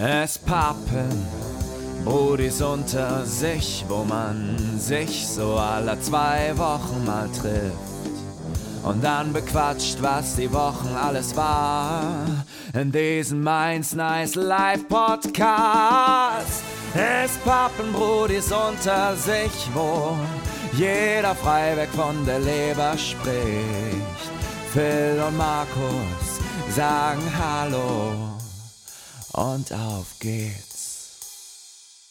Es pappen Brudis unter sich, wo man sich so alle zwei Wochen mal trifft. Und dann bequatscht, was die Wochen alles war. In diesem Mainz Nice Live Podcast. Es pappen Brudis unter sich, wo jeder frei weg von der Leber spricht. Phil und Markus sagen Hallo und auf geht's.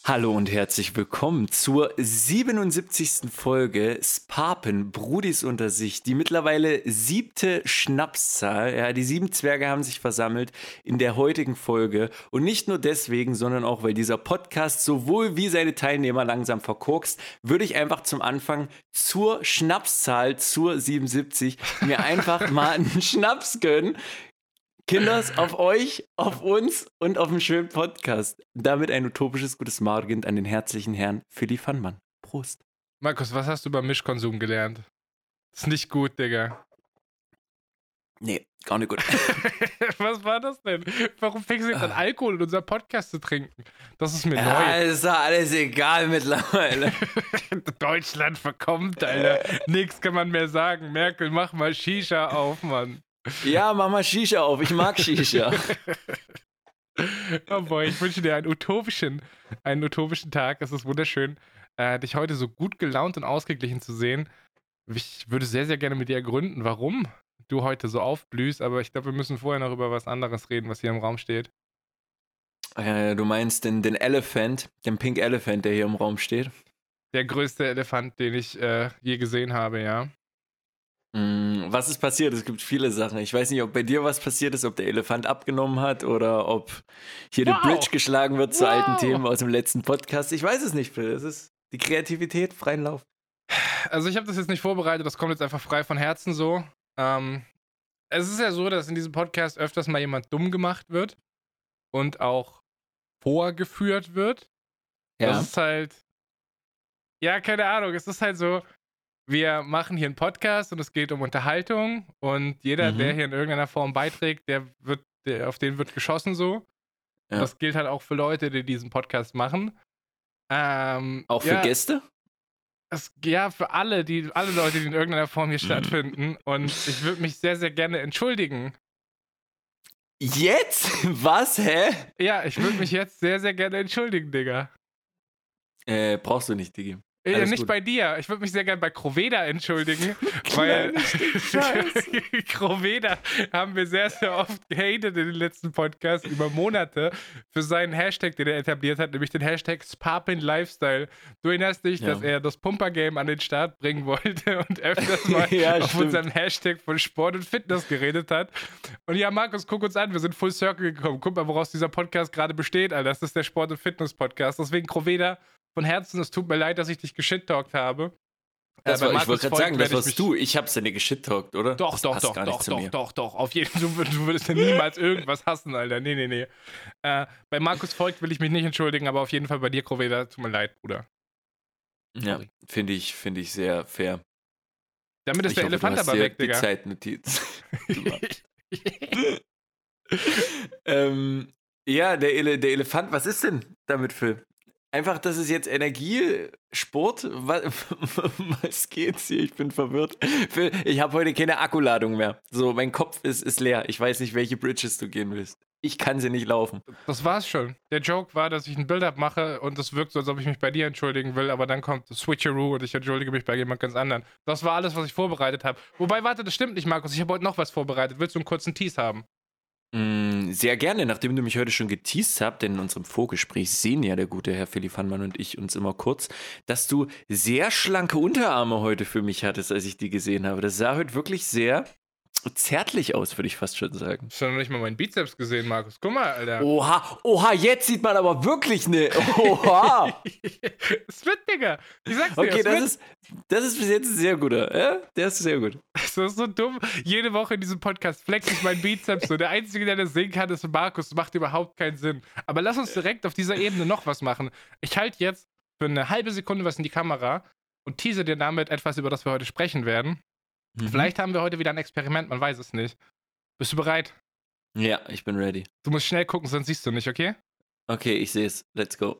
Hallo und herzlich willkommen zur 77. Folge Spapen Brudis unter sich. Die mittlerweile siebte Schnapszahl. Ja, die sieben Zwerge haben sich versammelt in der heutigen Folge. Und nicht nur deswegen, sondern auch, weil dieser Podcast sowohl wie seine Teilnehmer langsam verkorkst, würde ich einfach zum Anfang zur Schnapszahl, zur 77, mir einfach mal einen Schnaps gönnen. Kinders, auf euch, auf uns und auf einen schönen Podcast. Damit ein utopisches gutes Morgen an den herzlichen Herrn Philipp Fannmann. Prost. Markus, was hast du beim Mischkonsum gelernt? Ist nicht gut, Digga. Nee, gar nicht gut. was war das denn? Warum fängst du jetzt an, Alkohol in unserem Podcast zu trinken? Das ist mir ja, neu. ist doch alles egal mittlerweile. Deutschland verkommt, Alter. Nix kann man mehr sagen. Merkel, mach mal Shisha auf, Mann. Ja, mach mal Shisha auf. Ich mag Shisha. oh boy, ich wünsche dir einen utopischen, einen utopischen Tag. Es ist wunderschön, äh, dich heute so gut gelaunt und ausgeglichen zu sehen. Ich würde sehr, sehr gerne mit dir ergründen, warum du heute so aufblühst, aber ich glaube, wir müssen vorher noch über was anderes reden, was hier im Raum steht. Äh, du meinst den, den Elephant, den Pink Elephant, der hier im Raum steht? Der größte Elefant, den ich äh, je gesehen habe, ja. Mm, was ist passiert? Es gibt viele Sachen. Ich weiß nicht, ob bei dir was passiert ist, ob der Elefant abgenommen hat oder ob hier wow. die Bridge geschlagen wird zu wow. alten Themen aus dem letzten Podcast. Ich weiß es nicht, Phil. Es ist die Kreativität, freien Lauf. Also ich habe das jetzt nicht vorbereitet, das kommt jetzt einfach frei von Herzen so. Ähm, es ist ja so, dass in diesem Podcast öfters mal jemand dumm gemacht wird und auch vorgeführt wird. Ja. Das ist halt. Ja, keine Ahnung. Es ist halt so, wir machen hier einen Podcast und es geht um Unterhaltung und jeder, mhm. der hier in irgendeiner Form beiträgt, der wird, der, auf den wird geschossen so. Ja. Das gilt halt auch für Leute, die diesen Podcast machen. Ähm, auch für ja, Gäste? Es, ja, für alle, die, alle Leute, die in irgendeiner Form hier stattfinden. Und ich würde mich sehr, sehr gerne entschuldigen. Jetzt? Was? Hä? Ja, ich würde mich jetzt sehr, sehr gerne entschuldigen, Digga. Äh, brauchst du nicht, Digi. Äh, nicht gut. bei dir. Ich würde mich sehr gerne bei Kroveda entschuldigen, weil Kroveda haben wir sehr, sehr oft gehatet in den letzten Podcasts über Monate für seinen Hashtag, den er etabliert hat, nämlich den Hashtag Sparpin Lifestyle. Du erinnerst dich, ja. dass er das Pumper-Game an den Start bringen wollte und öfters mal ja, auf stimmt. unserem Hashtag von Sport und Fitness geredet hat. Und ja, Markus, guck uns an, wir sind Full Circle gekommen. Guck mal, woraus dieser Podcast gerade besteht, Alter. Das ist der Sport- und Fitness-Podcast. Deswegen, Kroveda, von Herzen, es tut mir leid, dass ich dich geschittalkt habe. Das war, ich wollte gerade sagen, das warst du. Ich hab's ja nicht geschittalkt, oder? Doch, das doch, doch, doch, doch, doch, doch. Auf jeden Fall, du, du würdest ja niemals irgendwas hassen, Alter. Nee, nee, nee. Äh, bei Markus Volk will ich mich nicht entschuldigen, aber auf jeden Fall bei dir, Kroveda, tut mir leid, Bruder. Ja, finde ich, find ich sehr fair. Damit ist ich der hoffe, Elefant aber weg, Digga. Die Zeitnotiz. ähm, ja, der, Ele der Elefant, was ist denn damit für? Einfach, das ist jetzt Energiesport. Was, was geht's hier? Ich bin verwirrt. Ich habe heute keine Akkuladung mehr. So, mein Kopf ist, ist leer. Ich weiß nicht, welche Bridges du gehen willst. Ich kann sie nicht laufen. Das war's schon. Der Joke war, dass ich ein Build-up mache und es wirkt so, als ob ich mich bei dir entschuldigen will, aber dann kommt Switcheroo und ich entschuldige mich bei jemand ganz anderen. Das war alles, was ich vorbereitet habe. Wobei, warte, das stimmt nicht, Markus. Ich habe heute noch was vorbereitet. Willst du einen kurzen Tease haben? Mm, sehr gerne, nachdem du mich heute schon geteased hast, denn in unserem Vorgespräch sehen ja der gute Herr Philipp Hannmann und ich uns immer kurz, dass du sehr schlanke Unterarme heute für mich hattest, als ich die gesehen habe. Das sah heute wirklich sehr zärtlich aus, würde ich fast schon sagen. Ich habe noch nicht mal meinen Bizeps gesehen, Markus. Guck mal, Alter. Oha, oha, jetzt sieht man aber wirklich eine. Oha. es wird, Digga. Ich sag's dir. Okay, das ist, das ist bis jetzt ein sehr guter. Ja? Der ist sehr gut. Das ist so dumm. Jede Woche in diesem Podcast flex ich meinen Bizeps so. Der Einzige, der das sehen kann, ist Markus. Das macht überhaupt keinen Sinn. Aber lass uns direkt auf dieser Ebene noch was machen. Ich halte jetzt für eine halbe Sekunde was in die Kamera und tease dir damit etwas, über das wir heute sprechen werden. Mhm. Vielleicht haben wir heute wieder ein Experiment, man weiß es nicht. Bist du bereit? Ja, ich bin ready. Du musst schnell gucken, sonst siehst du nicht, okay? Okay, ich sehe es. Let's go.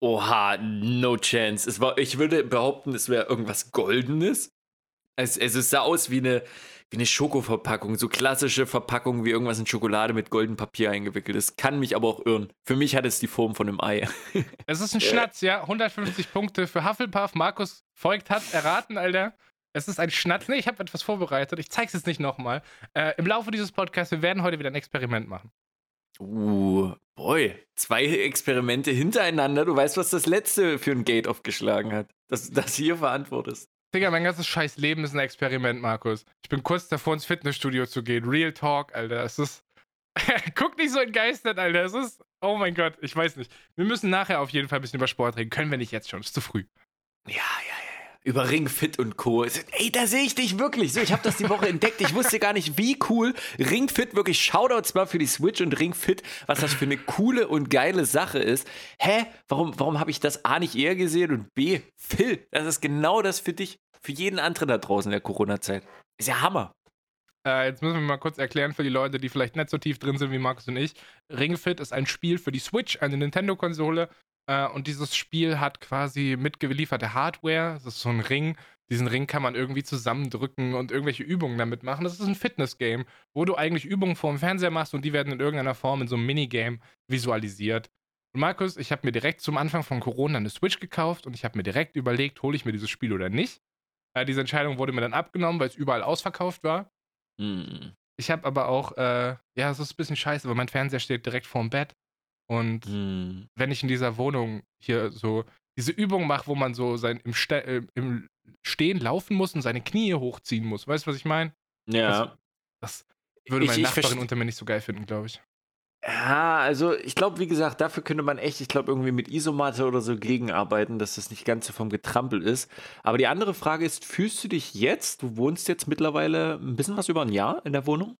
Oha, no chance. Es war, ich würde behaupten, es wäre irgendwas Goldenes. Es, es sah aus wie eine, wie eine Schokoverpackung, so klassische Verpackung wie irgendwas in Schokolade mit goldenem Papier eingewickelt. Das kann mich aber auch irren. Für mich hat es die Form von einem Ei. Es ist ein Schnatz, ja. 150 Punkte für Hufflepuff. Markus Voigt hat erraten, Alter. Es ist ein Schnatz. Nee, ich habe etwas vorbereitet. Ich zeige es jetzt nicht nochmal. Äh, Im Laufe dieses Podcasts, wir werden heute wieder ein Experiment machen. Uh, boy. Zwei Experimente hintereinander. Du weißt, was das letzte für ein Gate aufgeschlagen hat. Dass du das hier verantwortest. Digga, mein ganzes scheiß Leben ist ein Experiment, Markus. Ich bin kurz davor, ins Fitnessstudio zu gehen. Real Talk, Alter. Es ist. Guck nicht so entgeistert, Alter. Es ist. Oh mein Gott, ich weiß nicht. Wir müssen nachher auf jeden Fall ein bisschen über Sport reden. Können wir nicht jetzt schon. Ist zu früh. Ja, ja. Über Ringfit und Co. Ey, da sehe ich dich wirklich. So, ich habe das die Woche entdeckt. Ich wusste gar nicht, wie cool Ringfit wirklich Shoutouts mal für die Switch und Ringfit, was das für eine coole und geile Sache ist. Hä? Warum, warum habe ich das A nicht eher gesehen und B, Phil, das ist genau das für dich, für jeden anderen da draußen in der Corona-Zeit. Ist ja Hammer. Äh, jetzt müssen wir mal kurz erklären für die Leute, die vielleicht nicht so tief drin sind wie Markus und ich. Ringfit ist ein Spiel für die Switch, eine Nintendo-Konsole. Äh, und dieses Spiel hat quasi mitgelieferte Hardware. Das ist so ein Ring. Diesen Ring kann man irgendwie zusammendrücken und irgendwelche Übungen damit machen. Das ist ein Fitness-Game, wo du eigentlich Übungen vor dem Fernseher machst und die werden in irgendeiner Form in so einem Minigame visualisiert. Und Markus, ich habe mir direkt zum Anfang von Corona eine Switch gekauft und ich habe mir direkt überlegt, hole ich mir dieses Spiel oder nicht. Äh, diese Entscheidung wurde mir dann abgenommen, weil es überall ausverkauft war. Hm. Ich habe aber auch, äh, ja, es ist ein bisschen scheiße, weil mein Fernseher steht direkt vorm Bett. Und Hm. wenn ich in dieser Wohnung hier so diese Übung mache, wo man so sein, im, Ste äh, im Stehen laufen muss und seine Knie hochziehen muss, weißt du, was ich meine? Ja. Das würde meine ich Nachbarin unter mir nicht so geil finden, glaube ich. Ja, also ich glaube, wie gesagt, dafür könnte man echt, ich glaube, irgendwie mit Isomatte oder so gegenarbeiten, dass das nicht ganz so vom Getrampel ist. Aber die andere Frage ist, fühlst du dich jetzt, du wohnst jetzt mittlerweile ein bisschen was über ein Jahr in der Wohnung,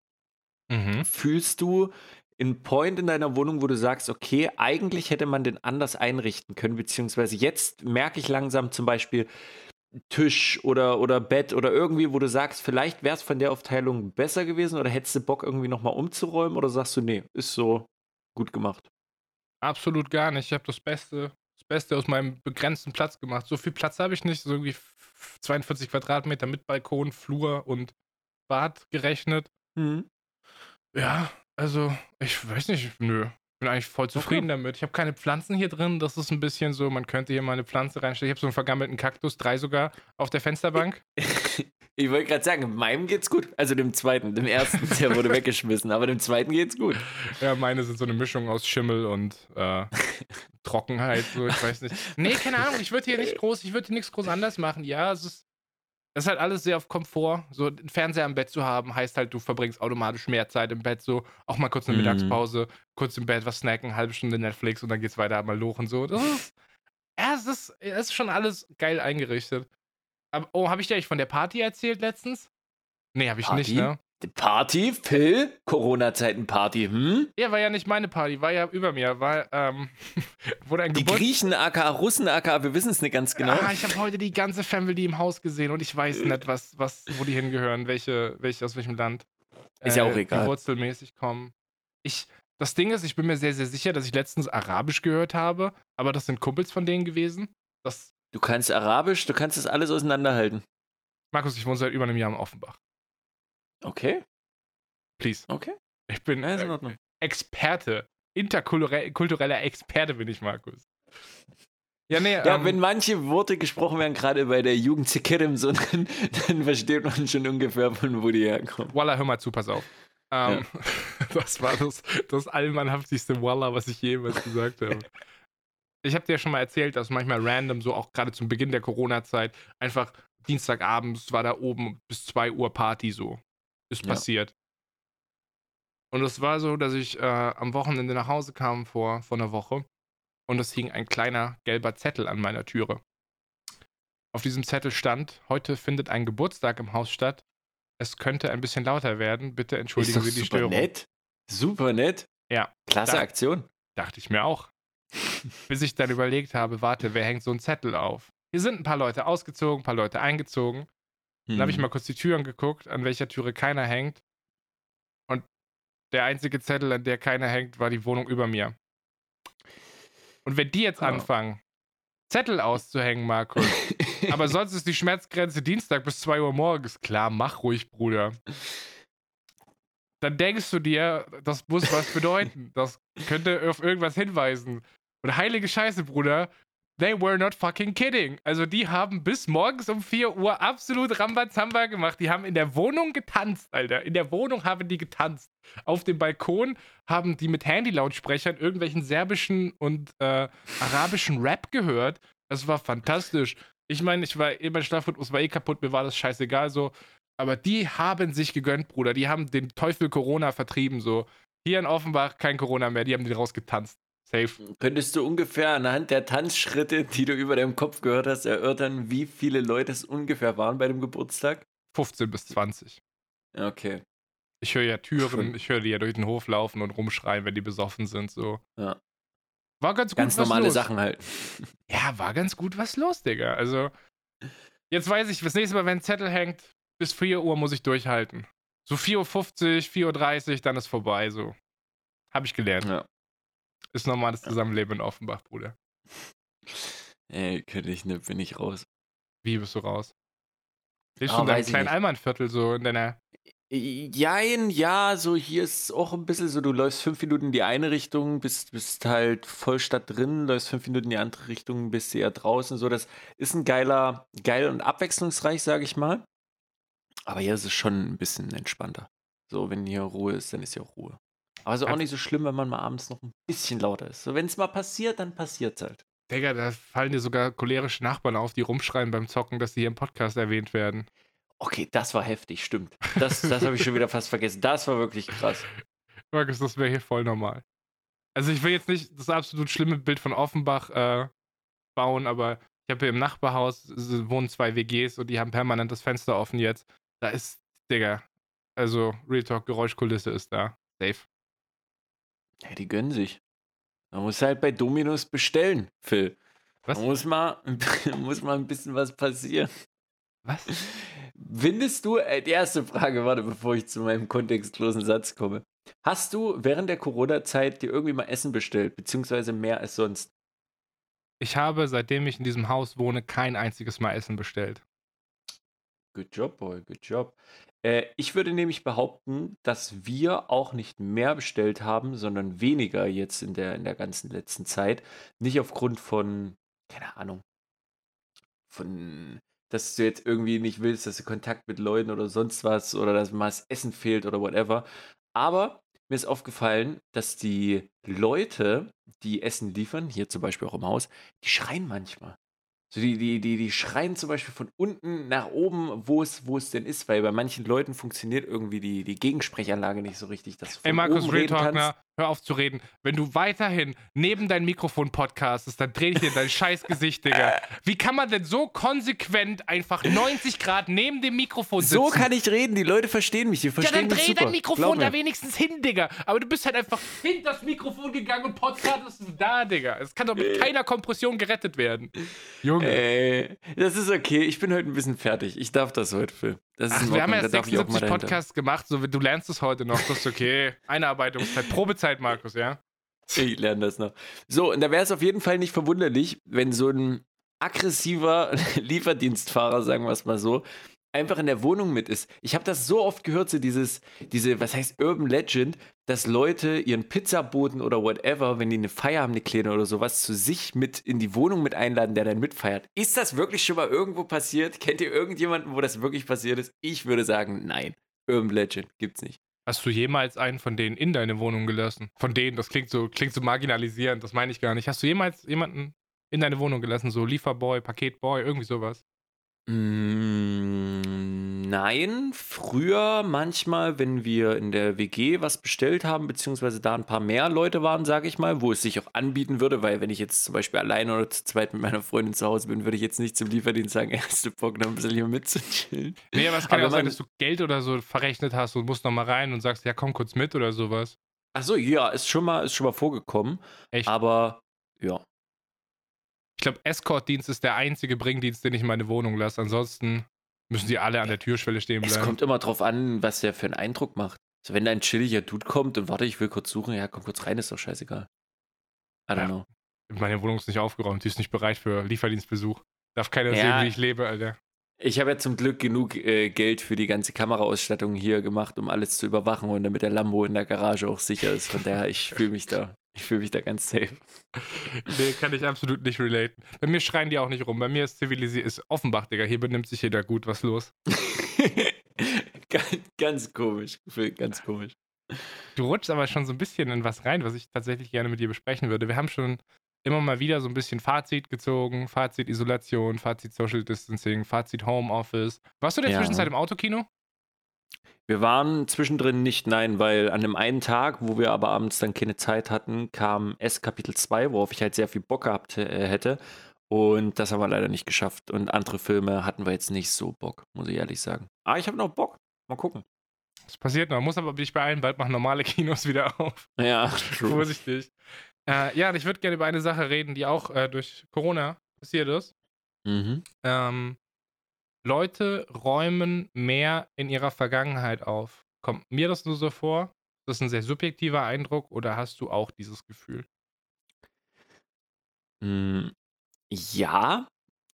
Mhm. fühlst du einen Point in deiner Wohnung, wo du sagst, okay, eigentlich hätte man den anders einrichten können, beziehungsweise jetzt merke ich langsam zum Beispiel Tisch oder, oder Bett oder irgendwie, wo du sagst, vielleicht wäre es von der Aufteilung besser gewesen oder hättest du Bock irgendwie nochmal umzuräumen oder sagst du, nee, ist so gut gemacht. Absolut gar nicht. Ich habe das Beste, das Beste aus meinem begrenzten Platz gemacht. So viel Platz habe ich nicht, so irgendwie f- 42 Quadratmeter mit Balkon, Flur und Bad gerechnet. Mhm. Ja, also, ich weiß nicht, nö. Bin eigentlich voll zufrieden damit. Ich habe keine Pflanzen hier drin. Das ist ein bisschen so, man könnte hier mal eine Pflanze reinstellen. Ich habe so einen vergammelten Kaktus, drei sogar, auf der Fensterbank. Ich wollte gerade sagen, meinem geht's gut. Also dem zweiten, dem ersten, der wurde weggeschmissen, aber dem zweiten geht's gut. Ja, meine sind so eine Mischung aus Schimmel und äh, Trockenheit, so, ich weiß nicht. Nee, keine Ahnung, ich würde hier nicht groß, ich würde hier nichts groß anders machen. Ja, es ist, es ist halt alles sehr auf Komfort. So, einen Fernseher im Bett zu haben, heißt halt, du verbringst automatisch mehr Zeit im Bett, so, auch mal kurz eine Mhm. Mittagspause, kurz im Bett was snacken, halbe Stunde Netflix und dann geht's weiter mal lochen, so. Das ist, ja, es ist, es ist schon alles geil eingerichtet. Aber, oh, habe ich dir eigentlich von der Party erzählt letztens? Nee, habe ich nicht, Party? ne? Party, Phil? Corona-Zeiten-Party, hm? Ja, war ja nicht meine Party, war ja über mir, war, ähm, wurde ein Die Geburt. Griechen, aka Russen, aka, wir wissen es nicht ganz genau. Ah, ich habe heute die ganze Family im Haus gesehen und ich weiß nicht, was, was, wo die hingehören, welche, welche aus welchem Land. Ist ja auch egal. Die wurzelmäßig kommen. Ich, das Ding ist, ich bin mir sehr, sehr sicher, dass ich letztens Arabisch gehört habe, aber das sind Kumpels von denen gewesen. Das, Du kannst Arabisch, du kannst das alles auseinanderhalten. Markus, ich wohne seit über einem Jahr im Offenbach. Okay, Please. okay. Ich bin Ja, ist in äh, Ordnung. Experte. Interkultureller Experte bin ich, Markus. Ja, nee, Ja, ähm, wenn manche Worte gesprochen werden, gerade bei der Jugend Zekirim, so, dann, dann versteht man schon ungefähr, von wo die herkommen. Walla, hör mal zu, pass auf. Ähm, Das war das, das allmannhaftigste Walla, was ich jemals gesagt habe. Ich habe dir ja schon mal erzählt, dass manchmal random, so auch gerade zum Beginn der Corona-Zeit, einfach Dienstagabends war da oben bis 2 Uhr Party so. Ist Ja. passiert. Und es war so, dass ich äh, am Wochenende nach Hause kam vor, vor einer Woche und es hing ein kleiner gelber Zettel an meiner Türe. Auf diesem Zettel stand, heute findet ein Geburtstag im Haus statt. Es könnte ein bisschen lauter werden. Bitte entschuldigen Sie die super Störung. nett. Super nett. Ja, Klasse Da- Aktion. dachte ich mir auch. Bis ich dann überlegt habe, warte, wer hängt so einen Zettel auf? Hier sind ein paar Leute ausgezogen, ein paar Leute eingezogen. Dann habe ich Hm. mal kurz die Türen geguckt, an welcher Türe keiner hängt. Und der einzige Zettel, an der keiner hängt, war die Wohnung über mir. Und wenn die jetzt Ja. anfangen, Zettel auszuhängen, Markus, aber sonst ist die Schmerzgrenze Dienstag bis 2 Uhr morgens. Klar, mach ruhig, Bruder. Dann denkst du dir, das muss was bedeuten. Das könnte auf irgendwas hinweisen. Und heilige Scheiße, Bruder, they were not fucking kidding. Also die haben bis morgens um 4 Uhr absolut Rambazamba gemacht. Die haben in der Wohnung getanzt, Alter. In der Wohnung haben die getanzt. Auf dem Balkon haben die mit Handy-Lautsprechern irgendwelchen serbischen und äh, arabischen Rap gehört. Das war fantastisch. Ich meine, ich war eh, mein Schlafrhythmus war eh kaputt, mir war das scheißegal so. Aber die haben sich gegönnt, Bruder. Die haben den Teufel Corona vertrieben, so. Hier in Offenbach kein Corona mehr, die haben den rausgetanzt. Safe. Könntest du ungefähr anhand der Tanzschritte, die du über deinem Kopf gehört hast, erörtern, wie viele Leute es ungefähr waren bei dem Geburtstag? 15 bis 20. Okay. Ich höre ja Türen, ich höre die ja durch den Hof laufen und rumschreien, wenn die besoffen sind, so. Ja. War ganz gut Ganz was normale los. Sachen halt. Ja, war ganz gut was los, Digga. Also, jetzt weiß ich, das nächste Mal, wenn ein Zettel hängt, bis 4 Uhr muss ich durchhalten. So 4.50 Uhr, 4.30 Uhr, dann ist vorbei, so. Hab ich gelernt. Ja. Ist normales Zusammenleben in Offenbach, Bruder. Ey, könnte ich nicht, bin ich raus. Wie bist du raus? Lebst du in deinem kleinen nicht. Allmannviertel so in deiner. Jein, ja, so hier ist auch ein bisschen so, du läufst fünf Minuten in die eine Richtung, bist, bist halt voll Stadt drin, läufst fünf Minuten in die andere Richtung, bist eher draußen. So, das ist ein geiler, geil und abwechslungsreich, sage ich mal. Aber hier ist es schon ein bisschen entspannter. So, wenn hier Ruhe ist, dann ist hier auch Ruhe. Aber so auch nicht so schlimm, wenn man mal abends noch ein bisschen lauter ist. So, wenn es mal passiert, dann passiert es halt. Digga, da fallen dir sogar cholerische Nachbarn auf, die rumschreien beim Zocken, dass sie hier im Podcast erwähnt werden. Okay, das war heftig, stimmt. Das, das habe ich schon wieder fast vergessen. Das war wirklich krass. Markus, das wäre hier voll normal. Also ich will jetzt nicht das absolut schlimme Bild von Offenbach äh, bauen, aber ich habe hier im Nachbarhaus wohnen zwei WGs und die haben permanent das Fenster offen jetzt. Da ist, Digga, also Real Talk, Geräuschkulisse ist da. Safe. Ja, die gönnen sich. Man muss halt bei Dominos bestellen, Phil. Was? Da muss mal, muss mal ein bisschen was passieren. Was? Findest du, äh, die erste Frage, warte, bevor ich zu meinem kontextlosen Satz komme. Hast du während der Corona-Zeit dir irgendwie mal Essen bestellt, beziehungsweise mehr als sonst? Ich habe, seitdem ich in diesem Haus wohne, kein einziges Mal Essen bestellt. Good job, boy, good job. Äh, ich würde nämlich behaupten, dass wir auch nicht mehr bestellt haben, sondern weniger jetzt in der, in der ganzen letzten Zeit. Nicht aufgrund von, keine Ahnung, von, dass du jetzt irgendwie nicht willst, dass du Kontakt mit Leuten oder sonst was oder dass mal das Essen fehlt oder whatever. Aber mir ist aufgefallen, dass die Leute, die Essen liefern, hier zum Beispiel auch im Haus, die schreien manchmal. So die, die, die, die schreien zum Beispiel von unten nach oben, wo es, wo es denn ist, weil bei manchen Leuten funktioniert irgendwie die, die Gegensprechanlage nicht so richtig. Dass du Ey, Markus Real Talk. Hör auf zu reden. Wenn du weiterhin neben dein Mikrofon podcastest, dann dreh ich dir dein scheiß Gesicht, Digga. Wie kann man denn so konsequent einfach 90 Grad neben dem Mikrofon sitzen? So kann ich reden, die Leute verstehen mich, die Ja, verstehen dann mich dreh super. dein Mikrofon da wenigstens hin, Digga. Aber du bist halt einfach hinter das Mikrofon gegangen und podcastest da, Digga. Es kann doch mit keiner Kompression gerettet werden. Junge. Ey, das ist okay, ich bin heute ein bisschen fertig. Ich darf das heute, Phil. Das Ach, wir haben ja da darf ich auch mal 76 dahinter. Podcasts gemacht, so du lernst es heute noch, das ist okay. Einarbeitungszeit, Probezeit, Markus, ja? Ich lerne das noch. So, und da wäre es auf jeden Fall nicht verwunderlich, wenn so ein aggressiver Lieferdienstfahrer, sagen wir es mal so, einfach in der Wohnung mit ist. Ich habe das so oft gehört, so dieses, diese, was heißt Urban Legend, dass Leute ihren Pizzaboten oder whatever, wenn die eine Feier haben, eine kleine oder sowas, zu sich mit in die Wohnung mit einladen, der dann mitfeiert. Ist das wirklich schon mal irgendwo passiert? Kennt ihr irgendjemanden, wo das wirklich passiert ist? Ich würde sagen, nein. Urban Legend gibt's nicht. Hast du jemals einen von denen in deine Wohnung gelassen? Von denen, das klingt so, klingt so marginalisierend, das meine ich gar nicht. Hast du jemals jemanden in deine Wohnung gelassen? So Lieferboy, Paketboy, irgendwie sowas? Mm, Nein, früher manchmal, wenn wir in der WG was bestellt haben, beziehungsweise da ein paar mehr Leute waren, sage ich mal, wo es sich auch anbieten würde, weil wenn ich jetzt zum Beispiel alleine oder zu zweit mit meiner Freundin zu Hause bin, würde ich jetzt nicht zum Lieferdienst sagen, du Bock, noch ein bisschen hier mitzuchillen. Nee, aber es kann Aber auch sein, dass du Geld oder so verrechnet hast und musst noch mal rein und sagst, ja, komm kurz mit oder sowas. Achso, ja, ist schon mal, ist schon mal vorgekommen, Echt? aber ja. Ich glaube, Escort-Dienst ist der einzige Bringdienst, den ich in meine Wohnung lasse. Ansonsten müssen sie alle an der Türschwelle stehen Es bleiben. kommt immer drauf an, was der für einen Eindruck macht. So, wenn da ein chilliger Dude kommt und warte, ich will kurz suchen, ja, komm kurz rein, ist doch scheißegal. I don't Ja. know. meine Wohnung ist nicht aufgeräumt, die ist nicht bereit für Lieferdienstbesuch. Darf keiner Ja. sehen, wie ich lebe, Alter. Ich habe ja zum Glück genug äh, Geld für die ganze Kameraausstattung hier gemacht, um alles zu überwachen und damit der Lambo in der Garage auch sicher ist. Von daher, ich fühle mich da, ich fühle mich da ganz safe. Nee, kann ich absolut nicht relaten. Bei mir schreien die auch nicht rum. Bei mir ist zivilisiert, ist Offenbach, Digga. Hier benimmt sich jeder gut. Was los? ganz, ganz komisch, ganz komisch. Du rutschst aber schon so ein bisschen in was rein, was ich tatsächlich gerne mit dir besprechen würde. Wir haben schon immer mal wieder so ein bisschen Fazit gezogen. Fazit Isolation, Fazit Social Distancing, Fazit Homeoffice. Warst du in der Ja. Zwischenzeit im Autokino? Wir waren zwischendrin nicht, nein, weil an dem einen Tag, wo wir aber abends dann keine Zeit hatten, kam S Kapitel 2, worauf ich halt sehr viel Bock gehabt äh, hätte. Und das haben wir leider nicht geschafft. Und andere Filme hatten wir jetzt nicht so Bock, muss ich ehrlich sagen. Aber ich habe noch Bock. Mal gucken. Das passiert noch. Muss aber dich beeilen, bald machen normale Kinos wieder auf. Ja, true. Vorsichtig. Äh, ja, und ich würde gerne über eine Sache reden, die auch äh, durch Corona passiert ist. Mhm. Ähm, Leute räumen mehr in ihrer Vergangenheit auf. Kommt mir das nur so vor? Ist das ein sehr subjektiver Eindruck oder hast du auch dieses Gefühl? Mm, Ja,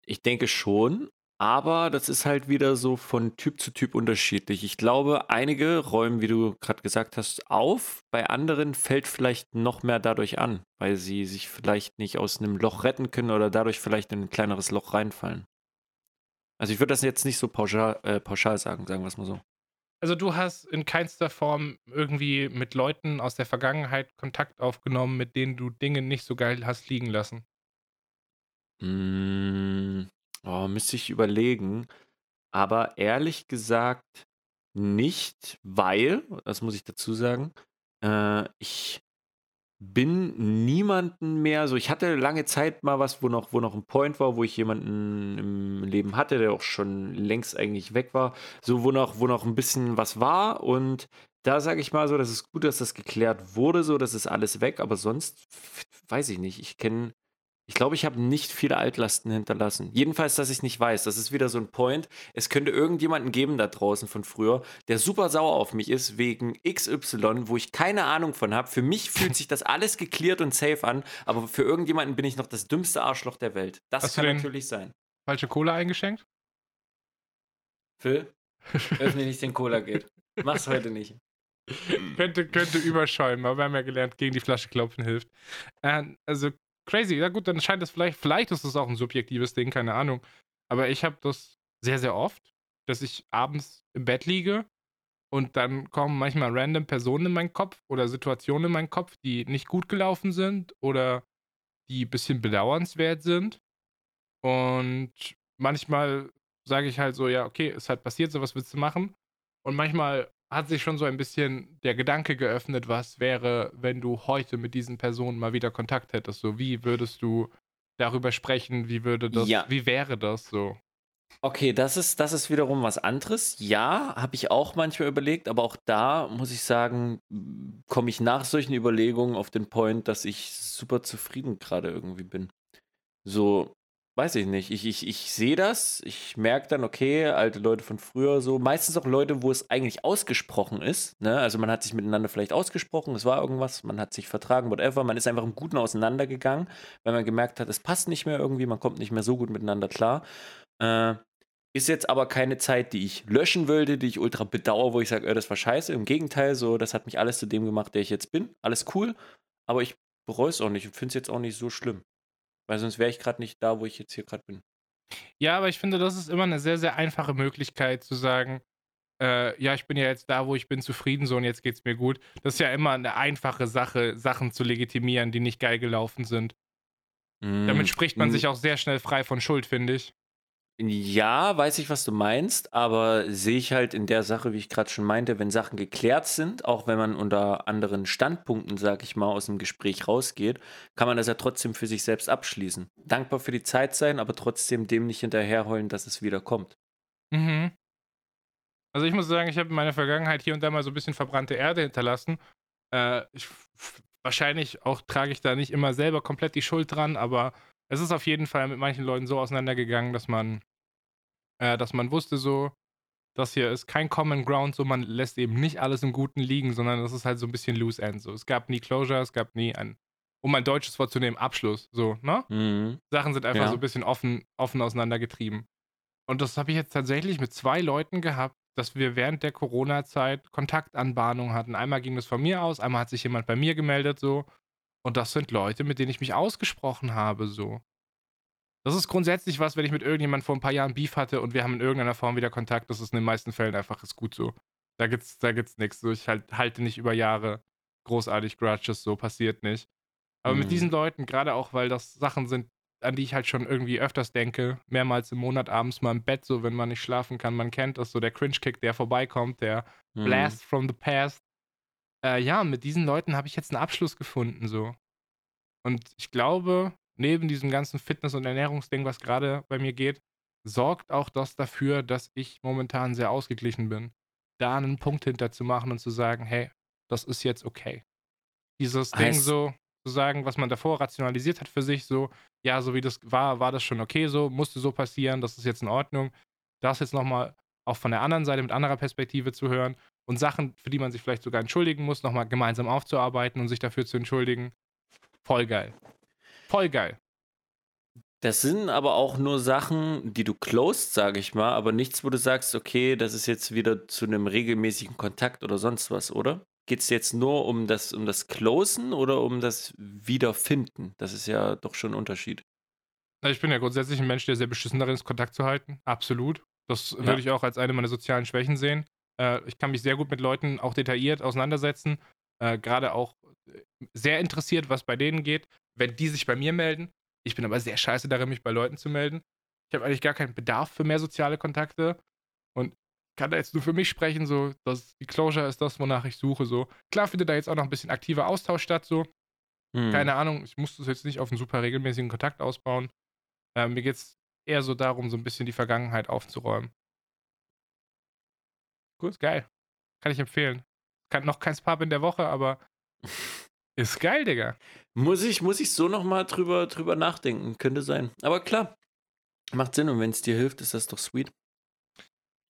ich denke schon, aber das ist halt wieder so von Typ zu Typ unterschiedlich. Ich glaube, einige räumen, wie du gerade gesagt hast, auf, bei anderen fällt vielleicht noch mehr dadurch an, weil sie sich vielleicht nicht aus einem Loch retten können oder dadurch vielleicht in ein kleineres Loch reinfallen. Also ich würde das jetzt nicht so pauschal, äh, pauschal sagen, sagen wir es mal so. Also du hast in keinster Form irgendwie mit Leuten aus der Vergangenheit Kontakt aufgenommen, mit denen du Dinge nicht so geil hast liegen lassen. Mm, oh, müsste ich überlegen. Aber ehrlich gesagt nicht, weil, das muss ich dazu sagen, äh, ich bin niemanden mehr, so ich hatte lange Zeit mal was, wo noch, wo noch ein Point war, wo ich jemanden im Leben hatte, der auch schon längst eigentlich weg war, so wo noch, wo noch ein bisschen was war. Und da sage ich mal so, das ist gut, dass das geklärt wurde, so, das ist alles weg, aber sonst weiß ich nicht. Ich kenne, ich glaube, ich habe nicht viele Altlasten hinterlassen. Jedenfalls, dass ich nicht weiß. Das ist wieder so ein Point. Es könnte irgendjemanden geben da draußen von früher, der super sauer auf mich ist wegen XY, wo ich keine Ahnung von habe. Für mich fühlt sich das alles geklärt und safe an, aber für irgendjemanden bin ich noch das dümmste Arschloch der Welt. Das Hast kann natürlich sein. Falsche Cola eingeschenkt? Phil, öffne nicht den Cola-Gate. Mach's heute nicht. könnte, könnte überschäumen, aber wir haben ja gelernt, gegen die Flasche klopfen hilft. Äh, also crazy. Ja gut, dann scheint es vielleicht, vielleicht ist es auch ein subjektives Ding, keine Ahnung. Aber ich habe das sehr, sehr oft, dass ich abends im Bett liege und dann kommen manchmal random Personen in meinen Kopf oder Situationen in meinen Kopf, die nicht gut gelaufen sind oder die ein bisschen bedauernswert sind. Und manchmal sage ich halt so, ja, okay, ist halt passiert, so was willst du machen? Und manchmal hat sich schon so ein bisschen der Gedanke geöffnet, was wäre, wenn du heute mit diesen Personen mal wieder Kontakt hättest. So, wie würdest du darüber sprechen? Wie würde das, Ja. wie wäre das so? Okay, das ist, das ist wiederum was anderes. Ja, habe ich auch manchmal überlegt, aber auch da muss ich sagen, komme ich nach solchen Überlegungen auf den Point, dass ich super zufrieden gerade irgendwie bin. So, weiß ich nicht. Ich, ich, ich sehe das, ich merke dann, okay, alte Leute von früher so, meistens auch Leute, wo es eigentlich ausgesprochen ist. Ne? Also man hat sich miteinander vielleicht ausgesprochen, es war irgendwas, man hat sich vertragen, whatever, man ist einfach im Guten auseinandergegangen, weil man gemerkt hat, es passt nicht mehr irgendwie, man kommt nicht mehr so gut miteinander klar. Äh, ist jetzt aber keine Zeit, die ich löschen würde, die ich ultra bedauere, wo ich sage, äh, das war scheiße. Im Gegenteil, so, das hat mich alles zu dem gemacht, der ich jetzt bin. Alles cool, aber ich bereue es auch nicht und finde es jetzt auch nicht so schlimm. Weil sonst wäre ich gerade nicht da, wo ich jetzt hier gerade bin. Ja, aber ich finde, das ist immer eine sehr, sehr einfache Möglichkeit zu sagen, äh, ja, ich bin ja jetzt da, wo ich bin, zufrieden so und jetzt geht's mir gut. Das ist ja immer eine einfache Sache, Sachen zu legitimieren, die nicht geil gelaufen sind. Damit spricht man Mm, sich auch sehr schnell frei von Schuld, finde ich. Ja, weiß ich, was du meinst, aber sehe ich halt in der Sache, wie ich gerade schon meinte, wenn Sachen geklärt sind, auch wenn man unter anderen Standpunkten, sag ich mal, aus dem Gespräch rausgeht, kann man das ja trotzdem für sich selbst abschließen. Dankbar für die Zeit sein, aber trotzdem dem nicht hinterherheulen, dass es wieder kommt. Mhm. Also ich muss sagen, ich habe in meiner Vergangenheit hier und da mal so ein bisschen verbrannte Erde hinterlassen. Äh, ich, wahrscheinlich auch trage ich da nicht immer selber komplett die Schuld dran, aber es ist auf jeden Fall mit manchen Leuten so auseinandergegangen, dass man, äh, dass man wusste so, das hier ist kein Common Ground, so man lässt eben nicht alles im Guten liegen, sondern das ist halt so ein bisschen loose end. So. Es gab nie Closure, es gab nie ein um mein deutsches Wort zu nehmen, Abschluss. So, ne? Mhm. Sachen sind einfach Ja. so ein bisschen offen, offen auseinandergetrieben. Und das habe ich jetzt tatsächlich mit zwei Leuten gehabt, dass wir während der Corona-Zeit Kontaktanbahnung hatten. Einmal ging das von mir aus, einmal hat sich jemand bei mir gemeldet, so. Und das sind Leute, mit denen ich mich ausgesprochen habe, so. Das ist grundsätzlich was, wenn ich mit irgendjemandem vor ein paar Jahren Beef hatte und wir haben in irgendeiner Form wieder Kontakt, das ist in den meisten Fällen einfach ist gut so. Da gibt's, da gibt's nichts. So, ich halt, halte nicht über Jahre großartig Grudges, so passiert nicht. Aber mit Mhm. diesen Leuten, gerade auch, weil das Sachen sind, an die ich halt schon irgendwie öfters denke, mehrmals im Monat abends mal im Bett, so wenn man nicht schlafen kann, man kennt das, so der Cringe-Kick, der vorbeikommt, der Mhm. Blast from the Past. Äh, ja, mit diesen Leuten habe ich jetzt einen Abschluss gefunden, so. Und ich glaube, neben diesem ganzen Fitness- und Ernährungsding, was gerade bei mir geht, sorgt auch das dafür, dass ich momentan sehr ausgeglichen bin. Da einen Punkt hinter zu machen und zu sagen, hey, das ist jetzt okay. Dieses Ding Heißt- so zu sagen, was man davor rationalisiert hat für sich, so, ja, so wie das war, war das schon okay so, musste so passieren, das ist jetzt in Ordnung. Das jetzt nochmal auch von der anderen Seite mit anderer Perspektive zu hören und Sachen, für die man sich vielleicht sogar entschuldigen muss, nochmal gemeinsam aufzuarbeiten und sich dafür zu entschuldigen. Voll geil. Voll geil. Das sind aber auch nur Sachen, die du closed, sage ich mal, aber nichts, wo du sagst, okay, das ist jetzt wieder zu einem regelmäßigen Kontakt oder sonst was, oder? Geht es jetzt nur um das, um das Closen oder um das Wiederfinden? Das ist ja doch schon ein Unterschied. Ich bin ja grundsätzlich ein Mensch, der sehr beschissen darin ist, Kontakt zu halten. Absolut. Das Ja. würde ich auch als eine meiner sozialen Schwächen sehen. Äh, ich kann mich sehr gut mit Leuten auch detailliert auseinandersetzen. Äh, Gerade auch äh, sehr interessiert, was bei denen geht, wenn die sich bei mir melden. Ich bin aber sehr scheiße darin, mich bei Leuten zu melden. Ich habe eigentlich gar keinen Bedarf für mehr soziale Kontakte und kann da jetzt nur für mich sprechen, so, dass die Closure ist das, wonach ich suche, so. Klar findet da jetzt auch noch ein bisschen aktiver Austausch statt, so. Hm. Keine Ahnung, ich muss das jetzt nicht auf einen super regelmäßigen Kontakt ausbauen. Ähm, mir geht es eher so darum, so ein bisschen die Vergangenheit aufzuräumen. Gut, ist geil. Kann ich empfehlen. Kann, noch kein Pub in der Woche, aber ist geil, Digga. Muss ich, muss ich so nochmal drüber, drüber nachdenken. Könnte sein. Aber klar, macht Sinn und wenn es dir hilft, ist das doch sweet.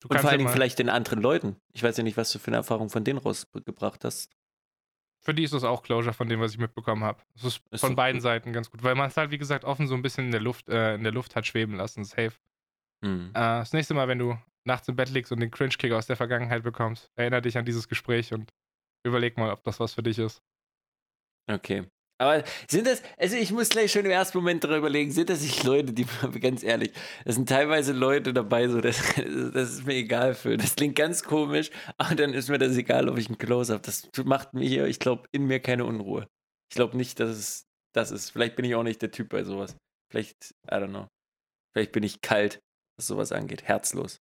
Du Und vor ja allen Dingen mal- vielleicht den anderen Leuten. Ich weiß ja nicht, was du für eine Erfahrung von denen rausgebracht hast. Für die ist das auch Closure von dem, was ich mitbekommen habe. Das ist, Ist von beiden gut. Seiten ganz gut, weil man es halt, wie gesagt, offen so ein bisschen in der Luft, äh, in der Luft hat schweben lassen. Safe. Hm. Äh, das nächste Mal, wenn du nachts im Bett liegst und den Cringe-Kick aus der Vergangenheit bekommst, erinnere dich an dieses Gespräch und überleg mal, ob das was für dich ist. Okay. Aber sind das, also ich muss gleich schon im ersten Moment darüber überlegen, sind das nicht Leute, die, ganz ehrlich, das sind teilweise Leute dabei, so, das, das ist mir egal für, das klingt ganz komisch, aber dann ist mir das egal, ob ich einen Close habe. Das macht mir hier, ich glaube, in mir keine Unruhe. Ich glaube nicht, dass es das ist. Vielleicht bin ich auch nicht der Typ bei sowas. Vielleicht, I don't know. Vielleicht bin ich kalt, was sowas angeht, herzlos.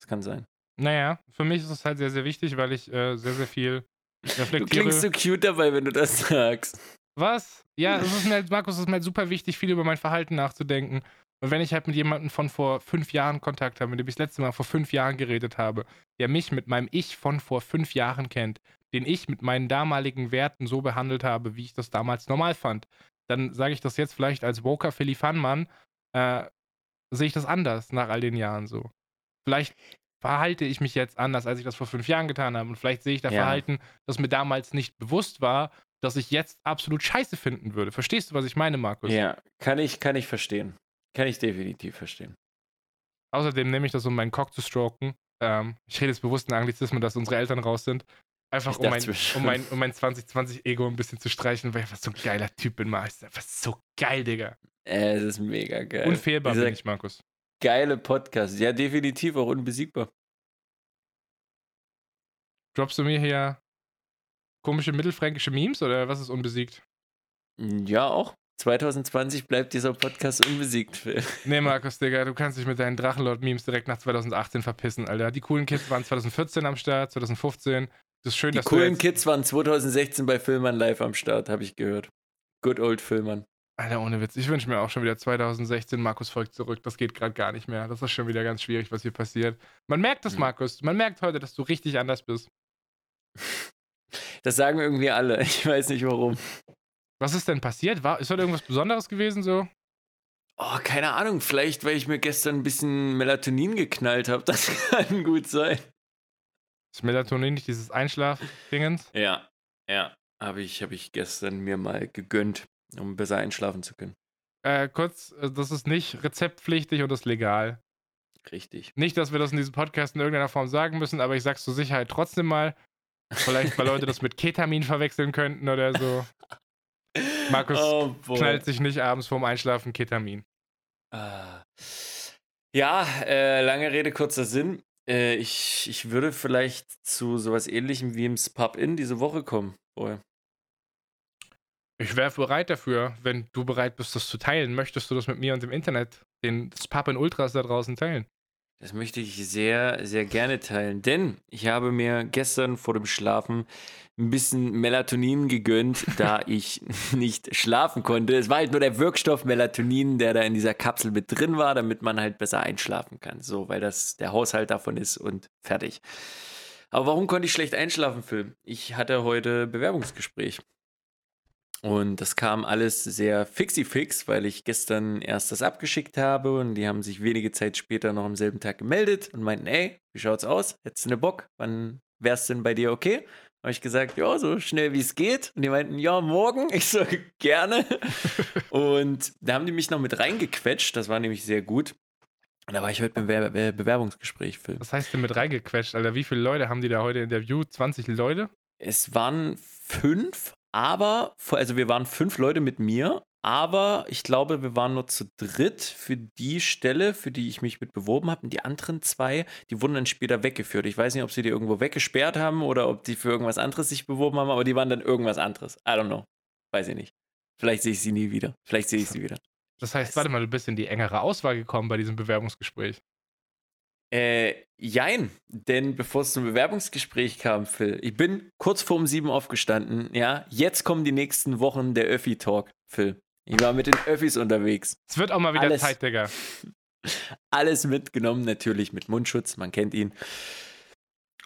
Das kann sein. Naja, für mich ist es halt sehr, sehr wichtig, weil ich äh, sehr, sehr viel Du reflektiere. klingst so cute dabei, wenn du das sagst. Was? Ja, es ist mir halt, Markus, es ist mir halt super wichtig, viel über mein Verhalten nachzudenken. Und wenn ich halt mit jemandem von vor fünf Jahren Kontakt habe, mit dem ich das letzte Mal vor fünf Jahren geredet habe, der mich mit meinem Ich von vor fünf Jahren kennt, den ich mit meinen damaligen Werten so behandelt habe, wie ich das damals normal fand, dann sage ich das jetzt vielleicht als Woker Philly Funmann, äh, sehe ich das anders nach all den Jahren so. Vielleicht verhalte ich mich jetzt anders, als ich das vor fünf Jahren getan habe. Und vielleicht sehe ich da Ja. Verhalten, das mir damals nicht bewusst war, das ich jetzt absolut scheiße finden würde. Verstehst du, was ich meine, Markus? Ja, kann ich, kann ich verstehen. Kann ich definitiv verstehen. Außerdem nehme ich das, um meinen Cock zu stroken. Ähm, ich rede jetzt bewusst in Anglizismen, dass unsere Eltern raus sind. Einfach um mein, um, mein, um mein 2020-Ego ein bisschen zu streichen, weil ich einfach so ein geiler Typ bin, Markus. Einfach so geil, Digga. Äh, es ist mega geil. Unfehlbar Dieser bin ich, Markus. geile Podcast. Ja, definitiv auch unbesiegbar. Droppst du mir hier komische mittelfränkische Memes oder was ist unbesiegt? Ja, auch. 2020 bleibt dieser Podcast unbesiegt, Phil. Nee, Markus, Digga, du kannst dich mit deinen Drachenlord-Memes direkt nach 2018 verpissen, Alter. Die coolen Kids waren 2014 am Start, 2015. Das ist schön, Die dass coolen Kids waren 2016 bei Filmern live am Start, habe ich gehört. Good old Filmern. Alter, ohne Witz. Ich wünsche mir auch schon wieder 2016 Markus folgt zurück. Das geht gerade gar nicht mehr. Das ist schon wieder ganz schwierig, was hier passiert. Man merkt das, Hm. Markus. Man merkt heute, dass du richtig anders bist. Das sagen irgendwie alle. Ich weiß nicht warum. Was ist denn passiert? War, ist heute irgendwas Besonderes gewesen so? Oh, keine Ahnung. Vielleicht, weil ich mir gestern ein bisschen Melatonin geknallt habe. Das kann gut sein. Ist Melatonin nicht dieses Einschlaf-Dingens? Ja, ja. Habe ich, hab ich gestern mir mal gegönnt. um besser einschlafen zu können. Äh, kurz, äh, das ist nicht rezeptpflichtig und ist legal. Richtig. Nicht, dass wir das in diesem Podcast in irgendeiner Form sagen müssen, aber ich sag's zur Sicherheit trotzdem mal. Vielleicht, weil Leute das mit Ketamin verwechseln könnten oder so. Markus Oh, knallt sich nicht abends vorm Einschlafen Ketamin. Ah. Ja, äh, lange Rede, kurzer Sinn. Äh, ich, ich würde vielleicht zu sowas ähnlichem wie im Pub-In diese Woche kommen. Boy. Ich wäre bereit dafür, wenn du bereit bist, das zu teilen. Möchtest du das mit mir und dem Internet, den das Pub in Ultras da draußen teilen? Das möchte ich sehr, sehr gerne teilen, denn ich habe mir gestern vor dem Schlafen ein bisschen Melatonin gegönnt, da ich nicht schlafen konnte. Es war halt nur der Wirkstoff Melatonin, der da in dieser Kapsel mit drin war, damit man halt besser einschlafen kann. So, weil das der Haushalt davon ist und fertig. Aber warum konnte ich schlecht einschlafen, Phil? Ich hatte heute Bewerbungsgespräch. Und das kam alles sehr fixi-fix, weil ich gestern erst das abgeschickt habe und die haben sich wenige Zeit später noch am selben Tag gemeldet und meinten, ey, wie schaut's aus? Hättest du eine Bock? Wann wär's denn bei dir okay? Habe ich gesagt, ja, so schnell wie es geht. Und die meinten, ja, morgen. Ich so, gerne. und da haben die mich noch mit reingequetscht. Das war nämlich sehr gut. Und da war ich heute beim äh, Bewerbungsgespräch, Phil. Was heißt denn mit reingequetscht, Alter? Wie viele Leute haben die da heute interviewt? 20 Leute? Es waren fünf, aber, also wir waren fünf Leute mit mir, aber ich glaube, wir waren nur zu dritt für die Stelle, für die ich mich mit beworben habe. Und die anderen zwei, die wurden dann später weggeführt. Ich weiß nicht, ob sie die irgendwo weggesperrt haben oder ob die für irgendwas anderes sich beworben haben, aber die waren dann irgendwas anderes. I don't know. Weiß ich nicht. Vielleicht sehe ich sie nie wieder. Vielleicht sehe ich sie wieder. Das heißt, warte mal, du bist in die engere Auswahl gekommen bei diesem Bewerbungsgespräch. Äh, jein, denn bevor es zum Bewerbungsgespräch kam, Phil, ich bin kurz vor um sieben aufgestanden, ja, jetzt kommen die nächsten Wochen der Öffi-Talk, Phil. Ich war mit den Öffis unterwegs. Es wird auch mal wieder Alles. Zeit, Digga. Alles mitgenommen, natürlich mit Mundschutz, man kennt ihn.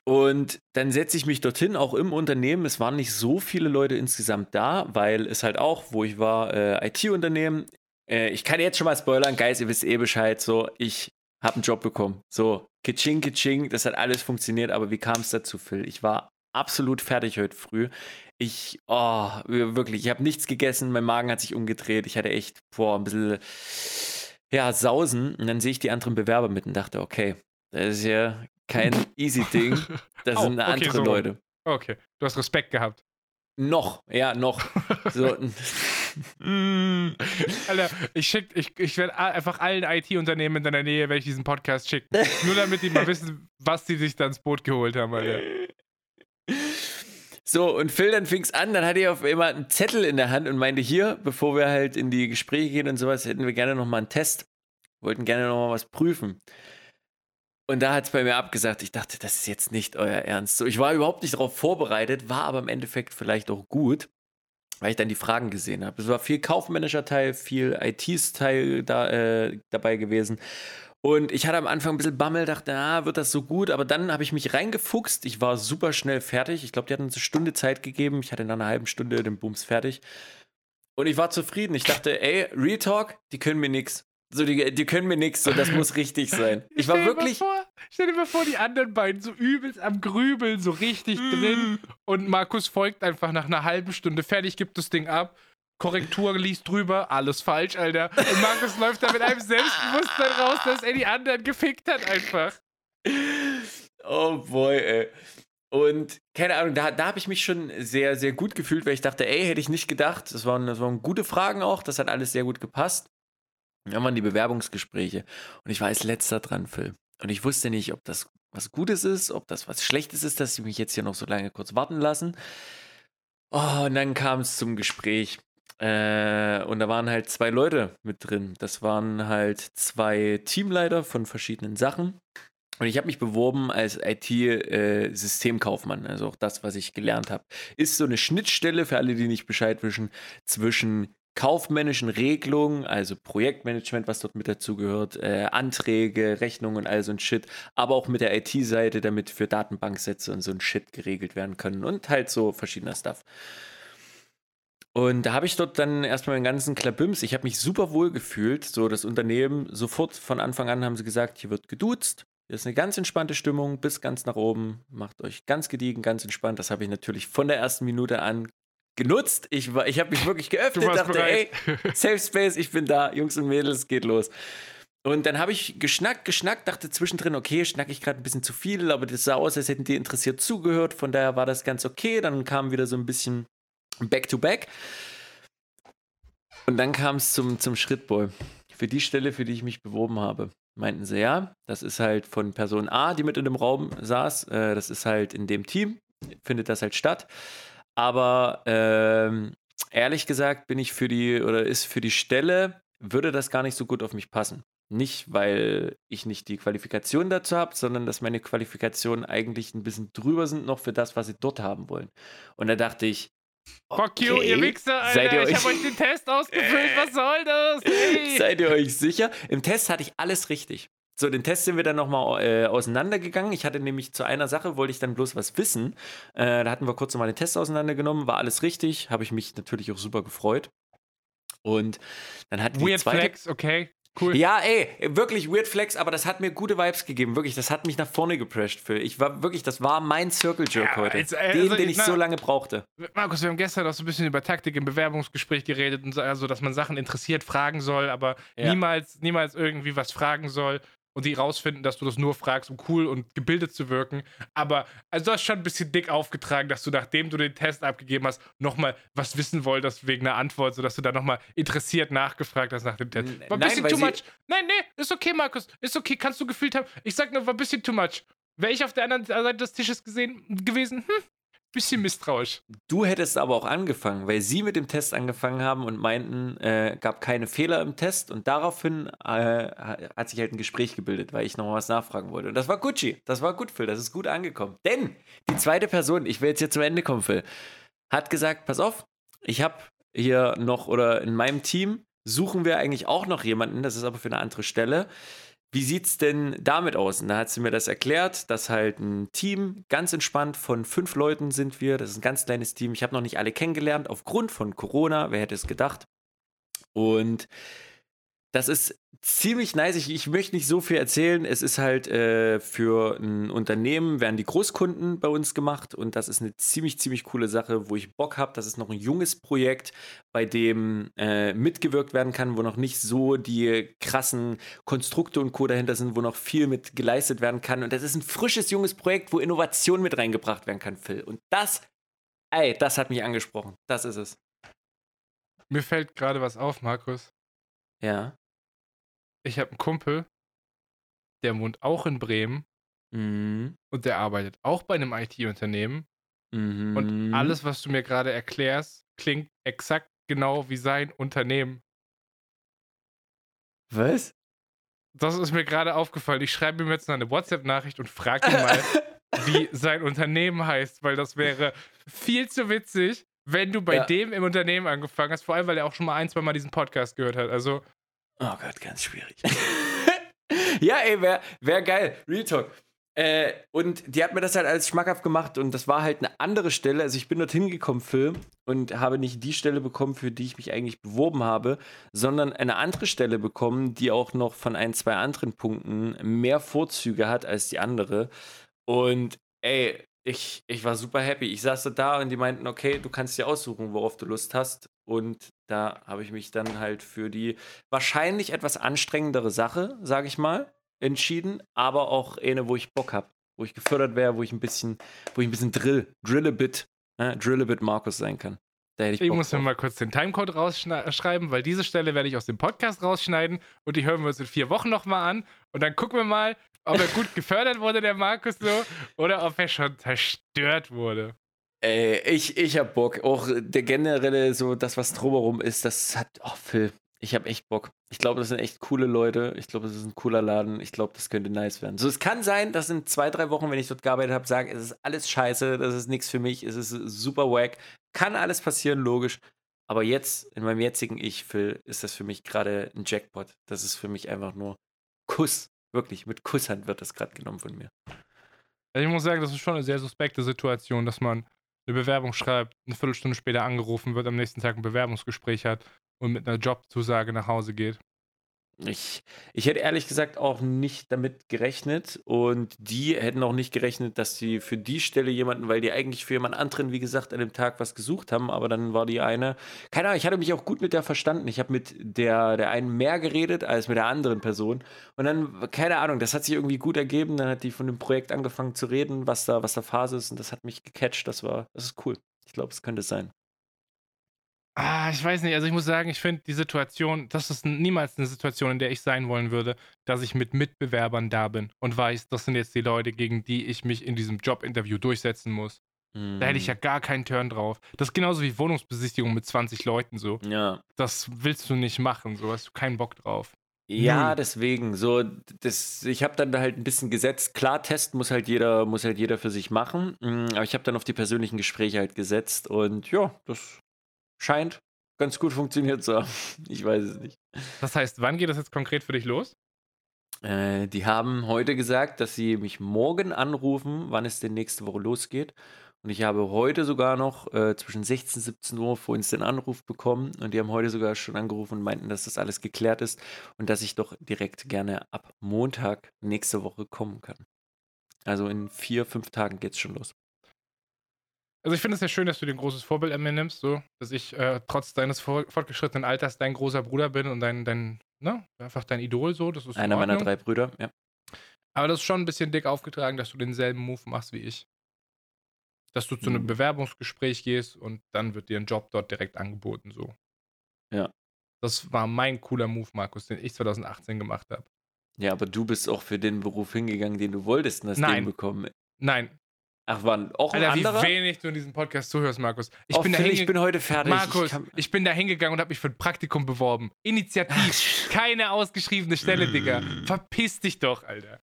Und dann setze ich mich dorthin, auch im Unternehmen. Es waren nicht so viele Leute insgesamt da, weil es halt auch, wo ich war, äh, IT-Unternehmen. Äh, ich kann jetzt schon mal spoilern, Guys, ihr wisst eh Bescheid. So, ich habe einen Job bekommen. So, kitsching, kitsching, das hat alles funktioniert. Aber wie kam es dazu, Phil? Ich war absolut fertig heute früh. Ich, oh, wirklich, ich habe nichts gegessen, mein Magen hat sich umgedreht. Ich hatte echt, boah, ein bisschen, ja, Sausen. Und dann sehe ich die anderen Bewerber mit und dachte, okay, das ist ja kein easy Ding. Das Oh, sind okay, andere so. Leute. Okay, du hast Respekt gehabt. Noch, ja, noch. So, Alter, ich schick, ich, ich werde einfach allen IT-Unternehmen in deiner Nähe, welche diesen Podcast schicken. Nur damit die mal wissen, was die sich da ins Boot geholt haben, Alter. so, und Phil, dann fing es an, dann hatte ich auf einmal einen Zettel in der Hand und meinte, hier, bevor wir halt in die Gespräche gehen und sowas, hätten wir gerne nochmal einen Test. Wollten gerne nochmal was prüfen. Und da hat es bei mir abgesagt. Ich dachte, das ist jetzt nicht euer Ernst. So, ich war überhaupt nicht darauf vorbereitet, war aber im Endeffekt vielleicht auch gut, weil ich dann die Fragen gesehen habe. Es war viel kaufmännischer Teil, viel IT-Teil da, äh, dabei gewesen. Und ich hatte am Anfang ein bisschen Bammel, dachte, ah, wird das so gut? Aber dann habe ich mich reingefuchst. Ich war super schnell fertig. Ich glaube, die hatten eine Stunde Zeit gegeben. Ich hatte nach einer halben Stunde den Booms fertig. Und ich war zufrieden. Ich dachte, ey, Real Talk, die können mir nix. So, die, die können mir nix. So, das muss richtig sein. Ich war dir mal wirklich. Vor, stell dir mal vor, die anderen beiden so übelst am Grübeln, so richtig Mm. drin. Und Markus folgt einfach nach einer halben Stunde fertig, gibt das Ding ab. Korrektur liest drüber, alles falsch, Alter. Und Markus läuft da mit einem Selbstbewusstsein raus, dass er die anderen gefickt hat, einfach. Oh boy, ey. Und keine Ahnung, da, da habe ich mich schon sehr, sehr gut gefühlt, weil ich dachte, ey, hätte ich nicht gedacht. Das waren, das waren gute Fragen auch, das hat alles sehr gut gepasst. Dann waren die Bewerbungsgespräche. Und ich war als letzter dran, Phil. Und ich wusste nicht, ob das was Gutes ist, ob das was Schlechtes ist, dass sie mich jetzt hier noch so lange kurz warten lassen. Oh, und dann kam es zum Gespräch. Äh, und da waren halt zwei Leute mit drin. Das waren halt zwei Teamleiter von verschiedenen Sachen. Und ich habe mich beworben als IT-Systemkaufmann, also auch das, was ich gelernt habe. Ist so eine Schnittstelle für alle, die nicht Bescheid wissen, zwischen kaufmännischen Regelungen, also Projektmanagement, was dort mit dazugehört, äh, Anträge, Rechnungen und all so ein Shit, aber auch mit der IT-Seite, damit für Datenbanksätze und so ein Shit geregelt werden können und halt so verschiedener Stuff. Und da habe ich dort dann erstmal den ganzen Klabims, ich habe mich super wohl gefühlt, so das Unternehmen, sofort von Anfang an haben sie gesagt, hier wird geduzt, hier ist eine ganz entspannte Stimmung bis ganz nach oben, macht euch ganz gediegen, ganz entspannt, das habe ich natürlich von der ersten Minute an genutzt. Ich, war- ich habe mich wirklich geöffnet, dachte, bereit. ey, Safe Space, ich bin da, Jungs und Mädels, geht los. Und dann habe ich geschnackt, geschnackt, dachte zwischendrin, okay, schnack ich gerade ein bisschen zu viel, aber das sah aus, als hätten die interessiert zugehört, von daher war das ganz okay. Dann kam wieder so ein bisschen Back-to-Back. Und dann kam es zum, zum Schrittboy. Für die Stelle, für die ich mich beworben habe, meinten sie, ja, das ist halt von Person A, die mit in dem Raum saß, äh, das ist halt in dem Team, findet das halt statt. Aber ähm, ehrlich gesagt bin ich für die, oder ist für die Stelle, würde das gar nicht so gut auf mich passen. Nicht, weil ich nicht die Qualifikation dazu habe, sondern dass meine Qualifikationen eigentlich ein bisschen drüber sind noch für das, was sie dort haben wollen. Und da dachte ich, Fuck you, okay, ihr Wichser, Alter. Ich habe euch den Test ausgefüllt. Was soll das? Ey. seid ihr euch sicher? Im Test hatte ich alles richtig. So, den Test sind wir dann nochmal äh, auseinandergegangen. Ich hatte nämlich zu einer Sache, wollte ich dann bloß was wissen. Äh, da hatten wir kurz nochmal den Test auseinandergenommen, war alles richtig, habe ich mich natürlich auch super gefreut. Und dann hat die Weird zweite Flex, okay. Cool. Ja, ey, wirklich Weird Flex, aber das hat mir gute Vibes gegeben. Wirklich, das hat mich nach vorne geprescht. Ich war wirklich, das war mein Circle Jerk Ja, heute. jetzt, äh, den, also, den ich na- so lange brauchte. Markus, wir haben gestern auch so ein bisschen über Taktik im Bewerbungsgespräch geredet und so, also, dass man Sachen interessiert fragen soll, aber Ja. niemals, niemals irgendwie was fragen soll und die rausfinden, dass du das nur fragst, um cool und gebildet zu wirken. Aber also du hast schon ein bisschen dick aufgetragen, dass du, nachdem du den Test abgegeben hast, nochmal was wissen wolltest wegen einer Antwort, sodass du dann nochmal interessiert nachgefragt hast nach dem Test. War ein nein, bisschen too much. Nein, nee, ist okay, Markus. Ist okay, kannst du gefühlt haben. Ich sag nur, war ein bisschen too much. Wäre ich auf der anderen Seite des Tisches gesehen, gewesen, hm, bisschen misstrauisch. Du hättest aber auch angefangen, weil sie mit dem Test angefangen haben und meinten, äh, gab keine Fehler im Test und daraufhin äh, hat sich halt ein Gespräch gebildet, weil ich noch mal was nachfragen wollte. Und das war Gucci, das war gut, Phil, das ist gut angekommen. Denn die zweite Person, ich will jetzt hier zum Ende kommen, Phil, hat gesagt, pass auf, ich habe hier noch oder in meinem Team suchen wir eigentlich auch noch jemanden, das ist aber für eine andere Stelle. Wie sieht's denn damit aus? Und da hat sie mir das erklärt, dass halt ein Team ganz entspannt von fünf Leuten sind wir. Das ist ein ganz kleines Team. Ich habe noch nicht alle kennengelernt aufgrund von Corona. Wer hätte es gedacht? Und das ist ziemlich nice. Ich, ich möchte nicht so viel erzählen. Es ist halt äh, für ein Unternehmen, werden die Großkunden bei uns gemacht und das ist eine ziemlich, ziemlich coole Sache, wo ich Bock habe. Das ist noch ein junges Projekt, bei dem äh, mitgewirkt werden kann, wo noch nicht so die krassen Konstrukte und Co. dahinter sind, wo noch viel mit geleistet werden kann. Und das ist ein frisches, junges Projekt, wo Innovation mit reingebracht werden kann, Phil. Und das, ey, das hat mich angesprochen. Das ist es. Mir fällt gerade was auf, Markus. Ja. Ich habe einen Kumpel, der wohnt auch in Bremen Mhm. und der arbeitet auch bei einem IT-Unternehmen. Mhm. Und alles, was du mir gerade erklärst, klingt exakt genau wie sein Unternehmen. Was? Das ist mir gerade aufgefallen. Ich schreibe ihm jetzt noch eine WhatsApp-Nachricht und frage ihn mal, wie sein Unternehmen heißt, weil das wäre viel zu witzig, wenn du bei Ja. dem im Unternehmen angefangen hast. Vor allem, weil er auch schon mal ein, zwei Mal diesen Podcast gehört hat. Also, Oh Gott, ganz schwierig. ja, ey, wäre wär geil. Real Talk. Äh, und die hat mir das halt alles schmackhaft gemacht und das war halt eine andere Stelle. Also ich bin dorthin gekommen, Phil, und habe nicht die Stelle bekommen, für die ich mich eigentlich beworben habe, sondern eine andere Stelle bekommen, die auch noch von ein, zwei anderen Punkten mehr Vorzüge hat als die andere. Und ey, ich, ich war super happy. Ich saß da und die meinten, okay, du kannst dir aussuchen, worauf du Lust hast. Und da habe ich mich dann halt für die wahrscheinlich etwas anstrengendere Sache, sage ich mal, entschieden, aber auch eine, wo ich Bock habe, wo ich gefördert wäre, wo ich ein bisschen, wo ich ein bisschen Drill, Drill a bit, äh, Drill a bit Markus sein kann. Da hätte ich, ich Bock muss mir drauf. mal kurz den Timecode rausschreiben, weil diese Stelle werde ich aus dem Podcast rausschneiden und die hören wir uns in vier Wochen nochmal an. Und dann gucken wir mal, ob er gut gefördert wurde, der Markus so, oder ob er schon zerstört wurde. Ey, ich, ich hab Bock. Auch der generelle, so das, was drumherum ist, das hat, oh Phil, ich hab echt Bock. Ich glaube, das sind echt coole Leute. Ich glaube, das ist ein cooler Laden. Ich glaube, das könnte nice werden. So, es kann sein, dass in zwei, drei Wochen, wenn ich dort gearbeitet habe, sage, es ist alles scheiße, das ist nichts für mich, es ist super wack. Kann alles passieren, logisch. Aber jetzt, in meinem jetzigen Ich, Phil, ist das für mich gerade ein Jackpot. Das ist für mich einfach nur Kuss. Wirklich, mit Kusshand wird das gerade genommen von mir. Also ich muss sagen, das ist schon eine sehr suspekte Situation, dass man eine Bewerbung schreibt, eine Viertelstunde später angerufen wird, am nächsten Tag ein Bewerbungsgespräch hat und mit einer Jobzusage nach Hause geht. Ich, ich hätte ehrlich gesagt auch nicht damit gerechnet und die hätten auch nicht gerechnet, dass sie für die Stelle jemanden, weil die eigentlich für jemand anderen, wie gesagt, an dem Tag was gesucht haben, aber dann war die eine, keine Ahnung, ich hatte mich auch gut mit der verstanden. Ich habe mit der, der einen mehr geredet als mit der anderen Person und dann, keine Ahnung, das hat sich irgendwie gut ergeben. Dann hat die von dem Projekt angefangen zu reden, was da, was da Phase ist und das hat mich gecatcht. Das war, das ist cool. Ich glaube, es könnte sein. Ah, ich weiß nicht. Also ich muss sagen, ich finde die Situation, das ist niemals eine Situation, in der ich sein wollen würde, dass ich mit Mitbewerbern da bin und weiß, das sind jetzt die Leute, gegen die ich mich in diesem Jobinterview durchsetzen muss. Da hätte ich ja Mm. gar keinen Turn drauf. Das ist genauso wie Wohnungsbesichtigung mit 20 Leuten so. Ja. Das willst du nicht machen, so hast du keinen Bock drauf. Ja, deswegen. So, das, ich habe dann halt ein bisschen gesetzt. Klar, Test muss halt jeder, muss halt jeder für sich machen. Mm, Aber ich habe dann auf die persönlichen Gespräche halt gesetzt und ja, das scheint ganz gut funktioniert zu haben. Ich weiß es nicht. Das heißt, wann geht das jetzt konkret für dich los? Äh, die haben heute gesagt, dass sie mich morgen anrufen, wann es denn nächste Woche losgeht. Und ich habe heute sogar noch äh, zwischen 16 und 17 Uhr vor uns den Anruf bekommen. Und die haben heute sogar schon angerufen und meinten, dass das alles geklärt ist und dass ich doch direkt gerne ab Montag nächste Woche kommen kann. Also in vier, fünf Tagen geht's schon los. Also ich finde es ja schön, dass du dir ein großes Vorbild an mir nimmst, so, dass ich äh, trotz deines fortgeschrittenen Alters dein großer Bruder bin und dein, dein, ne, einfach dein Idol so. Das ist in Einer meiner drei Brüder, ja. Aber das ist schon ein bisschen dick aufgetragen, dass du denselben Move machst wie ich. Dass du zu einem Mhm. Bewerbungsgespräch gehst und dann wird dir ein Job dort direkt angeboten, so. Ja. Das war mein cooler Move, Markus, den ich 2018 gemacht habe. Ja, aber du bist auch für den Beruf hingegangen, den du wolltest und hast Nein. den bekommen. Nein. Ach, wann? Auch ein Alter, anderer? wie wenig du in diesem Podcast zuhörst, Markus. Ich oh, bin Phil, ich bin heute fertig. Markus, ich ich bin da hingegangen und habe mich für ein Praktikum beworben. Initiativ. Keine ausgeschriebene Stelle, Digga. Verpiss dich doch, Alter.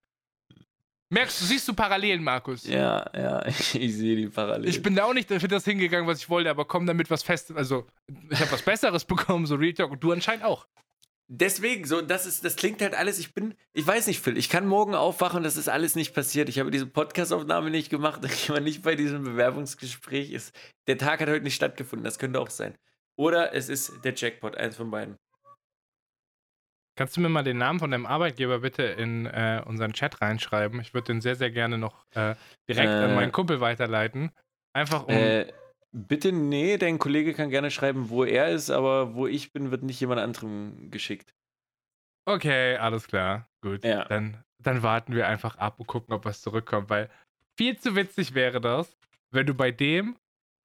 Merkst du, siehst du Parallelen, Markus? Ja, ja, ich, ich sehe die Parallelen. Ich bin da auch nicht für das hingegangen, was ich wollte, aber komm damit was Festes. Also, ich habe was Besseres bekommen, so Real Talk, und du anscheinend auch. Deswegen, so, das ist, das klingt halt alles, ich bin, ich weiß nicht, Phil, ich kann morgen aufwachen das ist alles nicht passiert. Ich habe diese Podcast-Aufnahme nicht gemacht, ich war nicht bei diesem Bewerbungsgespräch. Ist, der Tag hat heute nicht stattgefunden, das könnte auch sein. Oder es ist der Jackpot, eins von beiden. Kannst du mir mal den Namen von deinem Arbeitgeber bitte in äh, unseren Chat reinschreiben? Ich würde den sehr, sehr gerne noch äh, direkt an Äh. meinen Kumpel weiterleiten. Einfach um. Bitte, nee, dein Kollege kann gerne schreiben, wo er ist, aber wo ich bin, wird nicht jemand anderem geschickt. Okay, alles klar. Gut. Ja. Dann, dann warten wir einfach ab und gucken, ob was zurückkommt, weil viel zu witzig wäre das, wenn du bei dem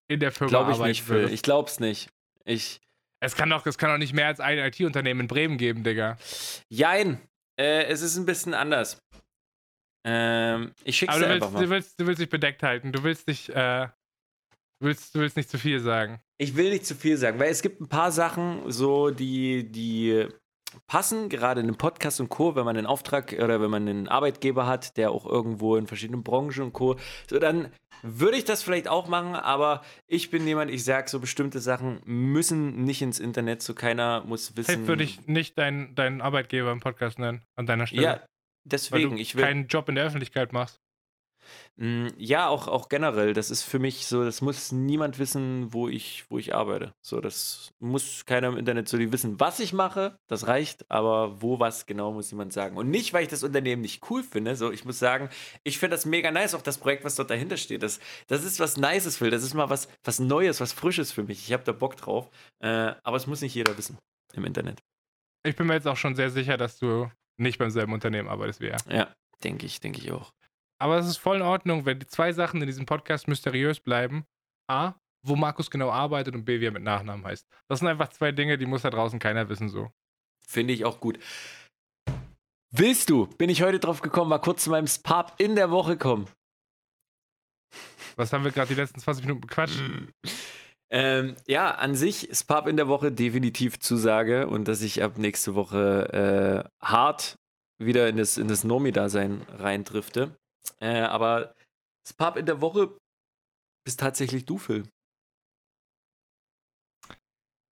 in der Firma Glaube ich nicht, Phil. Ich glaub's nicht. Ich, Es kann doch, es kann doch nicht mehr als ein IT-Unternehmen in Bremen geben, Digga. jein, äh, es ist ein bisschen anders. Ähm, ich schick's Aber dir du einfach willst, mal. du, willst, du willst dich bedeckt halten. Du willst dich, äh, du willst, du willst nicht zu viel sagen. Ich will nicht zu viel sagen, weil es gibt ein paar Sachen, so die, die passen, gerade in einem Podcast und Co., wenn man einen Auftrag oder wenn man einen Arbeitgeber hat, der auch irgendwo in verschiedenen Branchen und Co., so dann würde ich das vielleicht auch machen, aber ich bin jemand, ich sag so bestimmte Sachen müssen nicht ins Internet, so keiner muss wissen. Safe würde ich nicht deinen, deinen Arbeitgeber im Podcast nennen, an deiner Stelle. Ja, weil deswegen, du ich will. keinen Job in der Öffentlichkeit machst. Mm, Ja, auch, auch generell. Das ist für mich so, das muss niemand wissen, wo ich, wo ich arbeite. So, das muss keiner im Internet so die wissen, was ich mache, das reicht, aber wo was genau muss jemand sagen. Und nicht, weil ich das Unternehmen nicht cool finde. So, ich muss sagen, ich finde das mega nice, auch das Projekt, was dort dahinter steht. Das, das ist was Nices, Phil. Das ist mal was, was Neues, was Frisches für mich. Ich habe da Bock drauf. Äh, aber es muss nicht jeder wissen im Internet. Ich bin mir jetzt auch schon sehr sicher, dass du nicht beim selben Unternehmen arbeitest wie er. Ja, denke ich, denke ich auch. Aber es ist voll in Ordnung, wenn die zwei Sachen in diesem Podcast mysteriös bleiben. A, wo Markus genau arbeitet und B, wie er mit Nachnamen heißt. Das sind einfach zwei Dinge, die muss da draußen keiner wissen so. Finde ich auch gut. Willst du, bin ich heute drauf gekommen, mal kurz zu meinem Spap in der Woche kommen. Was haben wir gerade die letzten 20 Minuten bequatscht? Ähm, ja, an sich Spap in der Woche definitiv Zusage und dass ich ab nächste Woche äh, hart wieder in das, in das Nomi-Dasein reindrifte. Äh, aber Spap in der Woche bist tatsächlich du, Phil.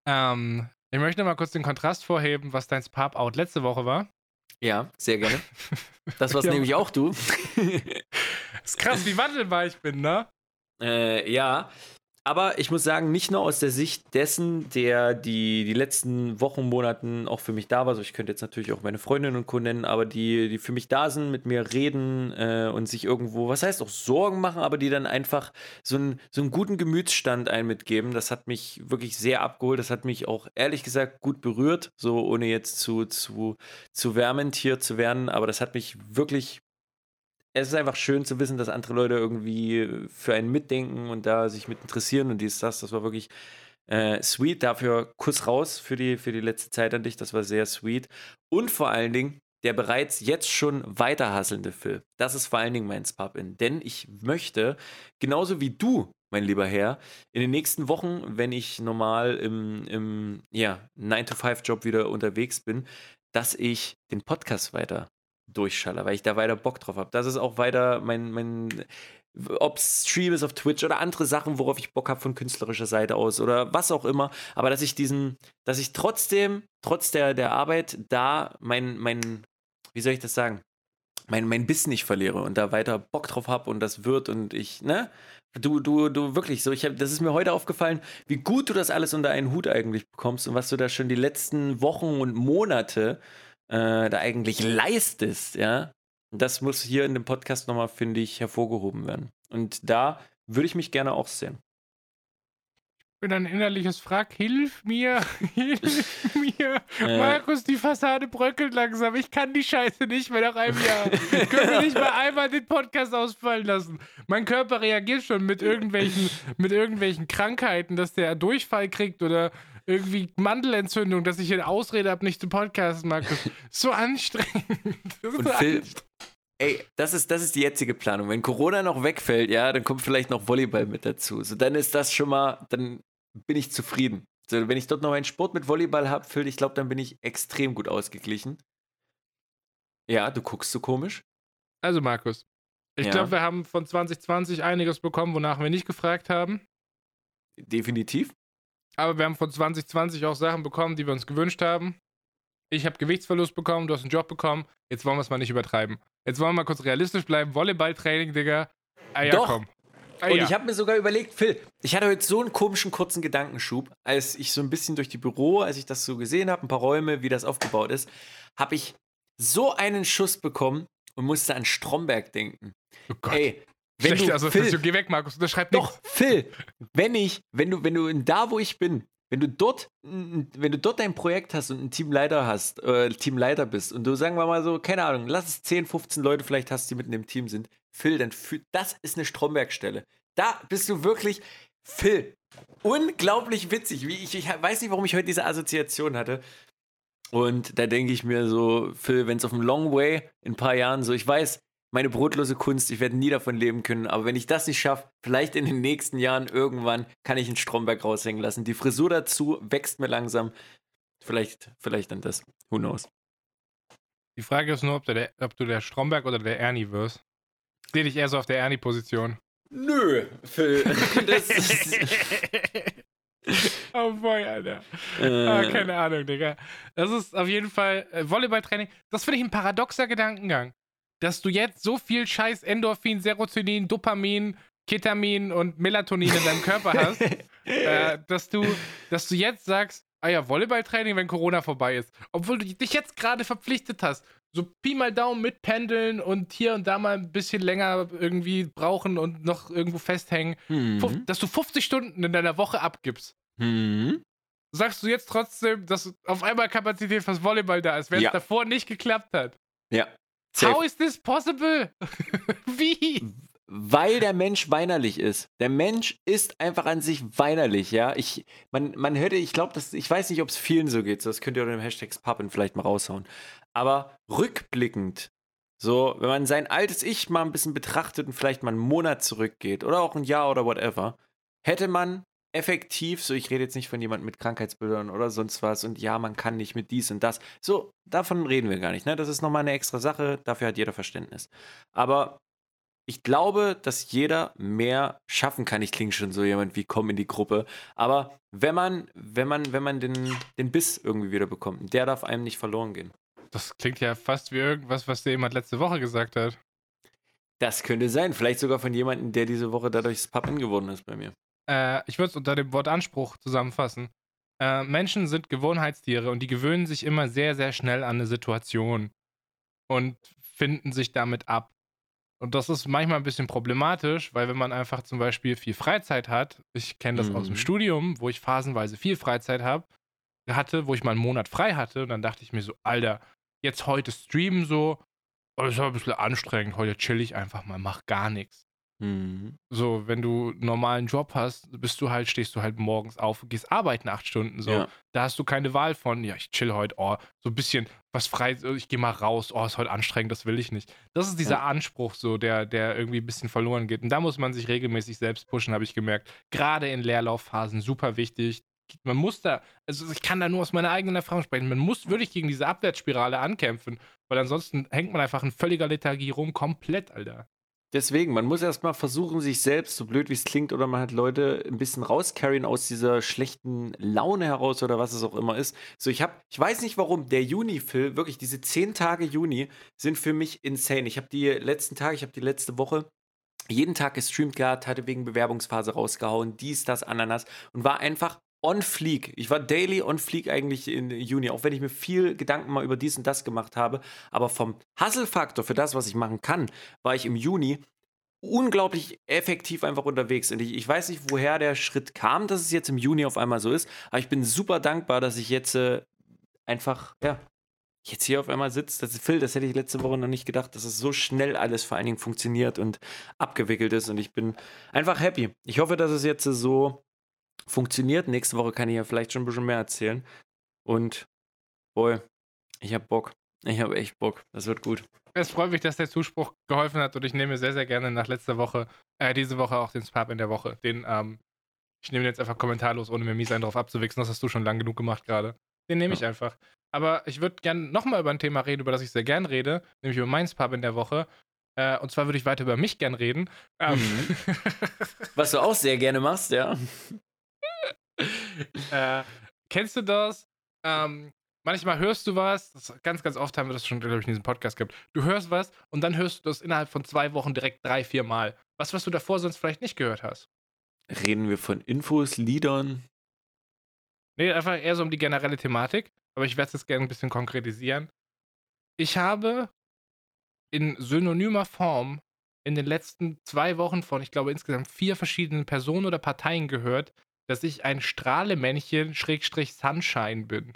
Ähm, ich möchte mal kurz den Kontrast vorheben, was dein Pop-Out letzte Woche war. Ja, sehr gerne. Das war's Ja. nämlich auch du. Ist krass, wie wandelbar ich bin, ne? Äh, ja. Aber ich muss sagen, nicht nur aus der Sicht dessen, der die, die letzten Wochen, Monaten auch für mich da war. Also ich könnte jetzt natürlich auch meine Freundinnen und Co. nennen, aber die, die für mich da sind, mit mir reden äh, und sich irgendwo, was heißt auch Sorgen machen, aber die dann einfach so einen, so einen guten Gemütsstand ein mitgeben. Das hat mich wirklich sehr abgeholt. Das hat mich auch ehrlich gesagt gut berührt, so ohne jetzt zu, zu, zu wärmend hier zu werden. Aber das hat mich wirklich es ist einfach schön zu wissen, dass andere Leute irgendwie für einen mitdenken und da sich mit interessieren und dies, das. Das war wirklich äh, sweet. Dafür Kuss raus für die, für die letzte Zeit an dich. Das war sehr sweet. Und vor allen Dingen der bereits jetzt schon weiterhasselnde Phil. Das ist vor allen Dingen mein Spub-In. Denn ich möchte, genauso wie du, mein lieber Herr, in den nächsten Wochen, wenn ich normal im, im ja, 9-to-5-Job wieder unterwegs bin, dass ich den Podcast weiter durchschaller, weil ich da weiter Bock drauf habe. Das ist auch weiter mein, mein ob Stream ist auf Twitch oder andere Sachen, worauf ich Bock habe von künstlerischer Seite aus oder was auch immer. Aber dass ich diesen, dass ich trotzdem, trotz der, der Arbeit, da mein, mein, wie soll ich das sagen, mein, mein Biss nicht verliere und da weiter Bock drauf habe und das wird und ich, ne? Du, du, du wirklich so, ich hab, das ist mir heute aufgefallen, wie gut du das alles unter einen Hut eigentlich bekommst und was du da schon die letzten Wochen und Monate äh, da eigentlich leistest, ja, das muss hier in dem Podcast nochmal, finde ich, hervorgehoben werden. Und da würde ich mich gerne auch sehen. Ich bin ein innerliches Frag, hilf mir, hilf mir. Äh. Markus, die Fassade bröckelt langsam. Ich kann die Scheiße nicht mehr nach einem Jahr. Können wir nicht mal einmal den Podcast ausfallen lassen? Mein Körper reagiert schon mit irgendwelchen, mit irgendwelchen Krankheiten, dass der Durchfall kriegt oder irgendwie Mandelentzündung, dass ich eine Ausrede habe, nicht zu podcasten, Markus. So anstrengend. Und Phil. Ey, das ist, das ist die jetzige Planung. Wenn Corona noch wegfällt, ja, dann kommt vielleicht noch Volleyball mit dazu. So, dann ist das schon mal, dann bin ich zufrieden. So, wenn ich dort noch einen Sport mit Volleyball habe, Phil, ich glaube, dann bin ich extrem gut ausgeglichen. Ja, du guckst so komisch. Also, Markus, ich ja. glaube, wir haben von 2020 einiges bekommen, wonach wir nicht gefragt haben. Definitiv. Aber wir haben von 2020 auch Sachen bekommen, die wir uns gewünscht haben. Ich habe Gewichtsverlust bekommen, du hast einen Job bekommen. Jetzt wollen wir es mal nicht übertreiben. Jetzt wollen wir mal kurz realistisch bleiben. Volleyballtraining, Digga. Ah ja, Doch. komm. Ah, und ja. ich habe mir sogar überlegt, Phil, ich hatte heute so einen komischen kurzen Gedankenschub, als ich so ein bisschen durch die Büro, als ich das so gesehen habe, ein paar Räume, wie das aufgebaut ist, habe ich so einen Schuss bekommen und musste an Stromberg denken. Oh Gott. Ey, wenn Schlecht, du, also Phil, geh weg, Markus, unterschreib Doch, nichts. Phil, wenn ich, wenn du, wenn du da, wo ich bin, wenn du dort, wenn du dort dein Projekt hast und ein Teamleiter hast, äh, Teamleiter bist und du sagen wir mal so, keine Ahnung, lass es 10, 15 Leute vielleicht hast, die mitten im Team sind, Phil, dann für, das ist eine Strombergstelle. Da bist du wirklich, Phil, unglaublich witzig. Wie ich, ich weiß nicht, warum ich heute diese Assoziation hatte. Und da denke ich mir so, Phil, wenn es auf dem Long Way in ein paar Jahren so, ich weiß, meine brotlose Kunst, ich werde nie davon leben können, aber wenn ich das nicht schaffe, vielleicht in den nächsten Jahren irgendwann kann ich einen Stromberg raushängen lassen. Die Frisur dazu wächst mir langsam. Vielleicht, vielleicht dann das. Who knows? Die Frage ist nur, ob du der, ob du der Stromberg oder der Ernie wirst. Ich sehe dich eher so auf der Ernie-Position. Nö, Phil. Das ist oh boy, Alter. Äh. Ah, keine Ahnung, Digga. Das ist auf jeden Fall äh, Volleyballtraining. Das finde ich ein paradoxer Gedankengang dass du jetzt so viel scheiß Endorphin, Serotonin, Dopamin, Ketamin und Melatonin in deinem Körper hast, äh, dass, du, dass du jetzt sagst, ah ja, Volleyballtraining, wenn Corona vorbei ist. Obwohl du dich jetzt gerade verpflichtet hast. So Pi mal Daumen mit Pendeln und hier und da mal ein bisschen länger irgendwie brauchen und noch irgendwo festhängen. Mhm. Dass du 50 Stunden in deiner Woche abgibst. Mhm. Sagst du jetzt trotzdem, dass auf einmal Kapazität fürs Volleyball da ist, wenn ja. es davor nicht geklappt hat? Ja, Safe. How is this possible? Wie? Weil der Mensch weinerlich ist. Der Mensch ist einfach an sich weinerlich, ja. Ich, man, man hörte, ich glaube, ich weiß nicht, ob es vielen so geht. das könnt ihr unter dem Hashtag Pappen vielleicht mal raushauen. Aber rückblickend, so, wenn man sein altes Ich mal ein bisschen betrachtet und vielleicht mal einen Monat zurückgeht oder auch ein Jahr oder whatever, hätte man effektiv, so ich rede jetzt nicht von jemandem mit Krankheitsbildern oder sonst was und ja, man kann nicht mit dies und das. So, davon reden wir gar nicht. Ne? Das ist nochmal eine extra Sache, dafür hat jeder Verständnis. Aber ich glaube, dass jeder mehr schaffen kann. Ich klinge schon so jemand wie komm in die Gruppe. Aber wenn man, wenn man, wenn man den, den Biss irgendwie wieder bekommt, der darf einem nicht verloren gehen. Das klingt ja fast wie irgendwas, was dir jemand letzte Woche gesagt hat. Das könnte sein. Vielleicht sogar von jemandem, der diese Woche dadurch das Pappen geworden ist bei mir. Äh, ich würde es unter dem Wort Anspruch zusammenfassen. Äh, Menschen sind Gewohnheitstiere und die gewöhnen sich immer sehr, sehr schnell an eine Situation und finden sich damit ab. Und das ist manchmal ein bisschen problematisch, weil wenn man einfach zum Beispiel viel Freizeit hat, ich kenne das mhm. aus dem mhm. Studium, wo ich phasenweise viel Freizeit habe, hatte, wo ich mal einen Monat frei hatte, und dann dachte ich mir so, Alter, jetzt heute streamen so, oh, das ist aber ein bisschen anstrengend, heute chill ich einfach mal, mach gar nichts. Mhm. So, wenn du einen normalen Job hast, bist du halt, stehst du halt morgens auf, gehst arbeiten acht Stunden. So, ja. da hast du keine Wahl von, ja, ich chill heute, oh, so ein bisschen was frei, ich gehe mal raus, oh, ist heute anstrengend, das will ich nicht. Das ist dieser ja. Anspruch, so, der, der irgendwie ein bisschen verloren geht. Und da muss man sich regelmäßig selbst pushen, habe ich gemerkt. Gerade in Leerlaufphasen super wichtig. Man muss da, also ich kann da nur aus meiner eigenen Erfahrung sprechen, man muss wirklich gegen diese Abwärtsspirale ankämpfen, weil ansonsten hängt man einfach in völliger Lethargie rum, komplett, Alter. Deswegen, man muss erstmal versuchen, sich selbst, so blöd wie es klingt, oder man hat Leute ein bisschen rauscarryen aus dieser schlechten Laune heraus oder was es auch immer ist. So, ich habe, ich weiß nicht warum, der Juni-Film, wirklich diese zehn Tage Juni sind für mich insane. Ich habe die letzten Tage, ich habe die letzte Woche jeden Tag gestreamt gehabt, hatte wegen Bewerbungsphase rausgehauen, dies, das, Ananas und war einfach on fleek. Ich war daily on fleek eigentlich in Juni, auch wenn ich mir viel Gedanken mal über dies und das gemacht habe. Aber vom Hustle-Faktor für das, was ich machen kann, war ich im Juni unglaublich effektiv einfach unterwegs. Und ich, ich, weiß nicht, woher der Schritt kam, dass es jetzt im Juni auf einmal so ist. Aber ich bin super dankbar, dass ich jetzt äh, einfach, ja, jetzt hier auf einmal sitze. Das Phil, das hätte ich letzte Woche noch nicht gedacht, dass es so schnell alles vor allen Dingen funktioniert und abgewickelt ist. Und ich bin einfach happy. Ich hoffe, dass es jetzt so funktioniert. Nächste Woche kann ich ja vielleicht schon ein bisschen mehr erzählen. Und, boy, ich hab Bock. Ich habe echt Bock. Das wird gut. Es freut mich, dass der Zuspruch geholfen hat und ich nehme sehr, sehr gerne nach letzter Woche, äh, diese Woche auch den Spab in der Woche. Den, ähm, ich nehme jetzt einfach kommentarlos, ohne mir mies einen drauf abzuwichsen. Das hast du schon lang genug gemacht gerade. Den nehme ich ja. einfach. Aber ich würde gerne nochmal über ein Thema reden, über das ich sehr gern rede, nämlich über meins Pub in der Woche. Äh, und zwar würde ich weiter über mich gern reden. Ähm, mhm. Was du auch sehr gerne machst, ja. äh, kennst du das? Ähm, manchmal hörst du was, ganz, ganz oft haben wir das schon, glaube ich, in diesem Podcast gehabt. Du hörst was und dann hörst du das innerhalb von zwei Wochen direkt drei, vier Mal. Was, was du davor sonst vielleicht nicht gehört hast. Reden wir von Infos, Liedern? Nee, einfach eher so um die generelle Thematik. Aber ich werde es jetzt gerne ein bisschen konkretisieren. Ich habe in synonymer Form in den letzten zwei Wochen von, ich glaube, insgesamt vier verschiedenen Personen oder Parteien gehört, dass ich ein Strahlemännchen Schrägstrich Sunshine bin.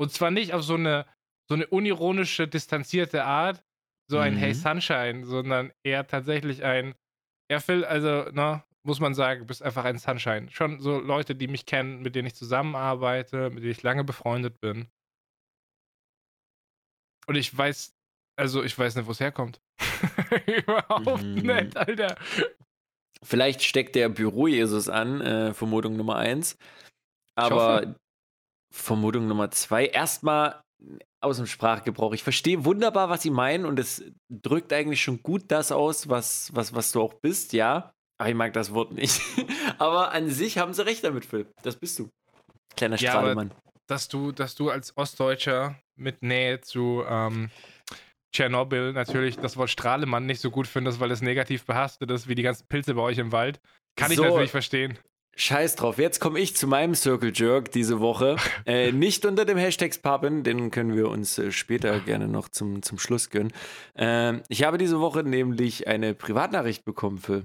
Und zwar nicht auf so eine, so eine unironische, distanzierte Art, so ein mhm. Hey Sunshine, sondern eher tatsächlich ein, er Phil, also, ne, muss man sagen, bist einfach ein Sunshine. Schon so Leute, die mich kennen, mit denen ich zusammenarbeite, mit denen ich lange befreundet bin. Und ich weiß, also ich weiß nicht, wo es herkommt. Überhaupt mhm. nicht, Alter. Vielleicht steckt der Büro-Jesus an, äh, Vermutung Nummer eins. Aber Vermutung Nummer zwei, erstmal aus dem Sprachgebrauch. Ich verstehe wunderbar, was Sie meinen und es drückt eigentlich schon gut das aus, was, was, was du auch bist, ja. Aber ich mag das Wort nicht. aber an sich haben sie recht damit, Phil. Das bist du. Kleiner Strahlemann. Ja, dass du, dass du als Ostdeutscher mit Nähe zu ähm, Tschernobyl natürlich das Wort Strahlemann nicht so gut findest, weil es negativ behaftet ist, wie die ganzen Pilze bei euch im Wald. Kann so, ich natürlich verstehen. Scheiß drauf, jetzt komme ich zu meinem Circle Jerk diese Woche. Äh, nicht unter dem Hashtag Pappen, den können wir uns äh, später gerne noch zum, zum Schluss gönnen. Äh, ich habe diese Woche nämlich eine Privatnachricht bekommen für.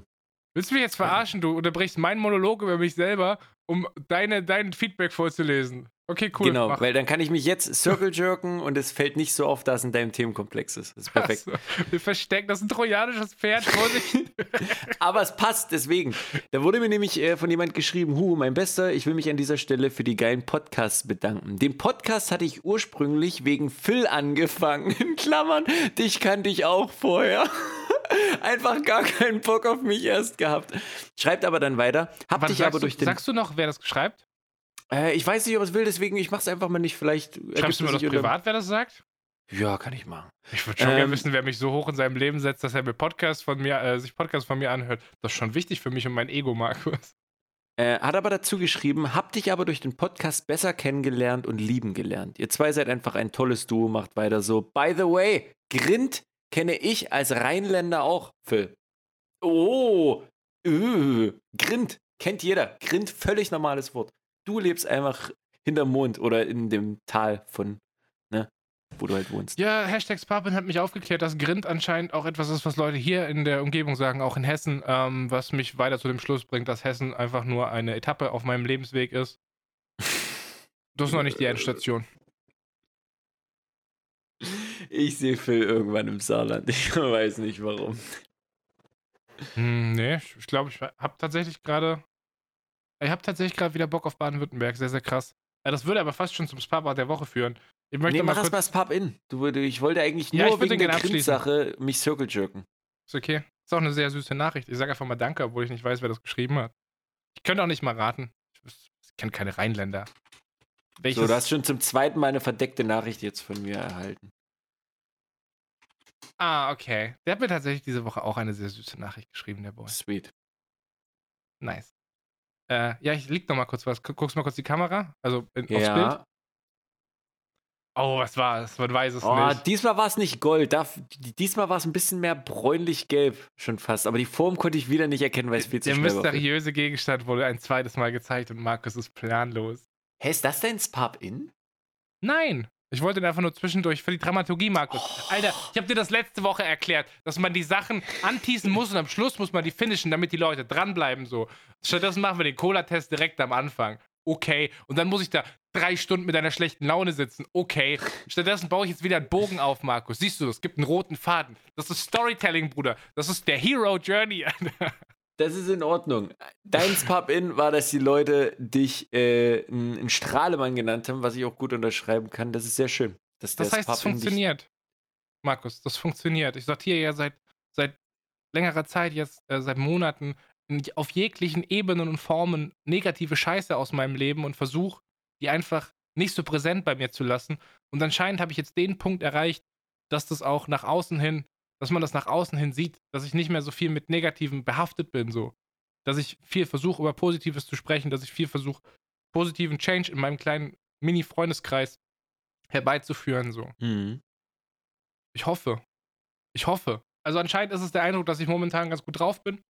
Willst du mich jetzt verarschen? Du unterbrichst meinen Monolog über mich selber, um deine, dein Feedback vorzulesen. Okay, cool. Genau, mach. weil dann kann ich mich jetzt circle jerken und es fällt nicht so auf, dass es in deinem Themenkomplex ist. Das ist perfekt. So, wir verstecken, das ist ein trojanisches Pferd, Vorsicht. Aber es passt, deswegen. Da wurde mir nämlich äh, von jemand geschrieben, Hu, mein Bester, ich will mich an dieser Stelle für die geilen Podcasts bedanken. Den Podcast hatte ich ursprünglich wegen Phil angefangen. In Klammern, dich kannte ich auch vorher. Einfach gar keinen Bock auf mich erst gehabt. Schreibt aber dann weiter. Hab Wann dich aber durch du, den. Sagst du noch, wer das schreibt? Äh, ich weiß nicht, ob es will, deswegen ich mach's einfach mal nicht. Vielleicht. Schreibst du mir das privat, wer das sagt? Ja, kann ich machen. Ich würde schon ähm, gerne wissen, wer mich so hoch in seinem Leben setzt, dass er mir Podcast von mir, äh, sich Podcast von mir anhört. Das ist schon wichtig für mich und mein Ego, Markus. Äh, hat aber dazu geschrieben, hab dich aber durch den Podcast besser kennengelernt und lieben gelernt. Ihr zwei seid einfach ein tolles Duo, macht weiter so. By the way, Grind kenne ich als Rheinländer auch, Phil. Oh, öh, Grind. Kennt jeder. Grind, völlig normales Wort. Du lebst einfach hinterm Mond oder in dem Tal von, ne, wo du halt wohnst. Ja, Hashtag Sparpin hat mich aufgeklärt, dass Grind anscheinend auch etwas ist, was Leute hier in der Umgebung sagen, auch in Hessen, ähm, was mich weiter zu dem Schluss bringt, dass Hessen einfach nur eine Etappe auf meinem Lebensweg ist. Das ist noch nicht die Endstation. Ich sehe Phil irgendwann im Saarland. Ich weiß nicht warum. Hm, nee, ich glaube, ich habe tatsächlich gerade. Ich habe tatsächlich gerade wieder Bock auf Baden-Württemberg. Sehr, sehr krass. Das würde aber fast schon zum Spa der Woche führen. Ich möchte nee, mal mach kurz... das Pub in. Du, ich wollte eigentlich nur ja, ich wegen der Grindsache mich circle jerken. Ist okay. Ist auch eine sehr süße Nachricht. Ich sage einfach mal Danke, obwohl ich nicht weiß, wer das geschrieben hat. Ich könnte auch nicht mal raten. Ich, ich kenne keine Rheinländer. Welches... So, du hast schon zum zweiten Mal eine verdeckte Nachricht jetzt von mir erhalten. Ah, okay. Der hat mir tatsächlich diese Woche auch eine sehr süße Nachricht geschrieben, der Boy. Sweet. Nice. Äh, ja, ich leg noch mal kurz was. Guckst mal kurz die Kamera? Also in, ja. aufs Bild? Oh, was war es? Man weiß es oh, nicht. Diesmal war es nicht Gold. Da, diesmal war es ein bisschen mehr bräunlich-gelb schon fast. Aber die Form konnte ich wieder nicht erkennen, weil es viel zu Der schnell war. Der mysteriöse Gegenstand wurde ein zweites Mal gezeigt und Markus ist planlos. Hä, ist das dein Spap-In? Nein. Ich wollte einfach nur zwischendurch für die Dramaturgie, Markus. Oh. Alter, ich habe dir das letzte Woche erklärt, dass man die Sachen anteasen muss und am Schluss muss man die finishen, damit die Leute dranbleiben so. Stattdessen machen wir den Cola-Test direkt am Anfang. Okay. Und dann muss ich da drei Stunden mit einer schlechten Laune sitzen. Okay. Stattdessen baue ich jetzt wieder einen Bogen auf, Markus. Siehst du, es gibt einen roten Faden. Das ist Storytelling, Bruder. Das ist der Hero Journey. Das ist in Ordnung. Dein Pub-In war, dass die Leute dich äh, einen Strahlemann genannt haben, was ich auch gut unterschreiben kann. Das ist sehr schön. das heißt, es funktioniert. Markus, das funktioniert. Ich sortiere ja seit, seit längerer Zeit, jetzt äh, seit Monaten, auf jeglichen Ebenen und Formen negative Scheiße aus meinem Leben und versuche, die einfach nicht so präsent bei mir zu lassen. Und anscheinend habe ich jetzt den Punkt erreicht, dass das auch nach außen hin dass man das nach außen hin sieht, dass ich nicht mehr so viel mit Negativen behaftet bin, so. Dass ich viel versuche, über Positives zu sprechen, dass ich viel versuche, positiven Change in meinem kleinen Mini-Freundeskreis herbeizuführen, so. Mhm. Ich hoffe. Ich hoffe. Also anscheinend ist es der Eindruck, dass ich momentan ganz gut drauf bin.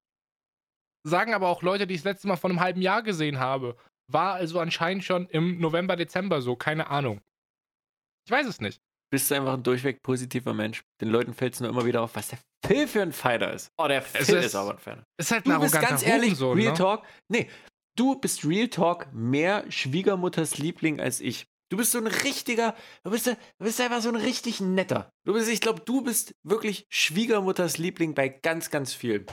Sagen aber auch Leute, die ich das letzte Mal vor einem halben Jahr gesehen habe. War also anscheinend schon im November, Dezember so, keine Ahnung. Ich weiß es nicht bist du einfach ein durchweg positiver Mensch. Den Leuten fällt es nur immer wieder auf, was der Phil für ein Fighter ist. Oh, der Phil ist, ist, aber ein Fighter. Ist halt du bist ganz ehrlich, Hurensohn, Real ne? Talk. Nee, du bist Real Talk mehr Schwiegermutters Liebling als ich. Du bist so ein richtiger, du bist, du bist einfach so ein richtig netter. Du bist, ich glaube, du bist wirklich Schwiegermutters Liebling bei ganz, ganz vielen.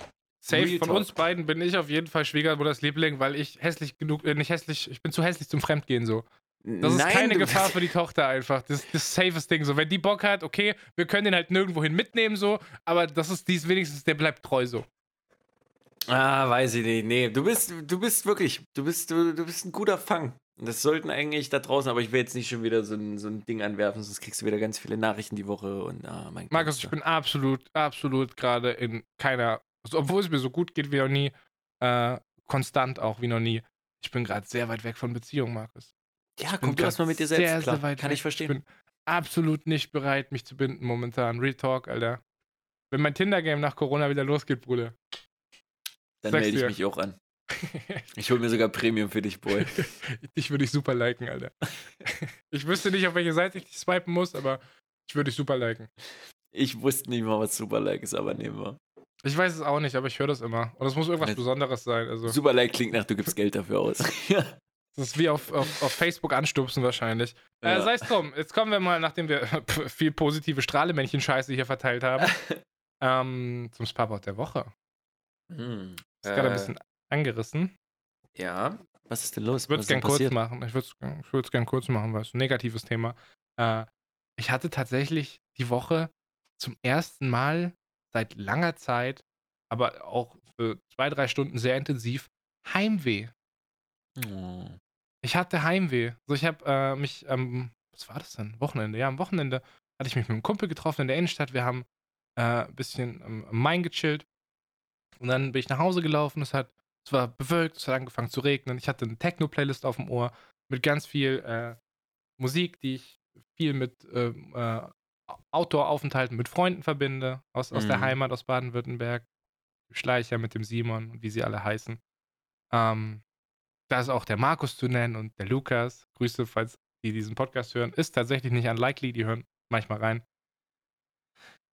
Safe, Real von Talk. uns beiden bin ich auf jeden Fall Schwiegermutters Liebling, weil ich hässlich genug, äh, nicht hässlich, ich bin zu hässlich zum Fremdgehen so. Das ist Nein, keine Gefahr für die Tochter einfach. Das ist das safest Ding. So, wenn die Bock hat, okay, wir können den halt nirgendwohin mitnehmen, so, aber das ist dies wenigstens, der bleibt treu so. Ah, weiß ich nicht. Nee, du bist, du bist wirklich, du bist, du, du bist ein guter Fang. Das sollten eigentlich da draußen, aber ich will jetzt nicht schon wieder so ein, so ein Ding anwerfen, sonst kriegst du wieder ganz viele Nachrichten die Woche und ah, mein Markus, ich bin absolut, absolut gerade in keiner, also, obwohl es mir so gut geht wie noch nie, äh, konstant auch wie noch nie. Ich bin gerade sehr weit weg von Beziehung, Markus. Ja, komm du erstmal mit dir selbst sehr, klar. Sehr weit Kann weg. ich verstehen. Ich bin absolut nicht bereit, mich zu binden momentan. Real Talk, Alter. Wenn mein Tinder-Game nach Corona wieder losgeht, Bruder. Dann melde ich mich auch an. Ich hole mir sogar Premium für dich, Boy. dich würde ich super liken, Alter. Ich wüsste nicht, auf welche Seite ich dich swipen muss, aber ich würde dich super liken. Ich wusste nicht mal, was super like ist, aber nehmen wir. Ich weiß es auch nicht, aber ich höre das immer. Und es muss irgendwas Besonderes sein. Also. Super like klingt nach, du gibst Geld dafür aus. Das ist wie auf, auf, auf Facebook anstupsen wahrscheinlich. Äh, ja. Äh, Sei es drum, jetzt kommen wir mal, nachdem wir viel positive Strahlemännchen-Scheiße hier verteilt haben, ähm, zum Sparboard der Woche. Hm. Ist äh, gerade ein bisschen angerissen. Ja, was ist denn los? Ich würde es gerne kurz machen. Ich würde es gerne kurz machen, weil es ein negatives Thema. Äh, ich hatte tatsächlich die Woche zum ersten Mal seit langer Zeit, aber auch für zwei, drei Stunden sehr intensiv, Heimweh. Oh. Ich hatte Heimweh. So, ich habe äh, mich am, ähm, was war das denn? Wochenende. Ja, am Wochenende hatte ich mich mit einem Kumpel getroffen in der Innenstadt. Wir haben äh, ein bisschen am Main gechillt. Und dann bin ich nach Hause gelaufen. Es hat, es war bewölkt, es hat angefangen zu regnen. Ich hatte eine Techno-Playlist auf dem Ohr mit ganz viel äh, Musik, die ich viel mit ähm, äh, Outdoor-Aufenthalten mit Freunden verbinde, aus, aus der mhm. Heimat, aus Baden-Württemberg. Schleicher mit dem Simon und wie sie alle heißen. Ähm, da ist auch der Markus zu nennen und der Lukas. Grüße, falls die diesen Podcast hören. Ist tatsächlich nicht unlikely, die hören manchmal rein.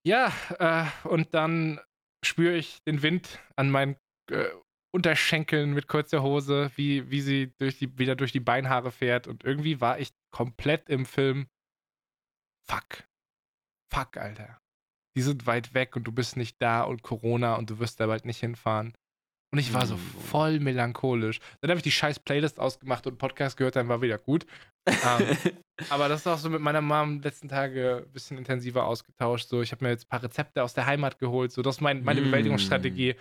Ja, äh, und dann spüre ich den Wind an meinen äh, Unterschenkeln mit kurzer Hose, wie, wie sie durch die, wieder durch die Beinhaare fährt. Und irgendwie war ich komplett im Film. Fuck. Fuck, Alter. Die sind weit weg und du bist nicht da und Corona und du wirst da bald nicht hinfahren. Und ich war so Mm. voll melancholisch. Dann habe ich die scheiß Playlist ausgemacht und Podcast gehört, dann war wieder gut. Ähm, aber das ist auch so mit meiner Mom letzten Tage ein bisschen intensiver ausgetauscht. So, ich habe mir jetzt ein paar Rezepte aus der Heimat geholt. So, das ist mein, meine Mm. Bewältigungsstrategie.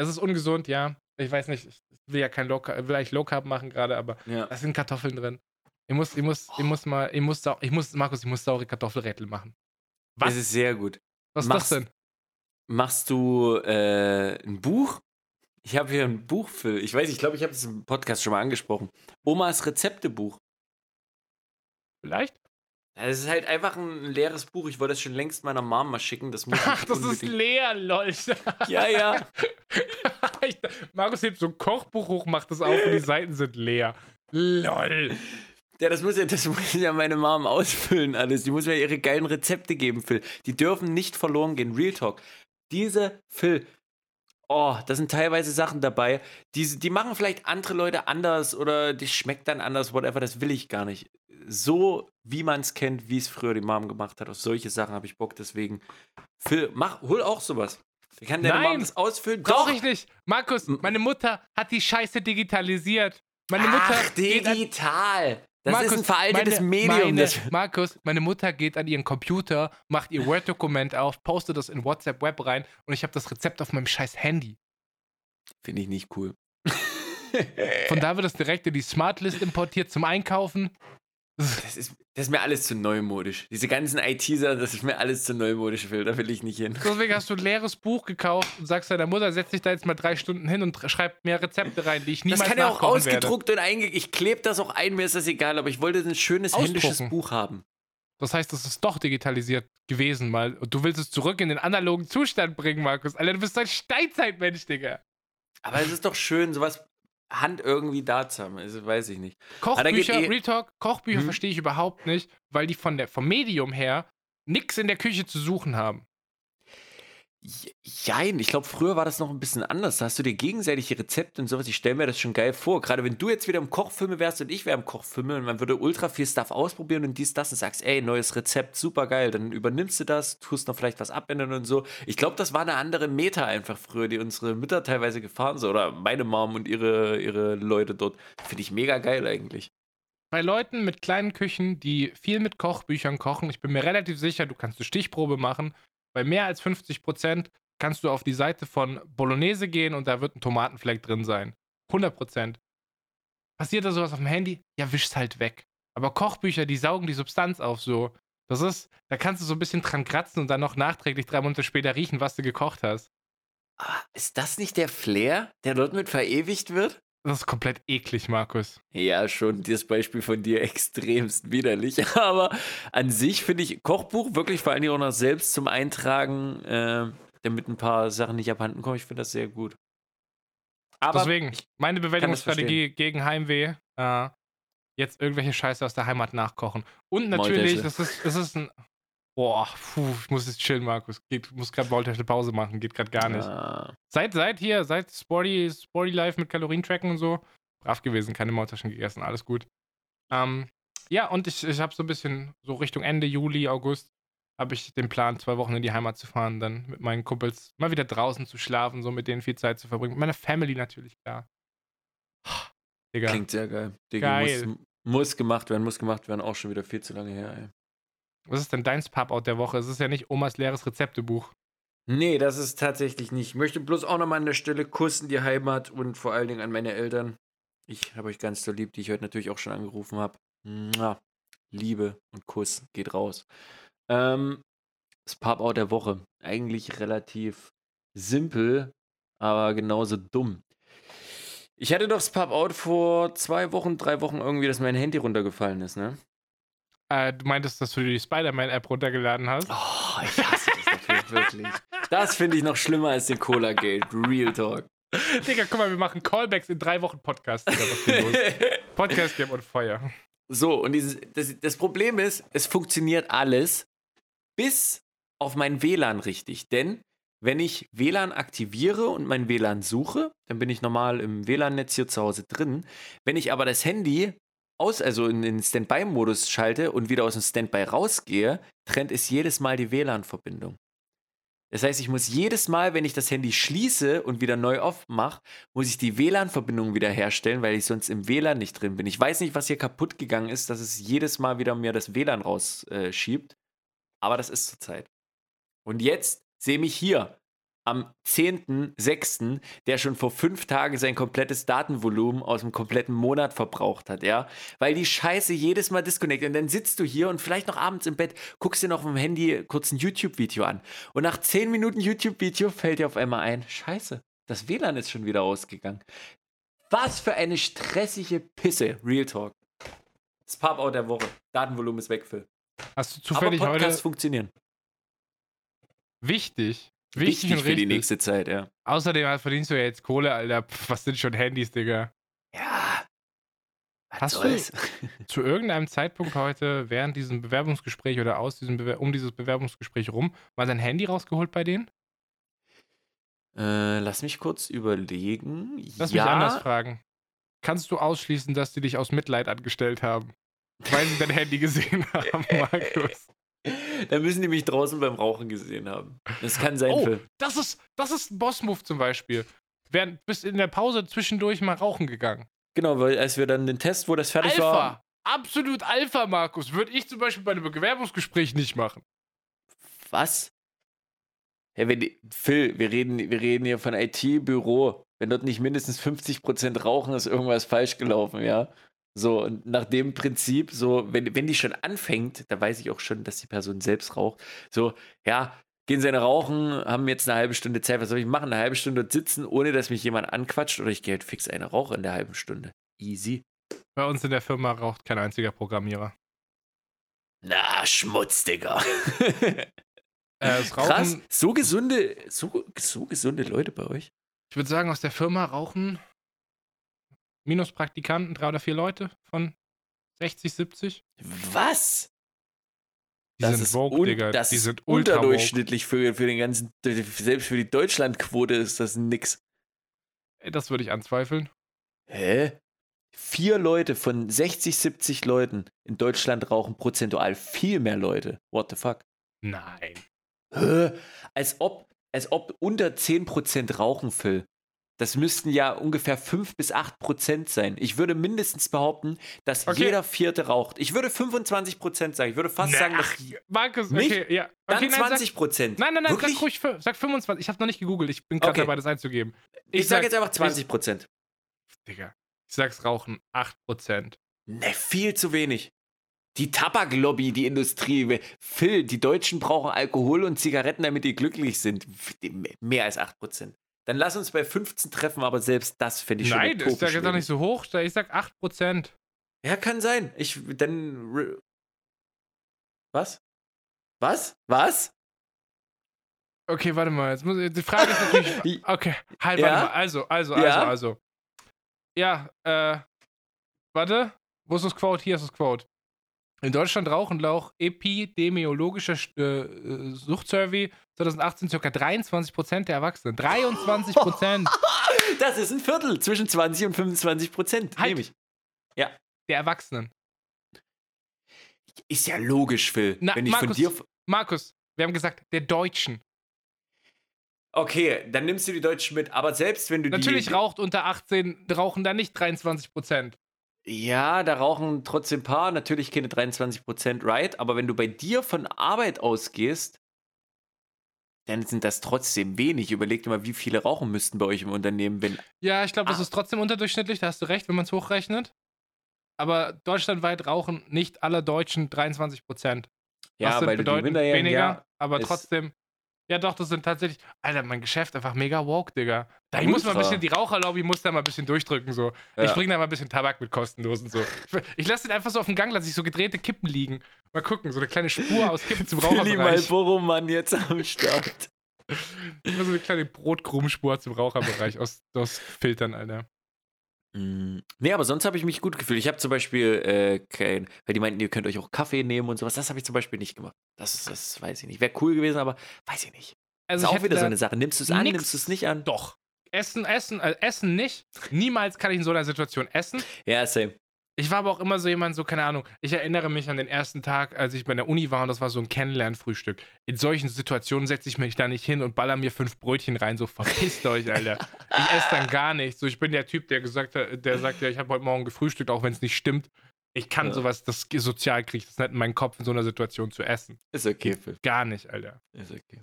Es ist ungesund, ja. Ich weiß nicht, ich will ja kein Low Carb, will eigentlich Low Carb machen gerade, aber ja. da sind Kartoffeln drin. Ich muss, ich muss, ich muss mal, ich muss, ich muss, Markus, ich muss saure Kartoffelrätel machen. Was? Das ist sehr gut. Was ist machst- das denn? Machst du äh, ein Buch? Ich habe hier ein Buch für. Ich weiß, ich glaube, ich habe das im Podcast schon mal angesprochen. Omas Rezeptebuch. Vielleicht? Das ist halt einfach ein leeres Buch. Ich wollte es schon längst meiner Mom mal schicken. Das muss Ach, das ist unbedingt- leer, lol. Ja, ja. Ich- Markus hebt so ein Kochbuch hoch, macht es auf und die Seiten sind leer. Lol. Ja, das muss ja, das muss ja meine Mom ausfüllen alles. Die muss mir ihre geilen Rezepte geben, Phil. Die dürfen nicht verloren gehen. Real Talk. Diese, Phil, oh, da sind teilweise Sachen dabei, die, die machen vielleicht andere Leute anders oder die schmeckt dann anders, whatever, das will ich gar nicht. So, wie man es kennt, wie es früher die Mom gemacht hat, auf solche Sachen habe ich Bock, deswegen. Phil, mach, hol auch sowas. Kann deine Nein, Mom das ausfüllen? Brauche Doch. ich nicht. Markus, meine Mutter hat die Scheiße digitalisiert. Meine Mutter Ach, geht an, digital. Das Markus, ist ein veraltetes meine, Medium. Meine, Markus, meine Mutter geht an ihren Computer, macht ihr Word-Dokument auf, postet das in WhatsApp Web rein und ich habe das Rezept auf meinem scheiß Handy. Finde ich nicht cool. Von da wird das direkt in die Smartlist importiert zum Einkaufen. Das ist, das ist mir alles zu neumodisch. Diese ganzen IT-Sachen, das ist mir alles zu neumodisch, Phil. Da will ich nicht hin. Deswegen hast du ein leeres Buch gekauft und sagst deiner Mutter, setz dich da jetzt mal drei Stunden hin und schreibt mehr Rezepte rein, die ich niemals Das kann ja auch nachkochen werde. ausgedruckt und einge... Ich klebe das auch ein, mir ist das egal, aber ich wollte ein schönes händisches Ausdrucken. Buch haben. Das heißt, es ist doch digitalisiert gewesen mal. Und du willst es zurück in den analogen Zustand bringen, Markus. Alter, du bist so ein Steinzeitmensch, Digga. Aber es ist doch schön, sowas Hand irgendwie da zu haben. Also, weiß ich nicht. Kochbücher, eh- Real Talk, Kochbücher Hm. verstehe ich überhaupt nicht, weil die von der, vom Medium her nichts in der Küche zu suchen haben. Jein, ich glaube, früher war das noch ein bisschen anders. Da hast du dir gegenseitige Rezepte und sowas. Ich stelle mir das schon geil vor. Gerade wenn du jetzt wieder im Kochfilme wärst und ich wäre im Kochfilme und man würde ultra viel Stuff ausprobieren und dies, das und sagst, ey, neues Rezept, super geil. Dann übernimmst du das, tust noch vielleicht was abändern und so. Ich glaube, das war eine andere Meta einfach früher, die unsere Mütter teilweise gefahren sind. Oder meine Mom und ihre, ihre Leute dort. Finde ich mega geil eigentlich. Bei Leuten mit kleinen Küchen, die viel mit Kochbüchern kochen, ich bin mir relativ sicher, du kannst eine Stichprobe machen. Bei mehr als 50 Prozent kannst du auf die Seite von Bolognese gehen und da wird ein Tomatenfleck drin sein. 100 Prozent. Passiert da sowas auf dem Handy? Ja, wisch's halt weg. Aber Kochbücher, die saugen die Substanz auf so. Das ist, da kannst du so ein bisschen dran kratzen und dann noch nachträglich drei Monate später riechen, was du gekocht hast. Aber ist das nicht der Flair, der dort mit verewigt wird? Das ist komplett eklig, Markus. Ja, schon das Beispiel von dir extremst widerlich. Aber an sich finde ich Kochbuch wirklich vor allen Dingen auch noch selbst zum Eintragen, äh, damit ein paar Sachen nicht abhanden kommen. Ich finde das sehr gut. Aber Deswegen, meine Bewältigungsstrategie gegen Heimweh, äh, jetzt irgendwelche Scheiße aus der Heimat nachkochen. Und natürlich, das ist, das ist ein. Boah, puh, ich muss jetzt chillen, Markus. Geht, muss gerade Maultäschle Pause machen, geht gerade gar nicht. Ah, Seit, seit hier, seit Sporty, Sporty Life mit Kalorientracken und so, brav gewesen, keine Maultaschen gegessen, alles gut. Ähm, ja, und ich, ich habe so ein bisschen, so Richtung Ende Juli, August, habe ich den Plan, zwei Wochen in die Heimat zu fahren, dann mit meinen Kumpels mal wieder draußen zu schlafen, so mit denen viel Zeit zu verbringen. Mit meiner Family natürlich, klar. Digga. klingt sehr geil. Digga, Geil. Muss, muss gemacht werden, muss gemacht werden. Auch schon wieder viel zu lange her, ey. Was ist denn dein Pub-Out der Woche? Es ist ja nicht Omas leeres Rezeptebuch. Nee, das ist tatsächlich nicht. Ich möchte bloß auch nochmal an der Stelle kussen die Heimat und vor allen Dingen an meine Eltern. Ich habe euch ganz so lieb, die ich heute natürlich auch schon angerufen habe. Liebe und Kuss geht raus. Ähm, das Pop-Out der Woche. Eigentlich relativ simpel, aber genauso dumm. Ich hatte doch das Pop-Out vor zwei Wochen, drei Wochen irgendwie, dass mein Handy runtergefallen ist, ne? Äh, du meintest, dass du die Spider-Man-App runtergeladen hast? Oh, ich hasse das dafür wirklich. Das finde ich noch schlimmer als den Cola-Gate. Real Talk. Digga, guck mal, wir machen Callbacks in drei Wochen Podcast. Podcast Game und Feuer. So, und dieses, das, das Problem ist, es funktioniert alles bis auf mein WLAN richtig. Denn wenn ich WLAN aktiviere und mein WLAN suche, dann bin ich normal im WLAN-Netz hier zu Hause drin. Wenn ich aber das Handy aus, also in den Standby-Modus schalte und wieder aus dem Standby rausgehe, trennt es jedes Mal die WLAN-Verbindung. Das heißt, ich muss jedes Mal, wenn ich das Handy schließe und wieder neu aufmache, muss ich die WLAN-Verbindung wieder herstellen, weil ich sonst im WLAN nicht drin bin. Ich weiß nicht, was hier kaputt gegangen ist, dass es jedes Mal wieder mir das WLAN rausschiebt. Aber das ist zurzeit. Und jetzt sehe mich hier am 10.06., der schon vor fünf Tagen sein komplettes Datenvolumen aus dem kompletten Monat verbraucht hat, ja. Weil die Scheiße jedes Mal disconnectet. Und dann sitzt du hier und vielleicht noch abends im Bett, guckst dir noch auf dem Handy kurz ein YouTube-Video an. Und nach zehn Minuten YouTube-Video fällt dir auf einmal ein, Scheiße, das WLAN ist schon wieder ausgegangen. Was für eine stressige Pisse, Real Talk. Das Pop-Out der Woche. Datenvolumen ist weg, Phil. Hast du zufällig Aber Podcasts heute funktionieren. wichtig, wichtig, Wichtig für die nächste Zeit, ja. Außerdem verdienst du ja jetzt Kohle, Alter. Pff, was sind schon Handys, Digga? Ja. Was Hast du- soll's? Zu irgendeinem Zeitpunkt heute während diesem Bewerbungsgespräch oder aus diesem Bewer um dieses Bewerbungsgespräch rum mal sein Handy rausgeholt bei denen? Äh, lass mich kurz überlegen. Lass ja, mich anders fragen. Kannst du ausschließen, dass die dich aus Mitleid angestellt haben? Weil sie dein Handy gesehen haben, Markus. Da müssen die mich draußen beim Rauchen gesehen haben. Das kann sein, Oh, Phil. das ist, das ist ein Boss-Move zum Beispiel. Während, bist in der Pause zwischendurch mal rauchen gegangen. Genau, weil als wir dann den Test, wo das fertig war. Alpha! Absolut Alpha, Markus. Würde ich zum Beispiel bei einem Bewerbungsgespräch nicht machen. Was? Ja, wenn Phil, wir reden, wir reden hier von IT-Büro. Wenn dort nicht mindestens 50% rauchen, ist irgendwas falsch gelaufen, ja. So, und nach dem Prinzip, so, wenn, wenn die schon anfängt, da weiß ich auch schon, dass die Person selbst raucht. So, ja, gehen sie eine rauchen, haben jetzt eine halbe Stunde Zeit, was soll ich machen? Eine halbe Stunde dort sitzen, ohne dass mich jemand anquatscht oder ich gehe halt fix eine rauchen in der halben Stunde. Easy. Bei uns in der Firma raucht kein einziger Programmierer. Na, Schmutz, Digga. Äh, Krass, so gesunde, so, so gesunde Leute bei euch. ich würde sagen, aus der Firma rauchen minus Praktikanten drei oder vier Leute von 60, 70. Was? Die das sind ist, Vogue, Digga. das die sind unterdurchschnittlich für, für den ganzen, selbst für die Deutschlandquote ist das nix. Das würde ich anzweifeln. Hä? Vier Leute von 60, 70 Leuten in Deutschland rauchen prozentual viel mehr Leute. What the fuck? Nein. Hä? Als ob, als ob unter 10% rauchen, Phil. Das müssten ja ungefähr 5 bis 8% sein. Ich würde mindestens behaupten, dass Okay. jeder Vierte raucht. Ich würde 25% sagen. Ich würde fast Na, sagen, dass Markus, Nicht? okay, ja. dann Okay, nein, sag- 20%. Nein, nein, nein, Wirklich? sag ruhig, sag 25. Ich habe noch nicht gegoogelt. Ich bin gerade Okay. dabei, das einzugeben. Ich, sag- sage jetzt einfach 20%. Digga. Ich sag's Rauchen 8%. Ne, viel zu wenig. Die Tabaklobby, die Industrie. Phil, die Deutschen brauchen Alkohol und Zigaretten, damit die glücklich sind. Mehr als 8%. Dann lass uns bei 15 treffen, aber selbst das finde ich Nein, schon ich sag jetzt auch nicht so hoch. Ich sag 8%. Ja, kann sein. Ich, dann. Was? Was? Was? Okay, warte mal. Jetzt muss, die Frage ist natürlich. Okay, halt, Ja? warte mal. Also, also, also, Ja? also. Ja, äh. Warte. Wo ist das Quote? Hier ist das Quote. In Deutschland rauchen laut epidemiologischer äh, Suchtsurvey 2018 ca. 23% der Erwachsenen. 23% Das ist ein Viertel. Zwischen 20 und 25 Prozent. Halt. Nehme ich. der Erwachsenen. Ist ja logisch, Phil. Na, Wenn ich von Markus- dir. Markus, wir haben gesagt, der Deutschen. Okay, dann nimmst du die Deutschen mit. Aber selbst wenn du Natürlich die. raucht unter 18, rauchen da nicht 23%. Ja, da rauchen trotzdem ein paar, natürlich keine 23% right, aber wenn du bei dir von Arbeit ausgehst, dann sind das trotzdem wenig. Überleg dir mal, wie viele rauchen müssten bei euch im Unternehmen, wenn. Ja, ich glaube, das Ah. ist trotzdem unterdurchschnittlich, da hast du recht, wenn man es hochrechnet. Aber deutschlandweit rauchen nicht alle Deutschen 23 Prozent. Ja, weil Minderjährigen, weniger, ja, aber trotzdem. Ja, doch, das sind tatsächlich. Alter, mein Geschäft einfach mega woke, Digga. Da ich muss mal ein bisschen, die Raucherlobby muss da mal ein bisschen durchdrücken, so. Ich Ja. bringe da mal ein bisschen Tabak mit kostenlosen, so. Ich lasse den einfach so auf dem Gang, lasse ich so gedrehte Kippen liegen. Mal gucken, so eine kleine Spur aus Kippen zum Raucherbereich. Marlboro Mann jetzt am Start. Immer so eine kleine Brotkrummspur zum Raucherbereich aus, aus Filtern, Alter. Mm, Nee, aber sonst habe ich mich gut gefühlt. Ich habe zum Beispiel äh, kein, weil die meinten, ihr könnt euch auch Kaffee nehmen und sowas. Das habe ich zum Beispiel nicht gemacht. Das, ist, das weiß ich nicht. Wäre cool gewesen, aber weiß ich nicht. Also ist auch wieder so eine Sache. Nimmst du es an, nix- nimmst du es nicht an? Doch. Essen, essen, äh, essen nicht. Niemals kann ich in so einer Situation essen. Ja, same. Ich war aber auch immer so jemand, so, keine Ahnung, ich erinnere mich an den ersten Tag, als ich bei der Uni war und das war so ein Kennenlernfrühstück. In solchen Situationen setze ich mich da nicht hin und baller mir fünf Brötchen rein, so verpisst euch, Alter. Ich esse dann gar nichts. So, ich bin der Typ, der gesagt hat, der sagt, ja, ich habe heute Morgen gefrühstückt, auch wenn es nicht stimmt. Ich kann Ja. sowas, das sozial kriege ich das nicht in meinen Kopf, in so einer Situation zu essen. Ist okay, Phil. Gar nicht, Alter. Ist okay.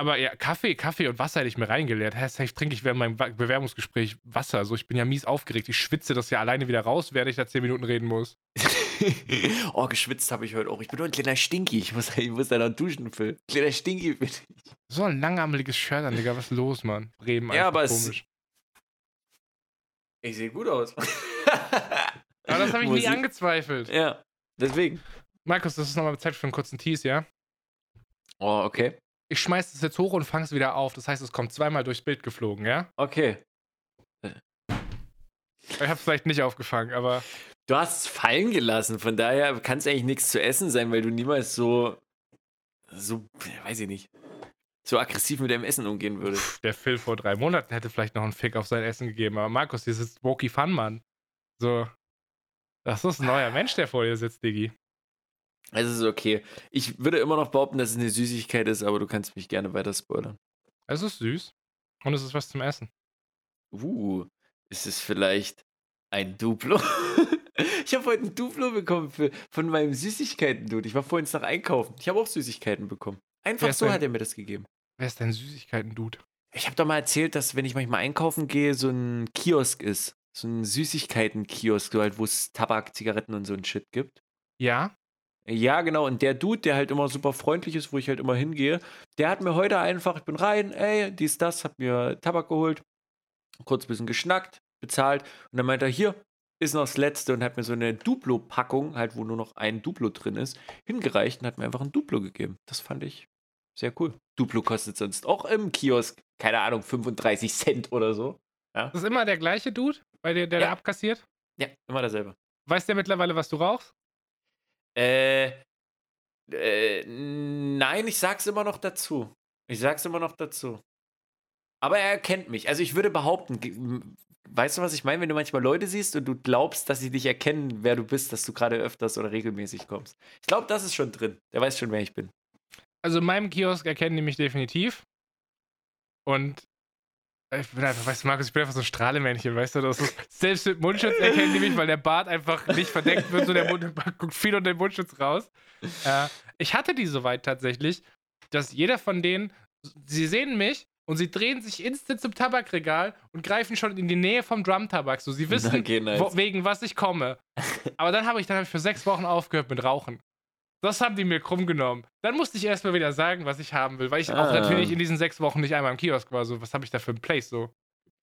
Aber ja, Kaffee, Kaffee und Wasser hätte ich mir reingeleert. Safe trinke ich während meinem Bewerbungsgespräch Wasser. So, ich bin ja mies aufgeregt. Ich schwitze das ja alleine wieder raus, während ich da zehn Minuten reden muss. oh, geschwitzt habe ich heute auch. Ich bin nur ein kleiner Stinky. Ich muss, ich muss da noch duschen, Phil. Kleiner Stinky bin ich. So ein langarmeliges Shirt an, Digga. Was ist los, Mann? Bremen, Ja, aber es- komisch. Ich sehe gut aus. Aber das habe ich Muss nie angezweifelt. Ja, deswegen. Markus, das ist nochmal Zeit für einen kurzen Tease, ja? Oh, okay. Ich schmeiß das jetzt hoch und fang's wieder auf. Das heißt, es kommt zweimal durchs Bild geflogen, ja? Okay. Ich hab's vielleicht nicht aufgefangen, aber Du hast es fallen gelassen, von daher kann es eigentlich nichts zu essen sein, weil du niemals so, so, weiß ich nicht, so aggressiv mit deinem Essen umgehen würdest. der Phil vor drei Monaten hätte vielleicht noch einen Fick auf sein Essen gegeben. Aber Markus, hier sitzt Woki Fun, Mann. So. Das ist ein neuer Mensch, der vor dir sitzt, Diggi. Es ist okay. Ich würde immer noch behaupten, dass es eine Süßigkeit ist, aber du kannst mich gerne weiter spoilern. Es ist süß. Und es ist was zum Essen. Uh, ist es vielleicht ein Duplo? ich habe heute ein Duplo bekommen für, von meinem Süßigkeiten-Dude. Ich war vorhin noch einkaufen. Ich habe auch Süßigkeiten bekommen. Einfach so dein- hat er mir das gegeben. Wer ist dein Süßigkeiten-Dude? Ich habe doch mal erzählt, dass wenn ich manchmal einkaufen gehe, so ein Kiosk ist. So ein Süßigkeiten-Kiosk, halt, wo es Tabak, Zigaretten und so ein Shit gibt. Ja? Ja, genau. Und der Dude, der halt immer super freundlich ist, wo ich halt immer hingehe, der hat mir heute einfach, ich bin rein, ey, dies, das, hab mir Tabak geholt, kurz ein bisschen geschnackt, bezahlt und dann meint er, hier ist noch das letzte und hat mir so eine Duplo-Packung, halt, wo nur noch ein Duplo drin ist, hingereicht und hat mir einfach ein Duplo gegeben. Das fand ich sehr cool. Duplo kostet sonst auch im Kiosk, keine Ahnung, 35 Cent oder so. Das ist immer der gleiche Dude, bei dir, der Ja. da abkassiert? Ja, immer dasselbe. Weiß der mittlerweile, was du rauchst? Äh, äh, nein, ich sag's immer noch dazu. Ich sag's immer noch dazu. Aber er erkennt mich. Also ich würde behaupten, weißt du, was ich meine, wenn du manchmal Leute siehst und du glaubst, dass sie dich erkennen, wer du bist, dass du gerade öfters oder regelmäßig kommst. Ich glaube, das ist schon drin. Der weiß schon, wer ich bin. Also in meinem Kiosk erkennen die mich definitiv. Und ich bin einfach, weißt du, Markus, ich bin einfach so ein Strahlemännchen, weißt du? Das ist, selbst mit Mundschutz erkennen die mich, weil der Bart einfach nicht verdeckt wird, so der Mund guckt viel unter den Mundschutz raus. Äh, ich hatte die soweit tatsächlich, dass jeder von denen, sie sehen mich und sie drehen sich instant zum Tabakregal und greifen schon in die Nähe vom Drum-Tabak. So, sie wissen, Okay, nice. wo, wegen was ich komme. Aber dann habe ich dann hab ich für sechs Wochen aufgehört mit Rauchen. Das haben die mir krumm genommen. Dann musste ich erstmal wieder sagen, was ich haben will, weil ich auch Ah. natürlich in diesen sechs Wochen nicht einmal im Kiosk war. So, was habe ich da für ein Place? So,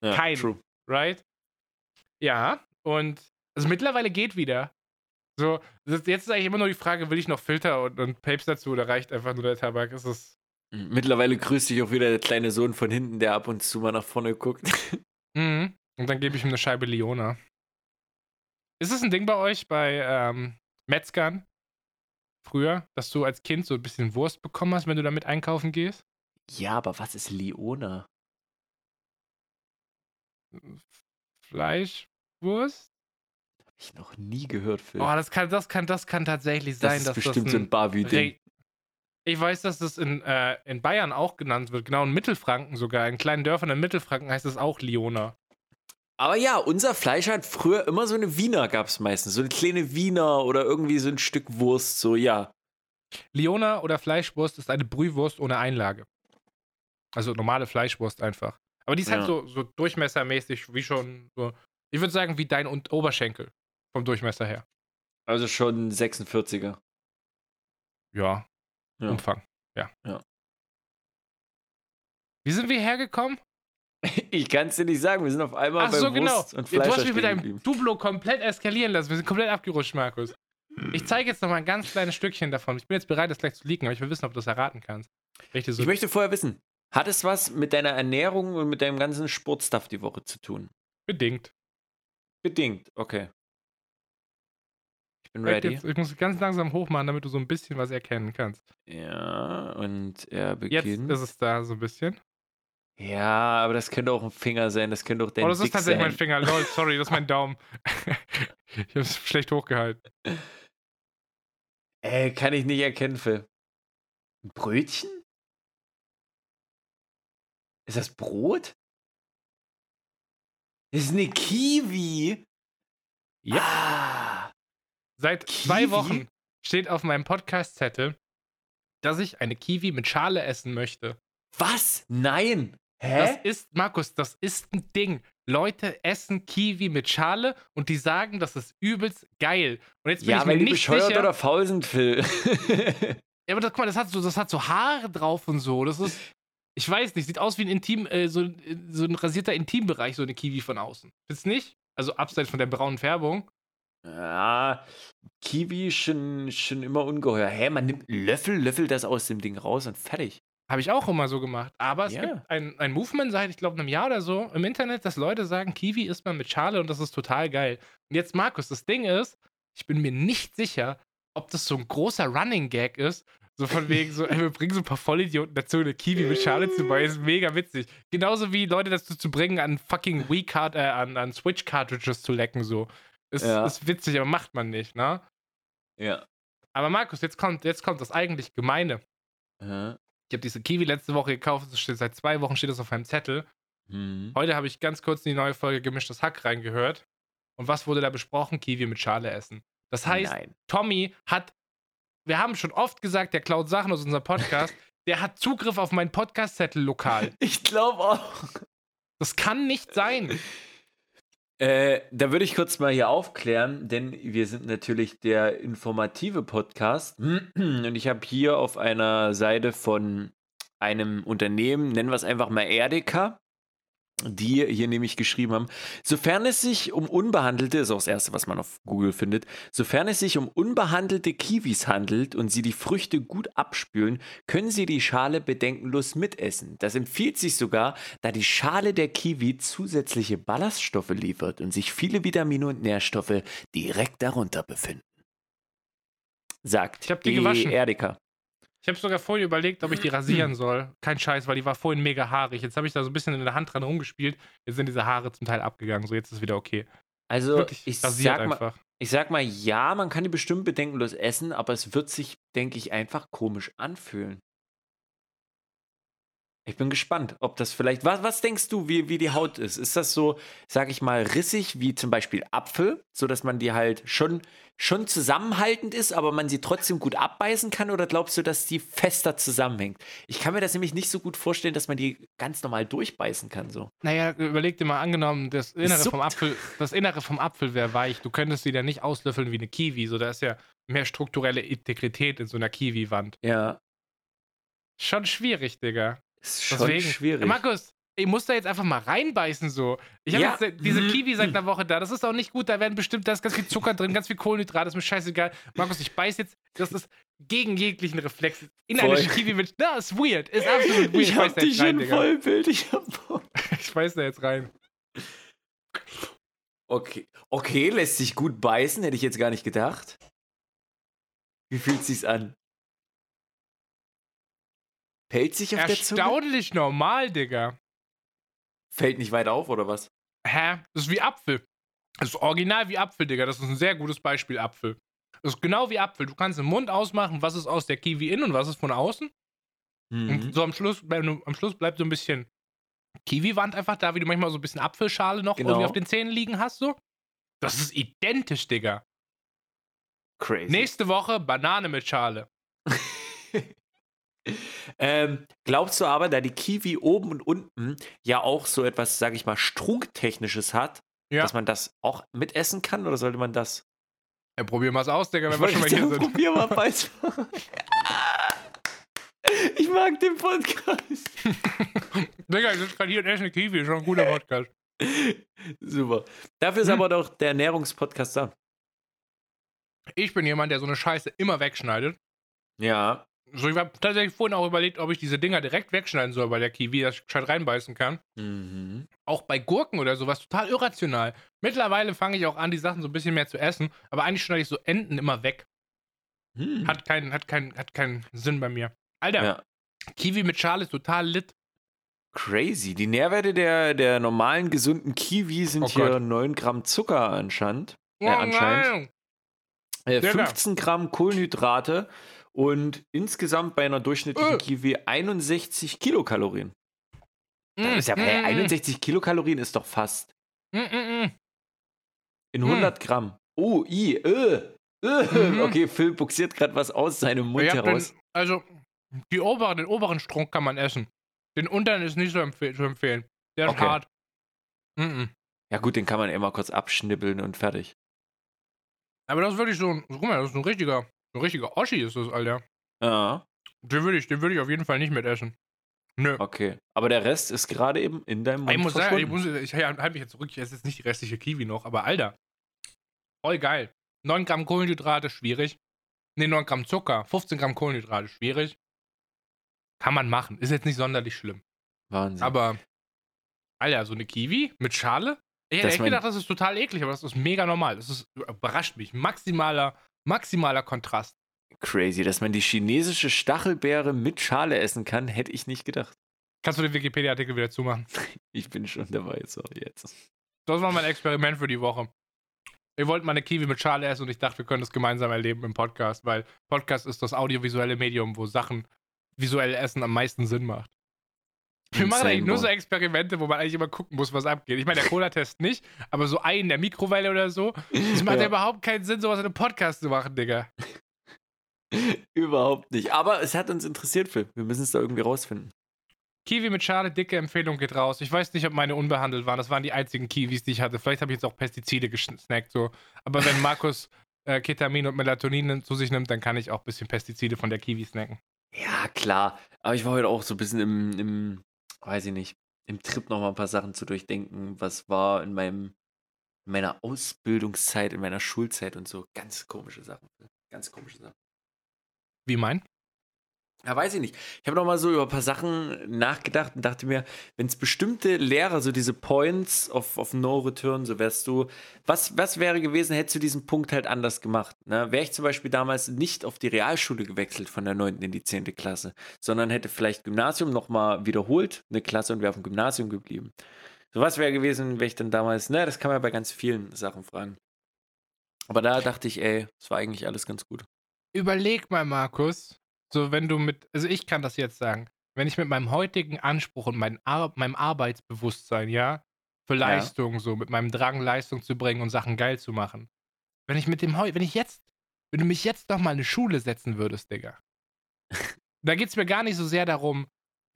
Ja, kein. True. right? Ja, und also mittlerweile geht wieder. So, jetzt ist eigentlich immer nur die Frage, will ich noch Filter und, und Papes dazu oder reicht einfach nur der Tabak? Ist es. Mittlerweile grüßt dich auch wieder der kleine Sohn von hinten, der ab und zu mal nach vorne guckt. Mhm. Und dann gebe ich ihm eine Scheibe Leona. Ist es ein Ding bei euch, bei ähm, Metzgern? Früher, dass du als Kind so ein bisschen Wurst bekommen hast, wenn du damit einkaufen gehst? ja, aber was ist Leona? Fleischwurst? Hab ich noch nie gehört, Phil. Oh, das kann, das kann, das kann tatsächlich das sein, ist dass bestimmt das so ein ein Barbie-Ding. Ich weiß, dass das in, äh, in Bayern auch genannt wird, genau in Mittelfranken sogar. In kleinen Dörfern in Mittelfranken heißt es auch Liona. Aber ja, unser Fleisch hat früher immer so eine Wiener, gab es meistens. So eine kleine Wiener oder irgendwie so ein Stück Wurst, so, ja. Liona oder Fleischwurst ist eine Brühwurst ohne Einlage. Also normale Fleischwurst einfach. Aber die ist halt Ja. so, so durchmessermäßig, wie schon so. Ich würde sagen, wie dein Oberschenkel vom Durchmesser her. Also schon 46er. Ja. Ja. Umfang. Ja. Ja. Wie sind wir hergekommen? Ich kann es dir nicht sagen, wir sind auf einmal Ach bei so, genau. Wurst und Fleisch du hast mich mit deinem. Duplo komplett eskalieren lassen. Wir sind komplett abgerutscht, Markus. Ich zeige jetzt noch mal ein ganz kleines Stückchen davon. Ich bin jetzt bereit, das gleich zu leaken, aber ich will wissen, ob du das erraten kannst. Richtig so. Ich möchte vorher wissen, Hat es was mit deiner Ernährung und mit deinem ganzen Sportstuff die Woche zu tun? Bedingt. Bedingt, okay. Ich bin Halt ready. Jetzt, ich muss ganz langsam hochmachen, damit du so ein bisschen was erkennen kannst. Ja, und er Jetzt beginnt. ist es da so ein bisschen. Ja, aber das könnte auch ein Finger sein, das könnte auch dein oh, das ist Dick tatsächlich sein. mein Finger. Lol, sorry, das ist mein Daumen. ich hab's schlecht hochgehalten. Ey, kann ich nicht erkennen, Phil. Ein Brötchen? Ist das Brot? Das ist eine Kiwi. Ja. Ah, Seit zwei Kiwi? Wochen steht auf meinem Podcast-Zettel, dass ich eine Kiwi mit Schale essen möchte. was? Nein. Hä? Das ist, Markus, das ist ein Ding. Leute essen Kiwi mit Schale und die sagen, das ist übelst geil. Und jetzt bin ja, ich mir nicht bescheuert sicher. oder faul sind, Phil. Ja, aber das, guck mal, das hat, so, das hat so Haare drauf und so. Das ist, ich weiß nicht, sieht aus wie ein Intim, äh, so, so ein rasierter Intimbereich, so eine Kiwi von außen. Findest du nicht? Also abseits von der braunen Färbung. ja, Kiwi schon, schon immer ungeheuer. Hä, man nimmt einen Löffel, löffelt das aus dem Ding raus und fertig. Habe ich auch immer so gemacht. Aber es Ja. gibt ein, ein Movement seit, ich glaube, einem Jahr oder so im Internet, dass Leute sagen, Kiwi isst man mit Schale und das ist total geil. Und jetzt, Markus, das Ding ist, ich bin mir nicht sicher, ob das so ein großer Running Gag ist. So von wegen so, ey, wir bringen so ein paar Vollidioten dazu, eine Kiwi mit Schale zu beißen. Mega witzig. Genauso wie Leute dazu zu bringen, an fucking Wii Card, äh, an, an Switch Cartridges zu lecken, so. Ist, Ja. ist witzig, aber macht man nicht, ne? Ja. Aber Markus, jetzt kommt, jetzt kommt das eigentlich Gemeine. Ja. Ich habe diese Kiwi letzte Woche gekauft, steht, seit zwei Wochen steht das auf meinem Zettel. Hm. Heute habe ich ganz kurz in die neue Folge Gemischtes Hack reingehört. Und was wurde da besprochen? Kiwi mit Schale essen. Das heißt, Nein. Tommy hat, wir haben schon oft gesagt, der klaut Sachen aus unserem Podcast, der hat Zugriff auf meinen Podcast-Zettel lokal. Ich glaube auch. Das kann nicht sein. Äh, da würde ich kurz mal hier aufklären, denn wir sind natürlich der informative Podcast. Und ich habe hier auf einer Seite von einem Unternehmen, nennen wir es einfach mal Erdeka, die hier nämlich geschrieben haben, sofern es sich um unbehandelte, ist auch das erste, was man auf Google findet, sofern es sich um unbehandelte Kiwis handelt und sie die Früchte gut abspülen, können sie die Schale bedenkenlos mitessen. Das empfiehlt sich sogar, da die Schale der Kiwi zusätzliche Ballaststoffe liefert und sich viele Vitamine und Nährstoffe direkt darunter befinden. Sagt Ich hab die gewaschen. Erdeka. Ich habe sogar vorhin überlegt, ob ich die rasieren soll. Kein Scheiß, weil die war vorhin mega haarig. Jetzt habe ich da so ein bisschen in der Hand dran rumgespielt. Jetzt sind diese Haare zum Teil abgegangen. So, jetzt ist wieder okay. Also Wirklich ich rasiert sag, mal, einfach. ich sag mal, ja, man kann die bestimmt bedenkenlos essen, aber es wird sich, denke ich, einfach komisch anfühlen. Ich bin gespannt, ob das vielleicht. Was, was denkst du, wie, wie die Haut ist? Ist das so, sag ich mal, rissig wie zum Beispiel Apfel, sodass man die halt schon, schon zusammenhaltend ist, aber man sie trotzdem gut abbeißen kann? Oder glaubst du, dass die fester zusammenhängt? Ich kann mir das nämlich nicht so gut vorstellen, dass man die ganz normal durchbeißen kann. So. Naja, überleg dir mal, angenommen, das Innere suppt. vom Apfel, das Innere vom Apfel wäre weich. Du könntest sie dann nicht auslöffeln wie eine Kiwi. So, da ist ja mehr strukturelle Integrität in so einer Kiwi-Wand. Ja, Schon schwierig, Digga. Ist schon Deswegen. schwierig. Markus, ich muss da jetzt einfach mal reinbeißen so. Ich habe Ja. jetzt diese Mhm. Kiwi seit einer Woche da. Das ist auch nicht gut. Da werden bestimmt, da ist ganz viel Zucker drin, ganz viel Kohlenhydrate. Ist mir scheißegal. Markus, ich beiß jetzt. Das ist gegen jeglichen Reflex. In eine Voll. Kiwi mit. Das ist weird. Ist absolut weird. ich beiß hab dich schon Digga. Vollbild. Ich hab Bock. Ich beiß da jetzt rein. Okay. Okay, lässt sich gut beißen, hätte ich jetzt gar nicht gedacht. Wie fühlt sich's an? Sich auf der Zunge? Erstaunlich normal, Digga. Fällt nicht weit auf, oder was? Hä? Das ist wie Apfel. Das ist original wie Apfel, Digga. Das ist ein sehr gutes Beispiel, Apfel. Das ist genau wie Apfel. Du kannst im Mund ausmachen, was ist aus der Kiwi innen und was ist von außen. Mhm. Und so am Schluss, am Schluss bleibt so ein bisschen Kiwi-Wand einfach da, wie du manchmal so ein bisschen Apfelschale noch Genau. irgendwie auf den Zähnen liegen hast, so. Das ist identisch, Digga. Crazy. Nächste Woche Banane mit Schale. ähm, glaubst du aber, da die Kiwi oben und unten ja auch so etwas, sag ich mal, Strunktechnisches hat, Ja. dass man das auch mitessen kann, oder sollte man das? ja probieren wir es aus, Digga, wenn Ich wir schon mal hier sind. Probier mal beiß. Ich mag den Podcast. Digga, ich sitze gerade hier und esse eine Kiwi. Schon ein guter Podcast. Super. Dafür ist Hm. aber doch der Ernährungspodcast da. Ich bin jemand, der so eine Scheiße immer wegschneidet. Ja. So, ich habe tatsächlich vorhin auch überlegt, ob ich diese Dinger direkt wegschneiden soll bei der Kiwi, dass ich gescheit reinbeißen kann. Mhm. Auch bei Gurken oder sowas total irrational. Mittlerweile fange ich auch an, die Sachen so ein bisschen mehr zu essen, aber eigentlich schneide ich so Enden immer weg. Hm. Hat keinen, hat keinen, hat keinen Sinn bei mir. Alter, Ja. Kiwi mit Schale ist total lit. Crazy. Die Nährwerte der, der normalen, gesunden Kiwi sind Oh hier Gott. 9 Gramm Zucker anscheinend. Oh, Ja, anscheinend. Äh, Digga. 15 Gramm Kohlenhydrate und insgesamt bei einer durchschnittlichen Äh. Kiwi 61 Kilokalorien. Das Mm, ist ja, mm, hey, mm, 61 Kilokalorien ist doch fast mm, mm, mm. in Mm. 100 Gramm. Oh, i, äh, äh. Mhm. Okay, Phil buxiert gerade was aus seinem Mund heraus. Den, also, die oberen, den oberen Strunk kann man essen. Den unteren ist nicht so empfe zu empfehlen. Der ist Okay. hart. Ja gut, den kann man immer kurz abschnibbeln und fertig. Aber das ist wirklich so ein, guck mal, das ist ein richtiger, ein richtiger Oschi ist das, Alter. Ja, Den würde ich, den würde ich auf jeden Fall nicht mitessen. Nö. okay. Aber der Rest ist gerade eben in deinem Mund ich muss sagen, ich, muss, ich halte mich jetzt zurück, ich esse jetzt nicht die restliche Kiwi noch, aber Alter. Voll geil. 9 Gramm Kohlenhydrate, schwierig. Ne, 9 Gramm Zucker, 15 Gramm Kohlenhydrate, schwierig. Kann man machen. Ist jetzt nicht sonderlich schlimm. Wahnsinn. Aber, Alter, so eine Kiwi mit Schale? Ich hätte Das echt gedacht, das ist total eklig, aber das ist mega normal. Das ist, überrascht mich. Maximaler, maximaler Kontrast. Crazy, dass man die chinesische Stachelbeere mit Schale essen kann, hätte ich nicht gedacht. Kannst du den Wikipedia-Artikel wieder zumachen? Ich bin schon dabei, so jetzt. Das war mein Experiment für die Woche. Ich wollte mal eine Kiwi mit Schale essen und ich dachte, wir können das gemeinsam erleben im Podcast, weil Podcast ist das audiovisuelle Medium, wo Sachen visuell essen am meisten Sinn macht. Wir machen eigentlich nur so. Experimente, wo man eigentlich immer gucken muss, was abgeht. Ich meine, der Cola-Test nicht, aber so einen in der Mikrowelle oder so, das macht ja. Ja. überhaupt keinen Sinn, sowas in einem Podcast zu machen, Digga. Überhaupt nicht. Aber es hat uns interessiert, Phil. Wir müssen es da irgendwie rausfinden. Kiwi mit Schale, dicke Empfehlung geht raus. Ich weiß nicht, ob meine unbehandelt waren. Das waren die einzigen Kiwis, die ich hatte. Vielleicht habe ich jetzt auch Pestizide gesnackt, so. Aber wenn Markus äh, Ketamin und Melatonin zu sich nimmt, dann kann ich auch ein bisschen Pestizide von der Kiwi snacken. Ja, klar. Aber ich war heute auch so ein bisschen im, im weiß ich nicht, im Trip nochmal ein paar Sachen zu durchdenken. Was war in meinem, in meiner Ausbildungszeit, in meiner Schulzeit und so. Ganz komische Sachen. Phil. Ganz komische Sachen. Wie mein? Ja, weiß ich nicht. Ich habe noch mal so über ein paar Sachen nachgedacht und dachte mir, wenn es bestimmte Lehrer, so diese Points of, of No Return, so wärst du, was, was wäre gewesen, hättest du diesen Punkt halt anders gemacht? Ne? Wäre ich zum Beispiel damals nicht auf die Realschule gewechselt von der 9. in die 10. Klasse, sondern hätte vielleicht Gymnasium noch mal wiederholt, eine Klasse und wäre auf dem Gymnasium geblieben. So was wäre gewesen, wäre ich dann damals, ne, das kann man bei ganz vielen Sachen fragen. Aber da dachte ich, ey, es war eigentlich alles ganz gut. Überleg mal, Markus. So, wenn du mit, also ich kann das jetzt sagen, wenn ich mit meinem heutigen Anspruch und mein Ar meinem Arbeitsbewusstsein, ja, für Ja. Leistung, so mit meinem Drang, Leistung zu bringen und Sachen geil zu machen, wenn ich mit dem heu, wenn ich jetzt, wenn du mich jetzt noch mal in eine Schule setzen würdest, Digga, da geht es mir gar nicht so sehr darum,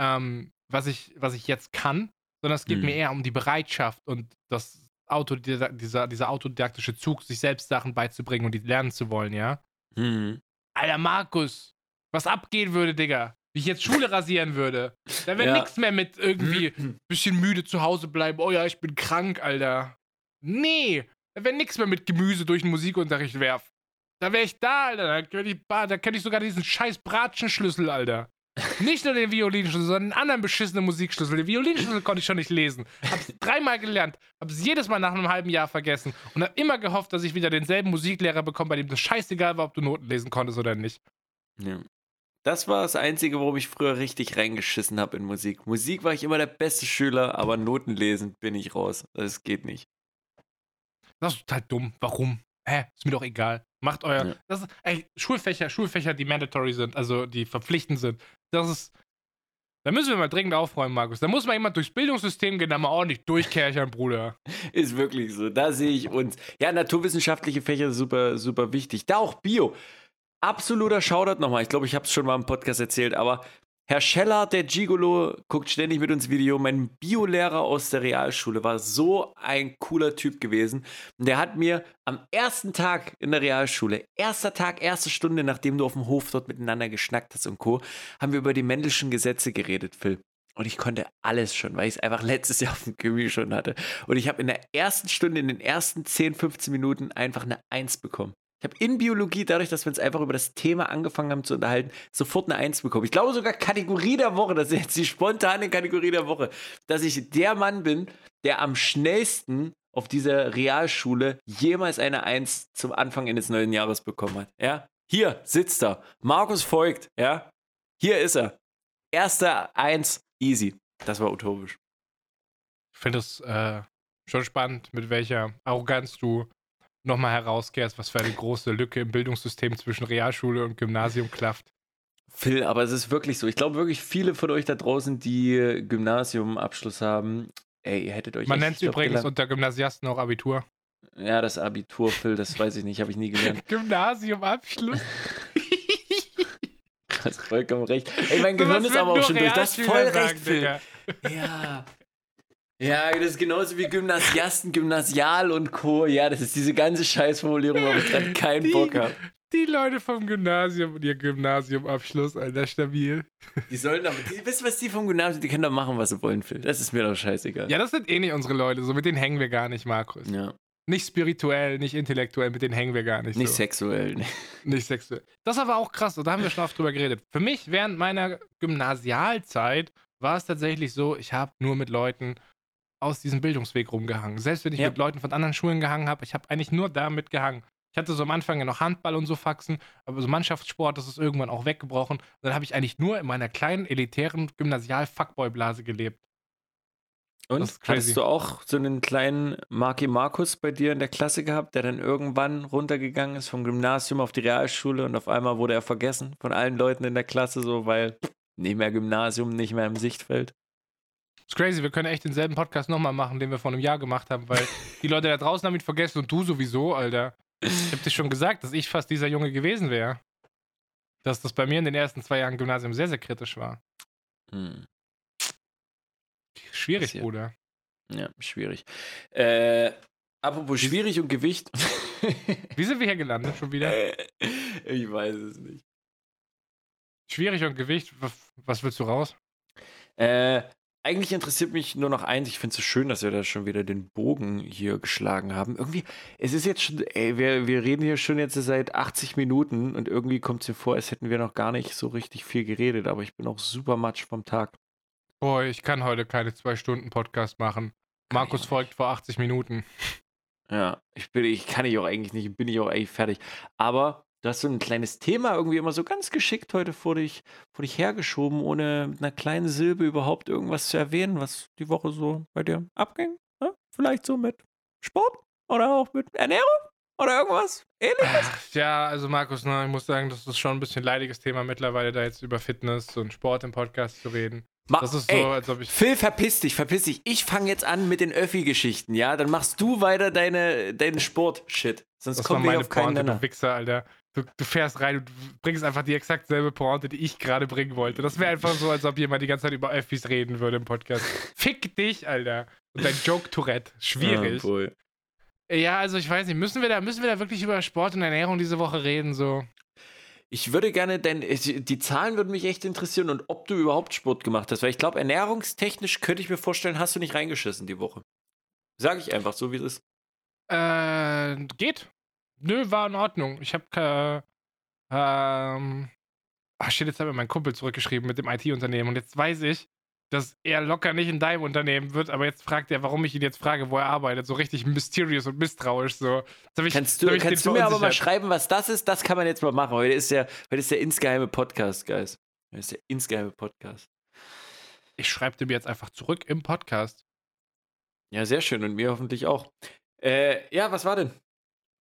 ähm, was ich, was ich jetzt kann, sondern es geht Mhm. mir eher um die Bereitschaft und das Auto, dieser, dieser, autodidaktische Zug, sich selbst Sachen beizubringen und die lernen zu wollen, ja. Hm. Alter, Markus, was abgehen würde, Digga. Wie ich jetzt Schule rasieren würde. Da wäre Ja. nichts mehr mit irgendwie bisschen müde zu Hause bleiben. Oh ja, ich bin krank, Alter. Nee, da wäre nichts mehr mit Gemüse durch den Musikunterricht werfen. Da wäre ich da, Alter. Da könnte ich, da könnte ich sogar diesen scheiß Bratschenschlüssel, Alter. Nicht nur den Violinschlüssel, sondern einen anderen beschissenen Musikschlüssel. Den Violinschlüssel konnte ich schon nicht lesen. Hab's dreimal gelernt, hab's jedes Mal nach einem halben Jahr vergessen und hab immer gehofft, dass ich wieder denselben Musiklehrer bekomme, bei dem das scheißegal war, ob du Noten lesen konntest oder nicht. Ja. Das war das Einzige, worum ich früher richtig reingeschissen habe in Musik. Musik war ich immer der beste Schüler, aber Noten lesen bin ich raus. Das geht nicht. Das ist total dumm. Warum? Hä? Ist mir doch egal. Macht euer. Ja. Das ist, ey, Schulfächer, Schulfächer, die mandatory sind, also die verpflichtend sind. Das ist. Da müssen wir mal dringend aufräumen, Markus. Da muss mal jemand durchs Bildungssystem gehen, da mal ordentlich durchkerchern, Bruder. Ist wirklich so. Da sehe ich uns. Ja, naturwissenschaftliche Fächer super, super wichtig. Da auch Bio. Absoluter Shoutout nochmal. Ich glaube, ich habe es schon mal im Podcast erzählt, aber Herr Scheller, der Gigolo, guckt ständig mit uns Video. Mein Biolehrer aus der Realschule war so ein cooler Typ gewesen. Und der hat mir am ersten Tag in der Realschule, erster Tag, erste Stunde, nachdem du auf dem Hof dort miteinander geschnackt hast und Co., haben wir über die Mendelschen Gesetze geredet, Phil. Und ich konnte alles schon, weil ich es einfach letztes Jahr auf dem Gymi schon hatte. Und ich habe in der ersten Stunde, in den ersten 10, 15 Minuten einfach eine Eins bekommen. Ich habe in Biologie, dadurch, dass wir uns einfach über das Thema angefangen haben zu unterhalten, sofort eine Eins bekommen. Ich glaube sogar Kategorie der Woche, das ist jetzt die spontane Kategorie der Woche, dass ich der Mann bin, der am schnellsten auf dieser Realschule jemals eine Eins zum Anfang eines neuen Jahres bekommen hat. Ja, hier sitzt er. Markus folgt, ja. Hier ist er. Erster Eins, easy. Das war utopisch. Ich finde es äh, schon spannend, mit welcher Arroganz du nochmal herauskehrst, was für eine große Lücke im Bildungssystem zwischen Realschule und Gymnasium klafft. Phil, aber es ist wirklich so. Ich glaube wirklich, viele von euch da draußen, die Gymnasiumabschluss haben, ey, ihr hättet euch. Man nennt es übrigens unter Gymnasiasten auch Abitur. Ja, das Abitur, Phil, das weiß ich nicht, habe ich nie gelernt. Gymnasiumabschluss. Du hast vollkommen recht. Ey, mein Gehirn ist aber auch schon durch. Das ist voll recht, Phil. Ja. Ja, das ist genauso wie Gymnasiasten, Gymnasial und Co. Ja, das ist diese ganze Scheißformulierung, wo ich gerade keinen Die- Bock habe. Die Leute vom Gymnasium und ihr Gymnasiumabschluss, Alter, stabil. Die sollen aber, die, wisst ihr, was die vom Gymnasium, die können doch machen, was sie wollen, Phil. Das ist mir doch scheißegal. Ja, das sind eh nicht unsere Leute, so mit denen hängen wir gar nicht, Markus. Ja. Nicht spirituell, nicht intellektuell, mit denen hängen wir gar nicht. Nicht so. sexuell. ne. Nicht sexuell. Das ist aber auch krass, und da haben wir schon oft drüber geredet. Für mich während meiner Gymnasialzeit war es tatsächlich so, ich habe nur mit Leuten aus diesem Bildungsweg rumgehangen. Selbst wenn ich Ja. mit Leuten von anderen Schulen gehangen habe, ich habe eigentlich nur damit gehangen. Ich hatte so am Anfang ja noch Handball und so Faxen, aber so Mannschaftssport, das ist irgendwann auch weggebrochen. Und dann habe ich eigentlich nur in meiner kleinen, elitären Gymnasial-Fuckboy-Blase gelebt. Und hattest du auch so einen kleinen Marky Markus bei dir in der Klasse gehabt, der dann irgendwann runtergegangen ist vom Gymnasium auf die Realschule und auf einmal wurde er vergessen von allen Leuten in der Klasse, so weil nicht mehr Gymnasium, nicht mehr im Sichtfeld. Ist crazy, wir können echt denselben Podcast nochmal machen, den wir vor einem Jahr gemacht haben, weil die Leute da draußen haben ihn vergessen und du sowieso, Alter. Ich hab dir schon gesagt, dass ich fast dieser Junge gewesen wäre. Dass das bei mir in den ersten zwei Jahren Gymnasium sehr, sehr kritisch war. Hm. Schwierig, Passiert. Bruder. Ja, schwierig. Äh, apropos schwierig und Gewicht. Wie sind wir hier gelandet schon wieder? ich weiß es nicht. Schwierig und Gewicht, was, was willst du raus? Äh, eigentlich interessiert mich nur noch eins. Ich finde es so schön, dass wir da schon wieder den Bogen hier geschlagen haben. Irgendwie, es ist jetzt schon, ey, wir, wir reden hier schon jetzt seit 80 Minuten und irgendwie kommt es mir vor, als hätten wir noch gar nicht so richtig viel geredet, aber ich bin auch super matsch vom Tag. Boah, ich kann heute keine zwei Stunden Podcast machen. Markus ich auch folgt vor 80 Minuten. Ja, ich bin, ich kann ich auch eigentlich nicht, bin ich auch eigentlich fertig. Aber du hast so ein kleines Thema irgendwie immer so ganz geschickt heute vor dich, vor dich hergeschoben, ohne mit einer kleinen Silbe überhaupt irgendwas zu erwähnen, was die Woche so bei dir abging. Ne? Vielleicht so mit Sport oder auch mit Ernährung oder irgendwas ähnliches. Ja, also Markus, ne, ich muss sagen, das ist schon ein bisschen leidiges Thema mittlerweile, da jetzt über Fitness und Sport im Podcast zu reden. Ma- Das ist so, ey, als ob ich. Phil, verpiss dich, verpiss dich. Ich fange jetzt an mit den Öffi-Geschichten, ja? Dann machst du weiter deine, deinen Sport-Shit. Sonst Das kommen wir auf keinen Pointe, Nenner. Wichser, Alter. Du, du fährst rein und bringst einfach die exakt selbe Pointe, die ich gerade bringen wollte. Das wäre einfach so, als ob jemand die ganze Zeit über Öffis reden würde im Podcast. Fick dich, Alter. Und dein Joke-Tourette. Schwierig. Ja, wohl. Ja, also ich weiß nicht, müssen wir da, müssen wir da wirklich über Sport und Ernährung diese Woche reden? So. Ich würde gerne, denn die Zahlen würden mich echt interessieren und ob du überhaupt Sport gemacht hast, weil ich glaube, ernährungstechnisch könnte ich mir vorstellen, hast du nicht reingeschissen die Woche. Sag ich einfach so, wie es ist. Äh, geht. Nö, war in Ordnung. Ich habe ähm, ach shit, jetzt hat mir mein Kumpel zurückgeschrieben mit dem IT-Unternehmen und jetzt weiß ich, dass er locker nicht in deinem Unternehmen wird, aber jetzt fragt er, warum ich ihn jetzt frage, wo er arbeitet. So richtig mysterious und misstrauisch. So. Ich, Kannst du, kannst du mir aber mal schreiben, was das ist? Das kann man jetzt mal machen. Heute ist der, heute ist der insgeheime Podcast, Guys. Heute ist der insgeheime Podcast. Ich schreibe dem jetzt einfach zurück im Podcast. Ja, sehr schön und mir hoffentlich auch. Äh, ja, was war denn,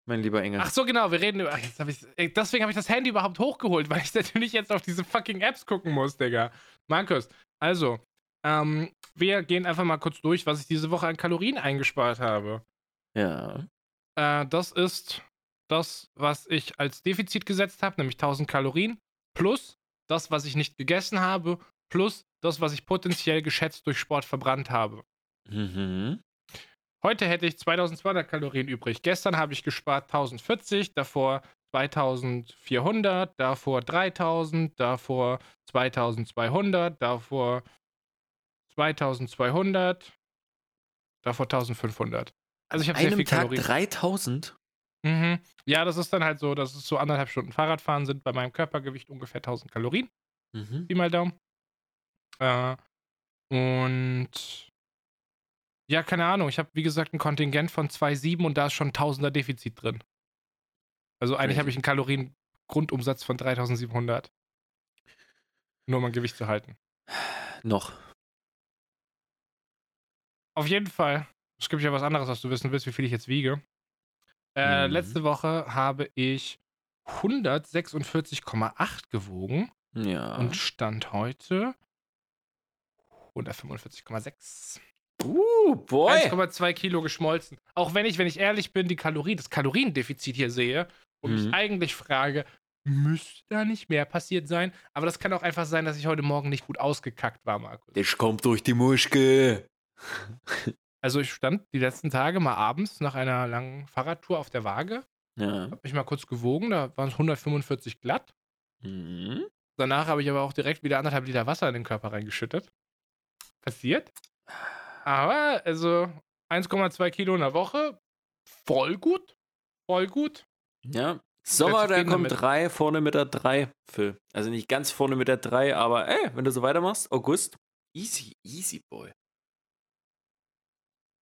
mein lieber Engel? Ach so, genau, wir reden über. Hab ich's- ey, deswegen habe ich das Handy überhaupt hochgeholt, weil ich natürlich jetzt auf diese fucking Apps gucken muss, Digga. Markus, also, ähm, wir gehen einfach mal kurz durch, was ich diese Woche an Kalorien eingespart habe. Ja. Äh, das ist das, was ich als Defizit gesetzt habe, nämlich 1000 Kalorien, plus das, was ich nicht gegessen habe, plus das, was ich potenziell geschätzt durch Sport verbrannt habe. Mhm. Heute hätte ich 2200 Kalorien übrig. Gestern habe ich gespart 1040, davor 2400, davor 3000, davor 2200, davor 2200, davor 1500. Also ich habe sehr Einem viel Tag Kalorien. 3000? Mhm. Ja, das ist dann halt so, dass es so anderthalb Stunden Fahrradfahren sind bei meinem Körpergewicht ungefähr 1000 Kalorien. Mhm. Pi mal Daumen. Äh, und ja, keine Ahnung. Ich habe, wie gesagt, ein Kontingent von 2,7 und da ist schon ein Tausender Defizit drin. Also eigentlich habe ich einen Kalorien-Grundumsatz von 3700. Nur um mein Gewicht zu halten. Noch. Auf jeden Fall. Es gibt ja was anderes, was du wissen willst, wie viel ich jetzt wiege. Äh, Mhm. Letzte Woche habe ich 146,8 gewogen Ja. und stand heute 145,6. Uh, boy. 1,2 Kilo geschmolzen. Auch wenn ich, wenn ich ehrlich bin, die Kalorie, das Kaloriendefizit hier sehe und Mhm. mich eigentlich frage, müsste da nicht mehr passiert sein? Aber das kann auch einfach sein, dass ich heute Morgen nicht gut ausgekackt war, Markus. Das kommt durch die Muschke. Also ich stand die letzten Tage mal abends nach einer langen Fahrradtour auf der Waage, Ja. hab mich mal kurz gewogen, da waren es 145 glatt. Mhm. Danach habe ich aber auch direkt wieder anderthalb Liter Wasser in den Körper reingeschüttet. Passiert. Aber, also 1,2 Kilo in der Woche, voll gut. Voll gut. Ja. Sommer, da kommt damit. drei, vorne mit der drei, Phil. Also nicht ganz vorne mit der drei, aber ey, wenn du so weitermachst, August, easy, easy boy.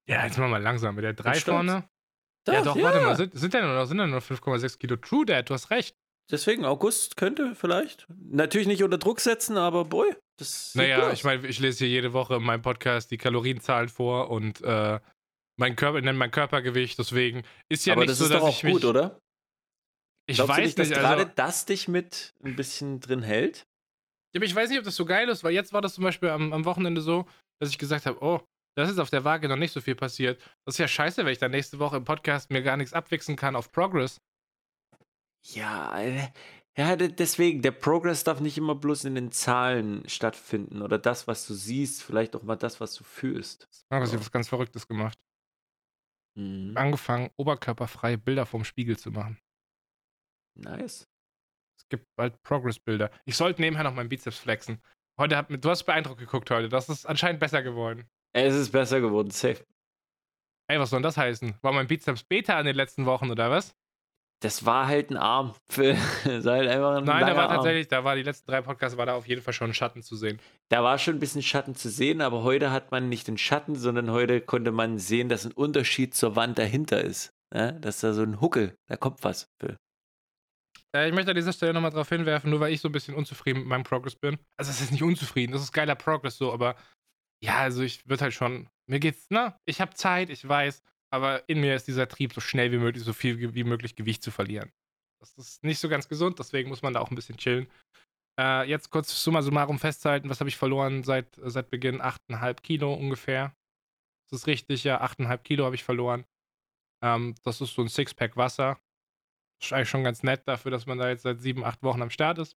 Ja, jetzt machen wir mal langsam mit der 3 stolz. vorne. ja, doch, warte mal, sind, sind ja nur noch, sind ja nur noch 5,6 Kilo. True Dad, du hast recht. Deswegen, August könnte vielleicht. Natürlich nicht unter Druck setzen, aber boy, das sieht gut Naja, ich meine, ich lese hier jede Woche in meinem Podcast die Kalorienzahlen vor und äh, mein Körper, nenne mein Körpergewicht, deswegen ist ja aber nicht das so, ist dass doch auch ich mich. gut, oder? Ich Glaubst weiß nicht, dass nicht, gerade also, das dich mit ein bisschen drin hält? Ja, aber ich weiß nicht, ob das so geil ist, weil jetzt war das zum Beispiel am, am Wochenende so, dass ich gesagt habe, oh, das ist auf der Waage noch nicht so viel passiert. Das ist ja scheiße, wenn ich dann nächste Woche im Podcast mir gar nichts abwichsen kann auf Progress. Ja, äh, ja, de- deswegen, der Progress darf nicht immer bloß in den Zahlen stattfinden oder das, was du siehst, vielleicht auch mal das, was du fühlst. Ja. habe was ganz Verrücktes gemacht. Mhm. Angefangen, oberkörperfreie Bilder vorm Spiegel zu machen. Nice. Es gibt bald Progress-Bilder. Ich sollte nebenher noch meinen Bizeps flexen. Heute hat, du hast beeindruckt geguckt heute. Das ist anscheinend besser geworden. Es ist besser geworden, safe. Ey, was soll denn das heißen? War mein Bizeps Beta in den letzten Wochen oder was? Das war halt ein Arm. Phil. Das war halt einfach ein Nein, da war tatsächlich, da war die letzten drei Podcasts, war da auf jeden Fall schon ein Schatten zu sehen. Da war schon ein bisschen Schatten zu sehen, aber heute hat man nicht den Schatten, sondern heute konnte man sehen, dass ein Unterschied zur Wand dahinter ist. Ne? Dass da so ein Huckel, da kommt was. Phil. Äh, ich möchte an dieser Stelle nochmal darauf hinwerfen, nur weil ich so ein bisschen unzufrieden mit meinem Progress bin. Also, es ist nicht unzufrieden, das ist geiler Progress so, aber ja, also ich würde halt schon, mir geht's, na, ich habe Zeit, ich weiß, aber in mir ist dieser Trieb, so schnell wie möglich, so viel wie möglich Gewicht zu verlieren. Das ist nicht so ganz gesund, deswegen muss man da auch ein bisschen chillen. Äh, jetzt kurz summa summarum festhalten, was habe ich verloren seit, seit Beginn? 8,5 Kilo ungefähr. Das ist richtig, ja, 8,5 Kilo habe ich verloren. Ähm, das ist so ein Sixpack Wasser. Das ist eigentlich schon ganz nett dafür, dass man da jetzt seit sieben, acht Wochen am Start ist.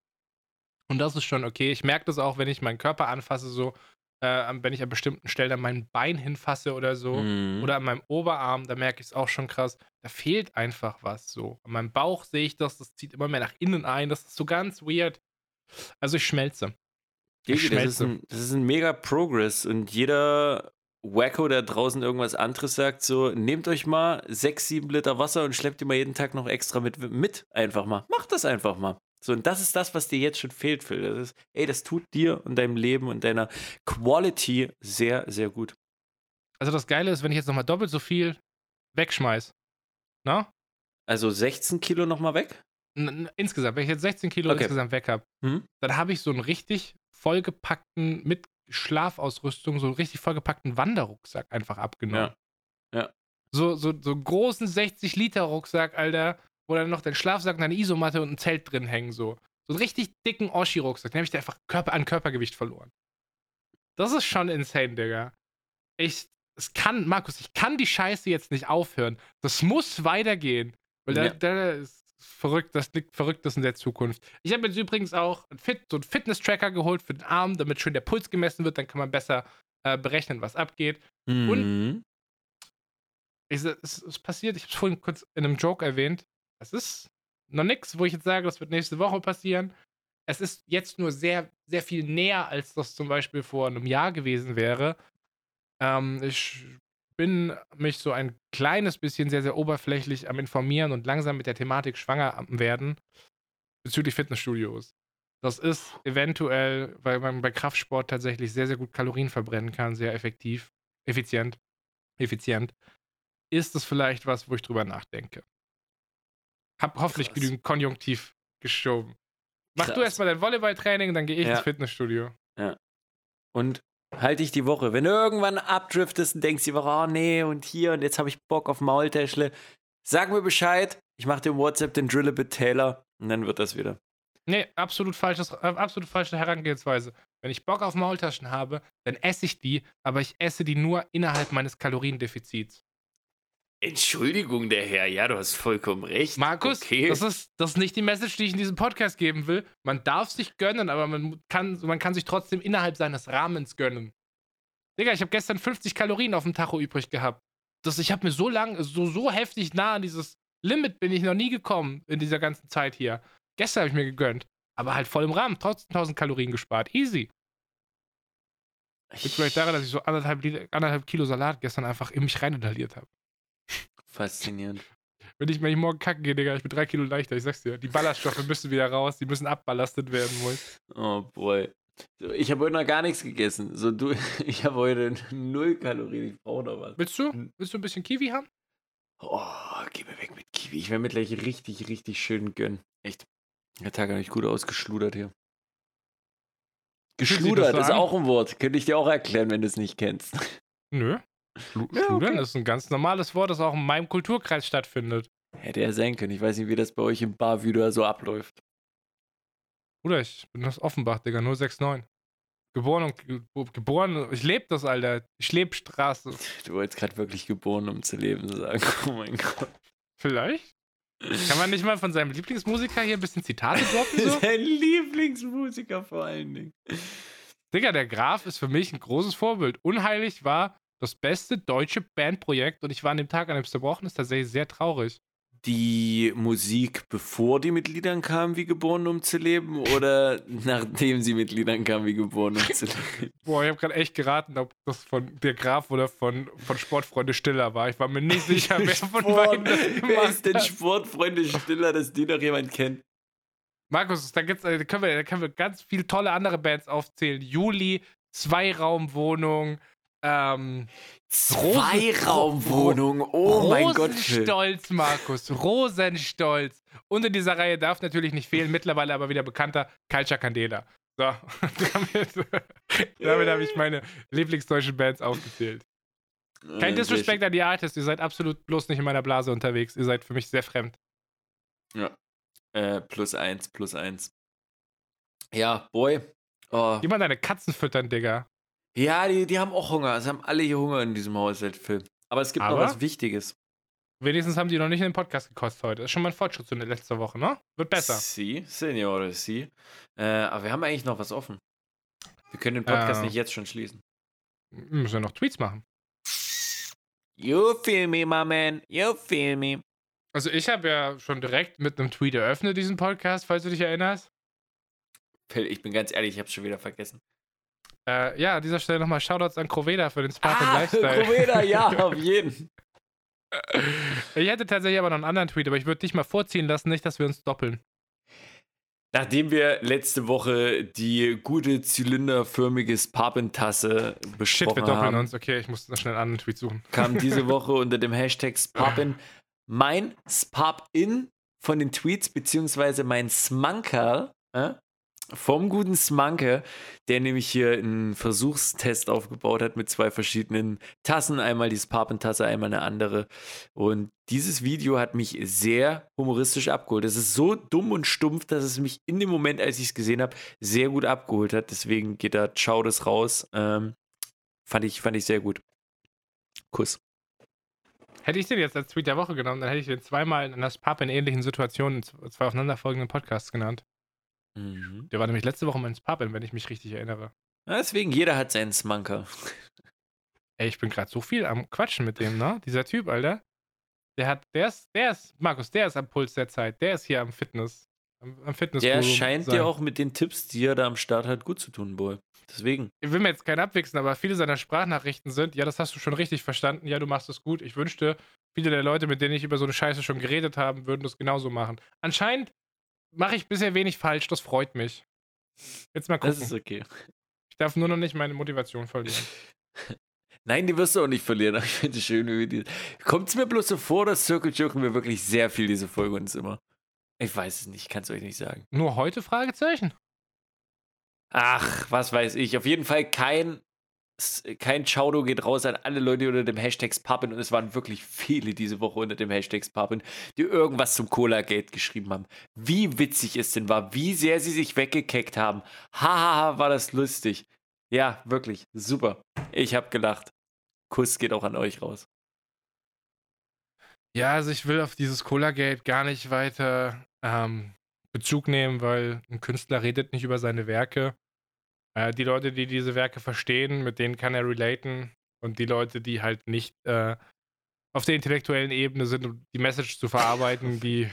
Und das ist schon okay. Ich merke das auch, wenn ich meinen Körper anfasse, so, äh, wenn ich an bestimmten Stellen an mein Bein hinfasse oder so. Mhm. Oder an meinem Oberarm, da merke ich es auch schon krass. Da fehlt einfach was so. An meinem Bauch sehe ich das, das zieht immer mehr nach innen ein. Das ist so ganz weird. Also ich schmelze. Digi, das, ist schmelze. ein, das ist ein mega Progress und jeder Wacko, der draußen irgendwas anderes sagt, so, nehmt euch mal sechs, sieben Liter Wasser und schleppt ihr mal jeden Tag noch extra mit, mit. Einfach mal. Macht das einfach mal. So, und das ist das, was dir jetzt schon fehlt, Phil. Das ist, ey, das tut dir und deinem Leben und deiner Quality sehr, sehr gut. Also das Geile ist, wenn ich jetzt nochmal doppelt so viel wegschmeiß. Na? Also 16 Kilo nochmal weg? N insgesamt, wenn ich jetzt 16 Kilo Okay. insgesamt weg habe, Hm? dann habe ich so einen richtig vollgepackten, mit Schlafausrüstung, so einen richtig vollgepackten Wanderrucksack einfach abgenommen. Ja. Ja. So, so, so einen großen 60-Liter-Rucksack, Alter, wo dann noch dein Schlafsack, deine Isomatte und ein Zelt drin hängen, so. So einen richtig dicken Oschi-Rucksack. Den habe ich da einfach Körper, an Körpergewicht verloren. Das ist schon insane, Digga. Ich, es kann, Markus, ich kann die Scheiße jetzt nicht aufhören. Das muss weitergehen. Weil da, Ja. da ist verrückt, das liegt Verrücktes in der Zukunft. Ich habe jetzt übrigens auch ein Fit, so einen Fitness-Tracker geholt für den Arm, damit schön der Puls gemessen wird, dann kann man besser äh, berechnen, was abgeht. Mhm. Ich, es, es passiert, ich habe es vorhin kurz in einem Joke erwähnt. Es ist noch nichts, wo ich jetzt sage, das wird nächste Woche passieren. Es ist jetzt nur sehr, sehr viel näher, als das zum Beispiel vor einem Jahr gewesen wäre. Ähm, ich bin mich so ein kleines bisschen sehr, sehr oberflächlich am Informieren und langsam mit der Thematik schwanger werden bezüglich Fitnessstudios. Das ist eventuell, weil man bei Kraftsport tatsächlich sehr, sehr gut Kalorien verbrennen kann, sehr effektiv, effizient, effizient. Ist es vielleicht was, wo ich drüber nachdenke? Hab hoffentlich Krass. genügend Konjunktiv geschoben. Mach du Krass. erstmal dein Volleyballtraining, dann gehe ich Ja. ins Fitnessstudio. Und halt dich die Woche. Wenn du irgendwann abdriftest und denkst die Woche, oh nee, und hier und jetzt habe ich Bock auf Maultäschle, sag mir Bescheid. Ich mache dir im WhatsApp den Drill-A-Bit Taylor und dann wird das wieder. Nee, absolut, falsches, äh, absolut falsche Herangehensweise. Wenn ich Bock auf Maultaschen habe, dann esse ich die, aber ich esse die nur innerhalb meines Kaloriendefizits. Entschuldigung, der Herr, ja, du hast vollkommen recht. Markus, okay. das, ist, das ist nicht die Message, die ich in diesem Podcast geben will. Man darf sich gönnen, aber man kann, man kann sich trotzdem innerhalb seines Rahmens gönnen. Digga, ich habe gestern 50 Kalorien auf dem Tacho übrig gehabt. Das, ich habe mir so lang, so, so heftig nah an dieses Limit bin ich noch nie gekommen in dieser ganzen Zeit hier. Gestern habe ich mir gegönnt. Aber halt voll im Rahmen, trotzdem 1000 Kalorien gespart. Easy. Liegt vielleicht daran, dass ich so anderthalb, anderthalb Kilo Salat gestern einfach in mich reininhaliert habe. Faszinierend. Wenn ich, wenn ich morgen kacken gehe, Digga, ich bin drei Kilo leichter, ich sag's dir. Die Ballaststoffe müssen wieder raus, die müssen abballastet werden, wohl. Oh boy. Ich habe heute noch gar nichts gegessen. So, du, ich habe heute null Kalorien. Ich brauche noch was. Willst du? Willst du ein bisschen Kiwi haben? Oh, geh mir weg mit Kiwi. Ich werde mir gleich richtig, richtig schön gönnen. Echt. Der Tag hat mich gut ausgeschludert hier. Geschludert ist auch ein Wort. Könnte ich dir auch erklären, wenn du es nicht kennst. Nö. Schlu Ja, Schludern okay. ist ein ganz normales Wort, das auch in meinem Kulturkreis stattfindet. Hätte ja sein können. Ich weiß nicht, wie das bei euch im Bar wieder so abläuft. Bruder, ich bin aus Offenbach, Digga, 069. Geboren und ge geboren, ich lebe das, Alter. Ich lebe Straße. Du wurdest gerade wirklich geboren, um zu leben, sagen. Oh mein Gott. Vielleicht? Kann man nicht mal von seinem Lieblingsmusiker hier ein bisschen Zitate droppen? So? Dein Lieblingsmusiker vor allen Dingen. Digga, der Graf ist für mich ein großes Vorbild. Unheilig war das beste deutsche Bandprojekt und ich war an dem Tag, an dem es zerbrochen ist, tatsächlich sehr traurig. Die Musik, bevor die mit Liedern kamen, wie geboren, um zu leben, oder nachdem sie mit Liedern kamen, wie geboren, um zu leben? Boah, ich habe gerade echt geraten, ob das von der Graf oder von, von Sportfreunde Stiller war. Ich war mir nicht sicher, wer von beiden das Wer ist denn. Sportfreunde Stiller, dass die noch jemand kennt? Markus, da, gibt's, äh, da, können wir, da können wir ganz viele tolle andere Bands aufzählen. Juli, Zweiraumwohnung, ähm, Zweiraumwohnung, oh mein Gott. Rosenstolz, Markus, Rosenstolz. Und in dieser Reihe darf natürlich nicht fehlen, mittlerweile aber wieder bekannter, Culture Candela. So, damit, damit habe ich meine Lieblingsdeutschen Bands aufgezählt. Kein Äh, Disrespect an die Artists, ihr seid absolut bloß nicht in meiner Blase unterwegs. Ihr seid für mich sehr fremd. Ja. Äh, plus eins, plus eins. Ja, boy. Oh. Mal deine Katzen füttern, Digga. Ja, die, die haben auch Hunger. Es haben alle hier Hunger in diesem Haushalt, Phil. Aber es gibt Aber- noch was Wichtiges. Wenigstens haben die noch nicht in den Podcast gekostet heute. Das ist schon mal ein Fortschritt zu letzter Woche, ne? Wird besser. Si, Signore, si. Äh, aber wir haben eigentlich noch was offen. Wir können den Podcast Äh. nicht jetzt schon schließen. Wir müssen ja noch Tweets machen. You feel me, my man. You feel me. Also ich habe ja schon direkt mit einem Tweet eröffnet, diesen Podcast, falls du dich erinnerst. Phil, ich bin ganz ehrlich, ich hab's schon wieder vergessen. Äh, ja, an dieser Stelle nochmal Shoutouts an Kroveda für den Spartan ah, Lifestyle. Kroveda, ja, auf jeden. Ich hätte tatsächlich aber noch einen anderen Tweet, aber ich würde dich mal vorziehen lassen, nicht, dass wir uns doppeln. Nachdem wir letzte Woche die gute zylinderförmige Spapentasse Shit, wir besprochen doppeln haben, uns. Okay, ich muss noch schnell einen anderen Tweet suchen. kam diese Woche unter dem Hashtag Spapin mein Spap-In von den Tweets, beziehungsweise mein Smankerl äh, vom guten Smanke, der nämlich hier einen Versuchstest aufgebaut hat mit zwei verschiedenen Tassen. Einmal die Spapin-Tasse, einmal eine andere. Und dieses Video hat mich sehr humoristisch abgeholt. Es ist so dumm und stumpf, dass es mich in dem Moment, als ich es gesehen habe, sehr gut abgeholt hat. Deswegen geht da Ciao das raus. Ähm, fand, ich, fand ich sehr gut. Kuss. Hätte ich den jetzt als Tweet der Woche genommen, dann hätte ich den zweimal in einer Spap in ähnlichen Situationen zwei aufeinanderfolgenden Podcasts genannt. Mhm. Der war nämlich letzte Woche mein Spap, wenn ich mich richtig erinnere. Ja, deswegen, jeder hat seinen Smanker. Ey, ich bin gerade so viel am Quatschen mit dem, ne? Dieser Typ, Alter. Der hat, der ist, der ist, Markus, der ist am Puls der Zeit. Der ist hier am Fitness. Am, am Fitness. Der scheint dir auch mit den Tipps, die er da am Start hat, gut zu tun, Boy. Deswegen. Ich will mir jetzt keinen abwichsen, aber viele seiner Sprachnachrichten sind, ja, das hast du schon richtig verstanden, ja, du machst es gut. Ich wünschte, viele der Leute, mit denen ich über so eine Scheiße schon geredet habe, würden das genauso machen. Anscheinend mache ich bisher wenig falsch, das freut mich. Jetzt mal gucken. Das ist okay. Ich darf nur noch nicht meine Motivation verlieren. Nein, die wirst du auch nicht verlieren. aber Ich finde es schön, wie die. Kommt es mir bloß so vor, dass Circle Jerken wir wirklich sehr viel diese Folge uns immer. Ich weiß es nicht, kann es euch nicht sagen. Nur heute Fragezeichen? Ach, was weiß ich. Auf jeden Fall kein, kein Chaudo geht raus an alle Leute unter dem Hashtag Pappen und es waren wirklich viele diese Woche unter dem Hashtag Pappen, die irgendwas zum Cola-Gate geschrieben haben. Wie witzig es denn war, wie sehr sie sich weggekeckt haben. Hahaha, war das lustig. Ja, wirklich, super. Ich habe gelacht. Kuss geht auch an euch raus. Ja, also ich will auf dieses Cola-Gate gar nicht weiter ähm, Bezug nehmen, weil ein Künstler redet nicht über seine Werke. Äh, die Leute, die diese Werke verstehen, mit denen kann er relaten. Und die Leute, die halt nicht äh, auf der intellektuellen Ebene sind, um die Message zu verarbeiten, die,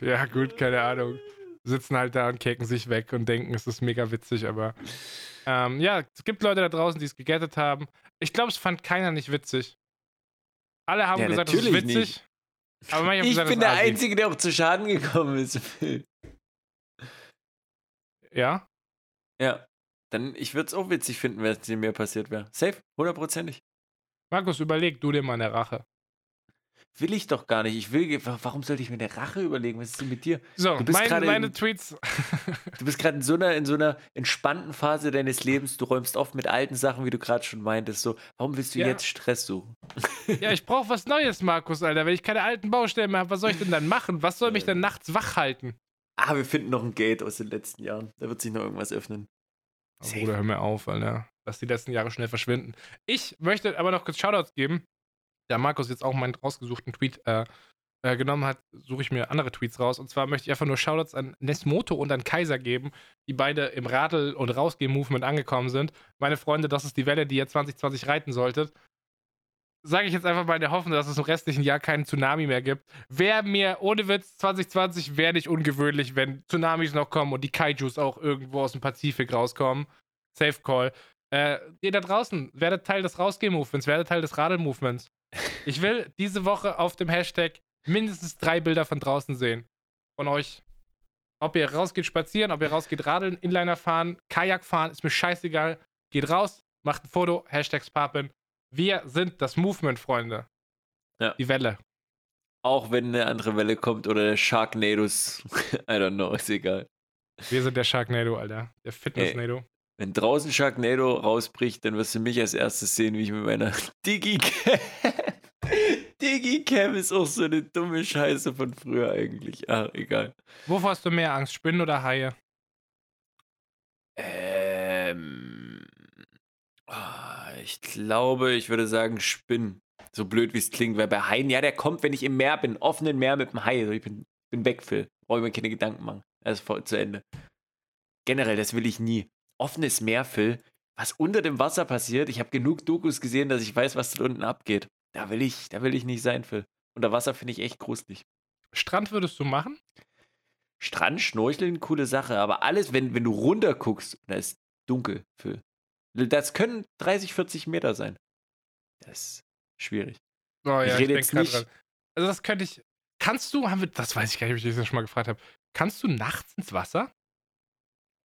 ja gut, keine Ahnung, sitzen halt da und kecken sich weg und denken, es ist mega witzig. Aber ähm, ja, es gibt Leute da draußen, die es gegettet haben. Ich glaube, es fand keiner nicht witzig. Alle haben Ja, gesagt, es ist witzig. nicht. Aber manche haben Ich gesagt, bin der assi. Einzige, der auch zu Schaden gekommen ist. Ja? ja. Dann, ich würde es auch witzig finden, wenn es mir passiert wäre. Safe, hundertprozentig. Markus, überleg du dir mal eine Rache. Will ich doch gar nicht. Ich will, warum sollte ich mir eine Rache überlegen? Was ist denn mit dir? So, Du bist mein, meine in- Tweets. Du bist gerade in so einer, in so einer entspannten Phase deines Lebens. Du räumst oft mit alten Sachen, wie du gerade schon meintest. So, warum willst du Ja. jetzt Stress suchen? ja, ich brauche was Neues, Markus, Alter. Wenn ich keine alten Baustellen mehr habe, was soll ich denn dann machen? Was soll mich denn nachts wach halten? Ah, wir finden noch ein Gate aus den letzten Jahren. Da wird sich noch irgendwas öffnen. Oh, Safe. Bruder, hör mir auf, Alter. Lass die letzten Jahre schnell verschwinden. Ich möchte aber noch kurz Shoutouts geben. Da Markus jetzt auch meinen rausgesuchten Tweet äh, äh, genommen hat, suche ich mir andere Tweets raus. Und zwar möchte ich einfach nur Shoutouts an Nesmoto und an Kaiser geben, die beide im Radl- und Rausgehen-Movement angekommen sind. Meine Freunde, das ist die Welle, die ihr 2020 reiten solltet. Sage ich jetzt einfach mal in der Hoffnung, dass es im restlichen Jahr keinen Tsunami mehr gibt. Wäre mir, ohne Witz, 2020 wäre nicht ungewöhnlich, wenn Tsunamis noch kommen und die Kaijus auch irgendwo aus dem Pazifik rauskommen. Safe Call. Äh, ihr da draußen, werdet Teil des Rausgehen-Movements, werdet Teil des Radl-Movements. Ich will diese Woche auf dem Hashtag mindestens drei Bilder von draußen sehen. Von euch. Ob ihr rausgeht spazieren, ob ihr rausgeht radeln, Inliner fahren, Kajak fahren, ist mir scheißegal. Geht raus, macht ein Foto, Hashtags Papen. Wir sind das Movement, Freunde. Ja. Die Welle. Auch wenn eine andere Welle kommt oder der Sharknados. I don't know, ist egal. Wir sind der Sharknado, Alter. Der Fitnessnado. Wenn draußen Sharknado rausbricht, dann wirst du mich als erstes sehen, wie ich mit meiner Digicam. Digicam ist auch so eine dumme Scheiße von früher eigentlich. Ach, egal. Wovor hast du mehr Angst, Spinnen oder Haie? Ähm. ah, Ich glaube, ich würde sagen Spinnen. So blöd wie es klingt, weil bei Haien, ja, der kommt, wenn ich im Meer bin, offenen Meer mit dem Hai. Also ich bin, bin weg, Phil. Brauche ich mir keine Gedanken machen. Das ist voll zu Ende. Generell, das will ich nie. Offenes Meer, Phil. Was unter dem Wasser passiert, ich habe genug Dokus gesehen, dass ich weiß, was da unten abgeht. Da will ich, da will ich nicht sein, Phil. Unter Wasser finde ich echt gruselig. Strand würdest du machen? Strand, Schnorcheln, coole Sache, aber alles, wenn, wenn du runter guckst, da ist dunkel, Phil. Das können 30, 40 Meter sein. Das ist schwierig. Oh Ich ja, rede denk jetzt nicht- dran. Also das könnte ich. Kannst du, haben wir, das weiß ich gar nicht, ob ich das schon mal gefragt habe. Kannst du nachts ins Wasser?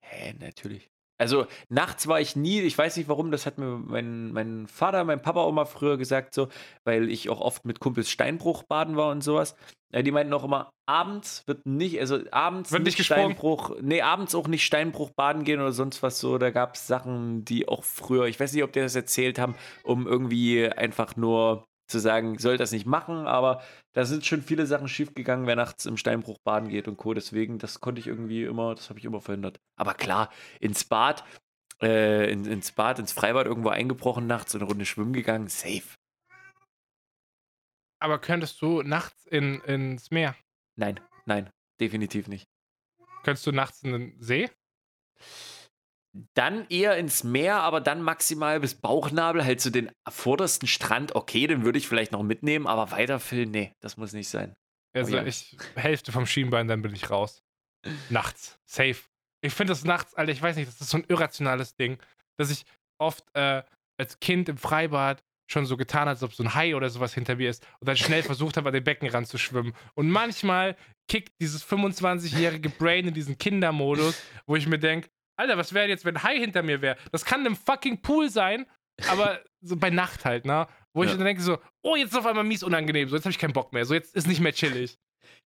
Hä, natürlich. Also nachts war ich nie, ich weiß nicht warum, das hat mir mein, mein Vater, mein Papa auch mal früher gesagt, so, weil ich auch oft mit Kumpels Steinbruch baden war und sowas. Ja, die meinten auch immer, abends wird nicht, also abends Wird nicht? Steinbruch, nee, abends auch nicht Steinbruch baden gehen oder sonst was so. Da gab es Sachen, die auch früher, ich weiß nicht, ob die das erzählt haben, um irgendwie einfach nur zu sagen, soll das nicht machen, aber da sind schon viele Sachen schiefgegangen, wer nachts im Steinbruch baden geht und Co. Deswegen, das konnte ich irgendwie immer, das habe ich immer verhindert. Aber klar, ins Bad, äh, in, ins Bad, ins Freibad irgendwo eingebrochen nachts und eine Runde schwimmen gegangen, safe. Aber könntest du nachts in, ins Meer? Nein, nein, definitiv nicht. Könntest du nachts in den See? Dann eher ins Meer, aber dann maximal bis Bauchnabel, halt zu den vordersten Strand. Okay, den würde ich vielleicht noch mitnehmen, aber weiter filmen, nee, das muss nicht sein. Also ja. ich, Hälfte vom Schienbein, dann bin ich raus. Nachts. Safe. Ich finde das nachts, Alter, ich weiß nicht, das ist so ein irrationales Ding. dass ich oft äh, als Kind im Freibad schon so getan, als ob so ein Hai oder sowas hinter mir ist und dann schnell versucht habe, an den Beckenrand zu schwimmen. Und manchmal kickt dieses 25-jährige Brain in diesen Kindermodus, wo ich mir denke, Alter, was wäre jetzt, wenn ein Hai hinter mir wäre? Das kann im fucking Pool sein, aber so bei Nacht halt, ne? Wo ich Ja. dann denke so, oh, jetzt ist auf einmal mies unangenehm, so jetzt habe ich keinen Bock mehr, so jetzt ist nicht mehr chillig.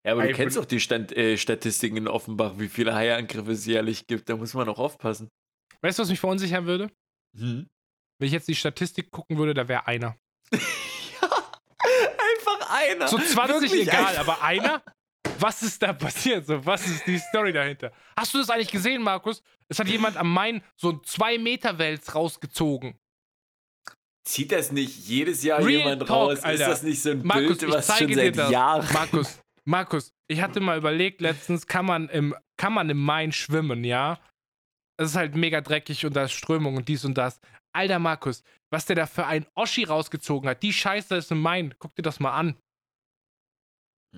Ja, aber du Ey, kennst doch die Stand, äh, Statistiken in Offenbach, wie viele Haiangriffe es jährlich gibt. Da muss man auch aufpassen. Weißt du, was mich verunsichern würde? Hm? Wenn ich jetzt die Statistik gucken würde, da wäre einer. Einfach einer. So 20 Wirklich egal, einfach- aber einer? Was ist da passiert? So, was ist die Story dahinter? Hast du das eigentlich gesehen, Markus? Es hat jemand am Main so ein 2-Meter-Wels rausgezogen. Zieht das nicht jedes Jahr Real jemand Talk, raus? Alter. Ist das nicht so ein Markus, Bild, ich was schon seit das. Jahren... Markus, Markus, ich hatte mal überlegt letztens, kann man im, kann man im Main schwimmen, ja? Es ist halt mega dreckig und da ist Strömung und dies und das. Alter Markus, was der da für ein Oschi rausgezogen hat, die Scheiße ist im Main. Guck dir das mal an.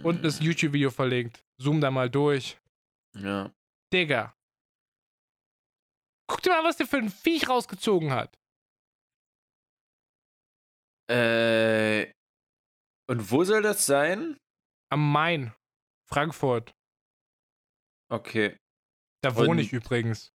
Unten ist ein YouTube-Video verlinkt. Zoom da mal durch. Ja. Digga. Guck dir mal, was der für ein Viech rausgezogen hat. Äh, und wo soll das sein? Am Main. Frankfurt. Okay. Da wohne Und- ich übrigens.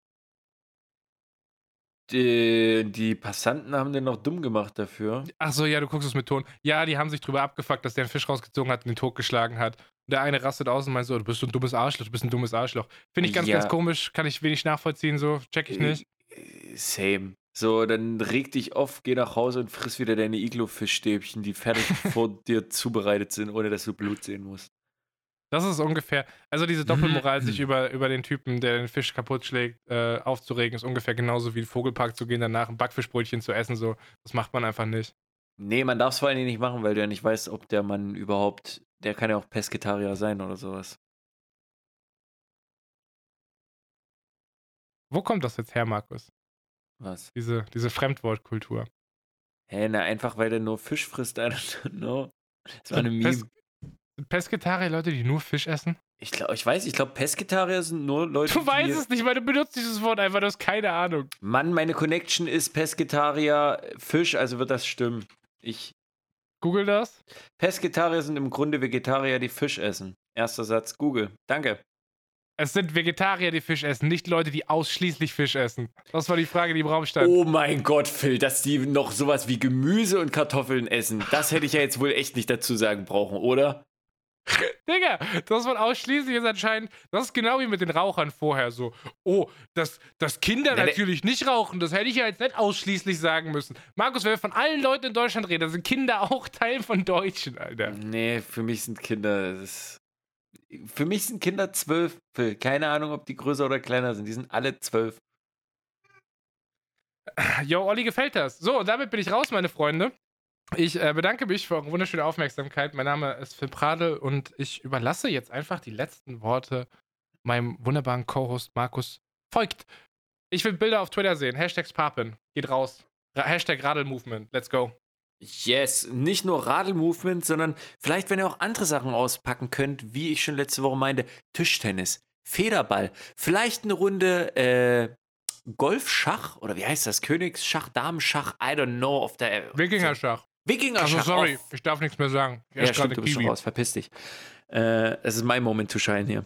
Die, die Passanten haben den noch dumm gemacht dafür. Ach so, ja, du guckst es mit Ton. Ja, die haben sich drüber abgefuckt, dass der einen Fisch rausgezogen hat und den tot geschlagen hat. Der eine rastet aus und meint so, du bist so ein dummes Arschloch, du bist ein dummes Arschloch. Finde ich ganz, Ja. ganz komisch, kann ich wenig nachvollziehen, so, check ich nicht. Äh, Same. So, dann reg dich auf, geh nach Hause und friss wieder deine Iglo-Fischstäbchen, die fertig vor dir zubereitet sind, ohne dass du Blut sehen musst. Das ist ungefähr, also diese Doppelmoral, sich über, über den Typen, der den Fisch kaputt schlägt, äh, aufzuregen, ist ungefähr genauso wie in den Vogelpark zu gehen, danach ein Backfischbrötchen zu essen, so. Das macht man einfach nicht. Nee, man darf es vor allen Dingen nicht machen, weil du ja nicht weißt, ob der Mann überhaupt, der kann ja auch Pesketarier sein oder sowas. Wo kommt das jetzt her, Markus? Was? Diese, diese Fremdwortkultur. Hä, na, einfach weil der nur Fisch frisst, I don't know. Das war eine Pes Meme. sind Pesketarier Leute, die nur Fisch essen? Ich, glaub, ich weiß, ich glaube, Pesketarier sind nur Leute, Du weißt es nicht, weil du benutzt dieses Wort einfach, du hast keine Ahnung. Mann, meine Connection ist Pesketarier, Fisch, also wird das stimmen. Ich... Google das. Pesketarier sind im Grunde Vegetarier, die Fisch essen. Erster Satz, Google. Danke. Es sind Vegetarier, die Fisch essen, nicht Leute, die ausschließlich Fisch essen. Das war die Frage, die im Raum stand. Oh mein Gott, Phil, dass die noch sowas wie Gemüse und Kartoffeln essen. Das hätte ich ja jetzt wohl echt nicht dazu sagen brauchen, oder? Digga, das von ausschließlich ist anscheinend, das ist genau wie mit den Rauchern vorher so. Oh, dass, dass Kinder Ja, natürlich nicht rauchen, das hätte ich ja jetzt nicht ausschließlich sagen müssen. Markus, wenn wir von allen Leuten in Deutschland reden, dann sind Kinder auch Teil von Deutschen, Alter. Nee, für mich sind Kinder. Ist, für mich sind Kinder zwölf. Keine Ahnung, ob die größer oder kleiner sind. Die sind alle zwölf. Jo, Olli gefällt das. So, und damit bin ich raus, meine Freunde. Ich äh, bedanke mich für eure wunderschöne Aufmerksamkeit. Mein Name ist Phil Pradel und ich überlasse jetzt einfach die letzten Worte meinem wunderbaren Co-Host Markus Folgt. Ich will Bilder auf Twitter sehen. Hashtags Papin. Geht raus. Ra Hashtag Radelmovement. Let's go. Yes, nicht nur Radl-Movement, sondern vielleicht, wenn ihr auch andere Sachen auspacken könnt, wie ich schon letzte Woche meinte, Tischtennis, Federball, vielleicht eine Runde äh, Golfschach oder wie heißt das? Königsschach, Damenschach, I don't know. Auf der Wikingerschach. Wikingerschach. Also sorry, auf- ich darf nichts mehr sagen. Ich Ja, stimmt, du bist schon raus, verpiss dich. Äh, es ist mein Moment to shine hier.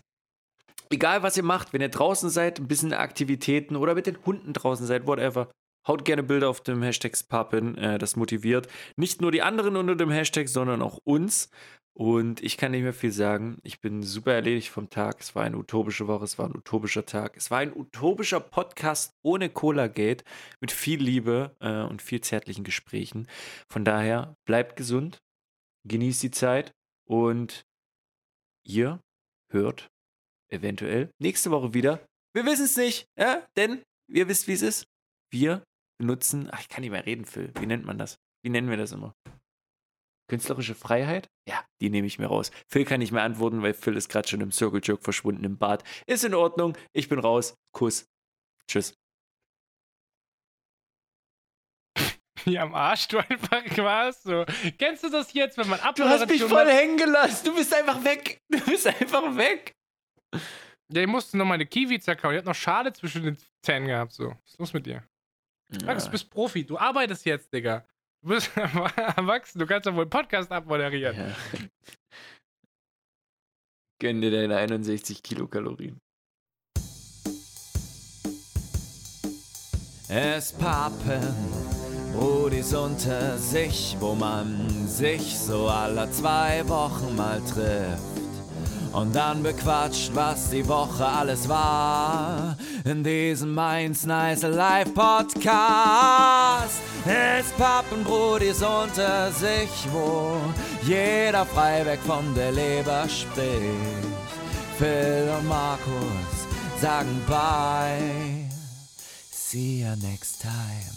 Egal, was ihr macht, wenn ihr draußen seid, ein bisschen Aktivitäten oder mit den Hunden draußen seid, whatever, haut gerne Bilder auf dem Hashtag Papin, äh, das motiviert nicht nur die anderen unter dem Hashtag, sondern auch uns. Und ich kann nicht mehr viel sagen. Ich bin super erledigt vom Tag. Es war eine utopische Woche, es war ein utopischer Tag. Es war ein utopischer Podcast ohne Cola-Gate, mit viel Liebe äh, und viel zärtlichen Gesprächen. Von daher, bleibt gesund, genießt die Zeit und ihr hört eventuell nächste Woche wieder. Wir wissen es nicht, ja, denn ihr wisst, wie es ist. Wir benutzen, ach, ich kann nicht mehr reden, Phil. Wie nennt man das? Wie nennen wir das immer? Künstlerische Freiheit? Ja, die nehme ich mir raus. Phil kann nicht mehr antworten, weil Phil ist gerade schon im Circle Jerk verschwunden im Bad. Ist in Ordnung, ich bin raus. Kuss. Tschüss. Wie am Arsch du einfach warst. So. Kennst du das jetzt, wenn man Du hast mich voll hängen gelassen. Du bist einfach weg. Du bist einfach weg. Ja, ich musste noch meine Kiwi zerkauen. Die hat noch Schale zwischen den Zähnen gehabt. So. Was ist los mit dir? Max, du bist Profi. Du arbeitest jetzt, Digga. Du bist erwachsen. Du kannst doch wohl einen Podcast abmoderieren. Ja. Gönn dir deine 61 Kilokalorien. Es pappen Brudis unter sich, wo man sich so alle zwei Wochen mal trifft. Und dann bequatscht, was die Woche alles war. In diesem Mainz Nice Live Podcast. Es pappen Brudis unter sich, wo jeder frei weg von der Leber spricht. Phil und Markus sagen bye. See you next time.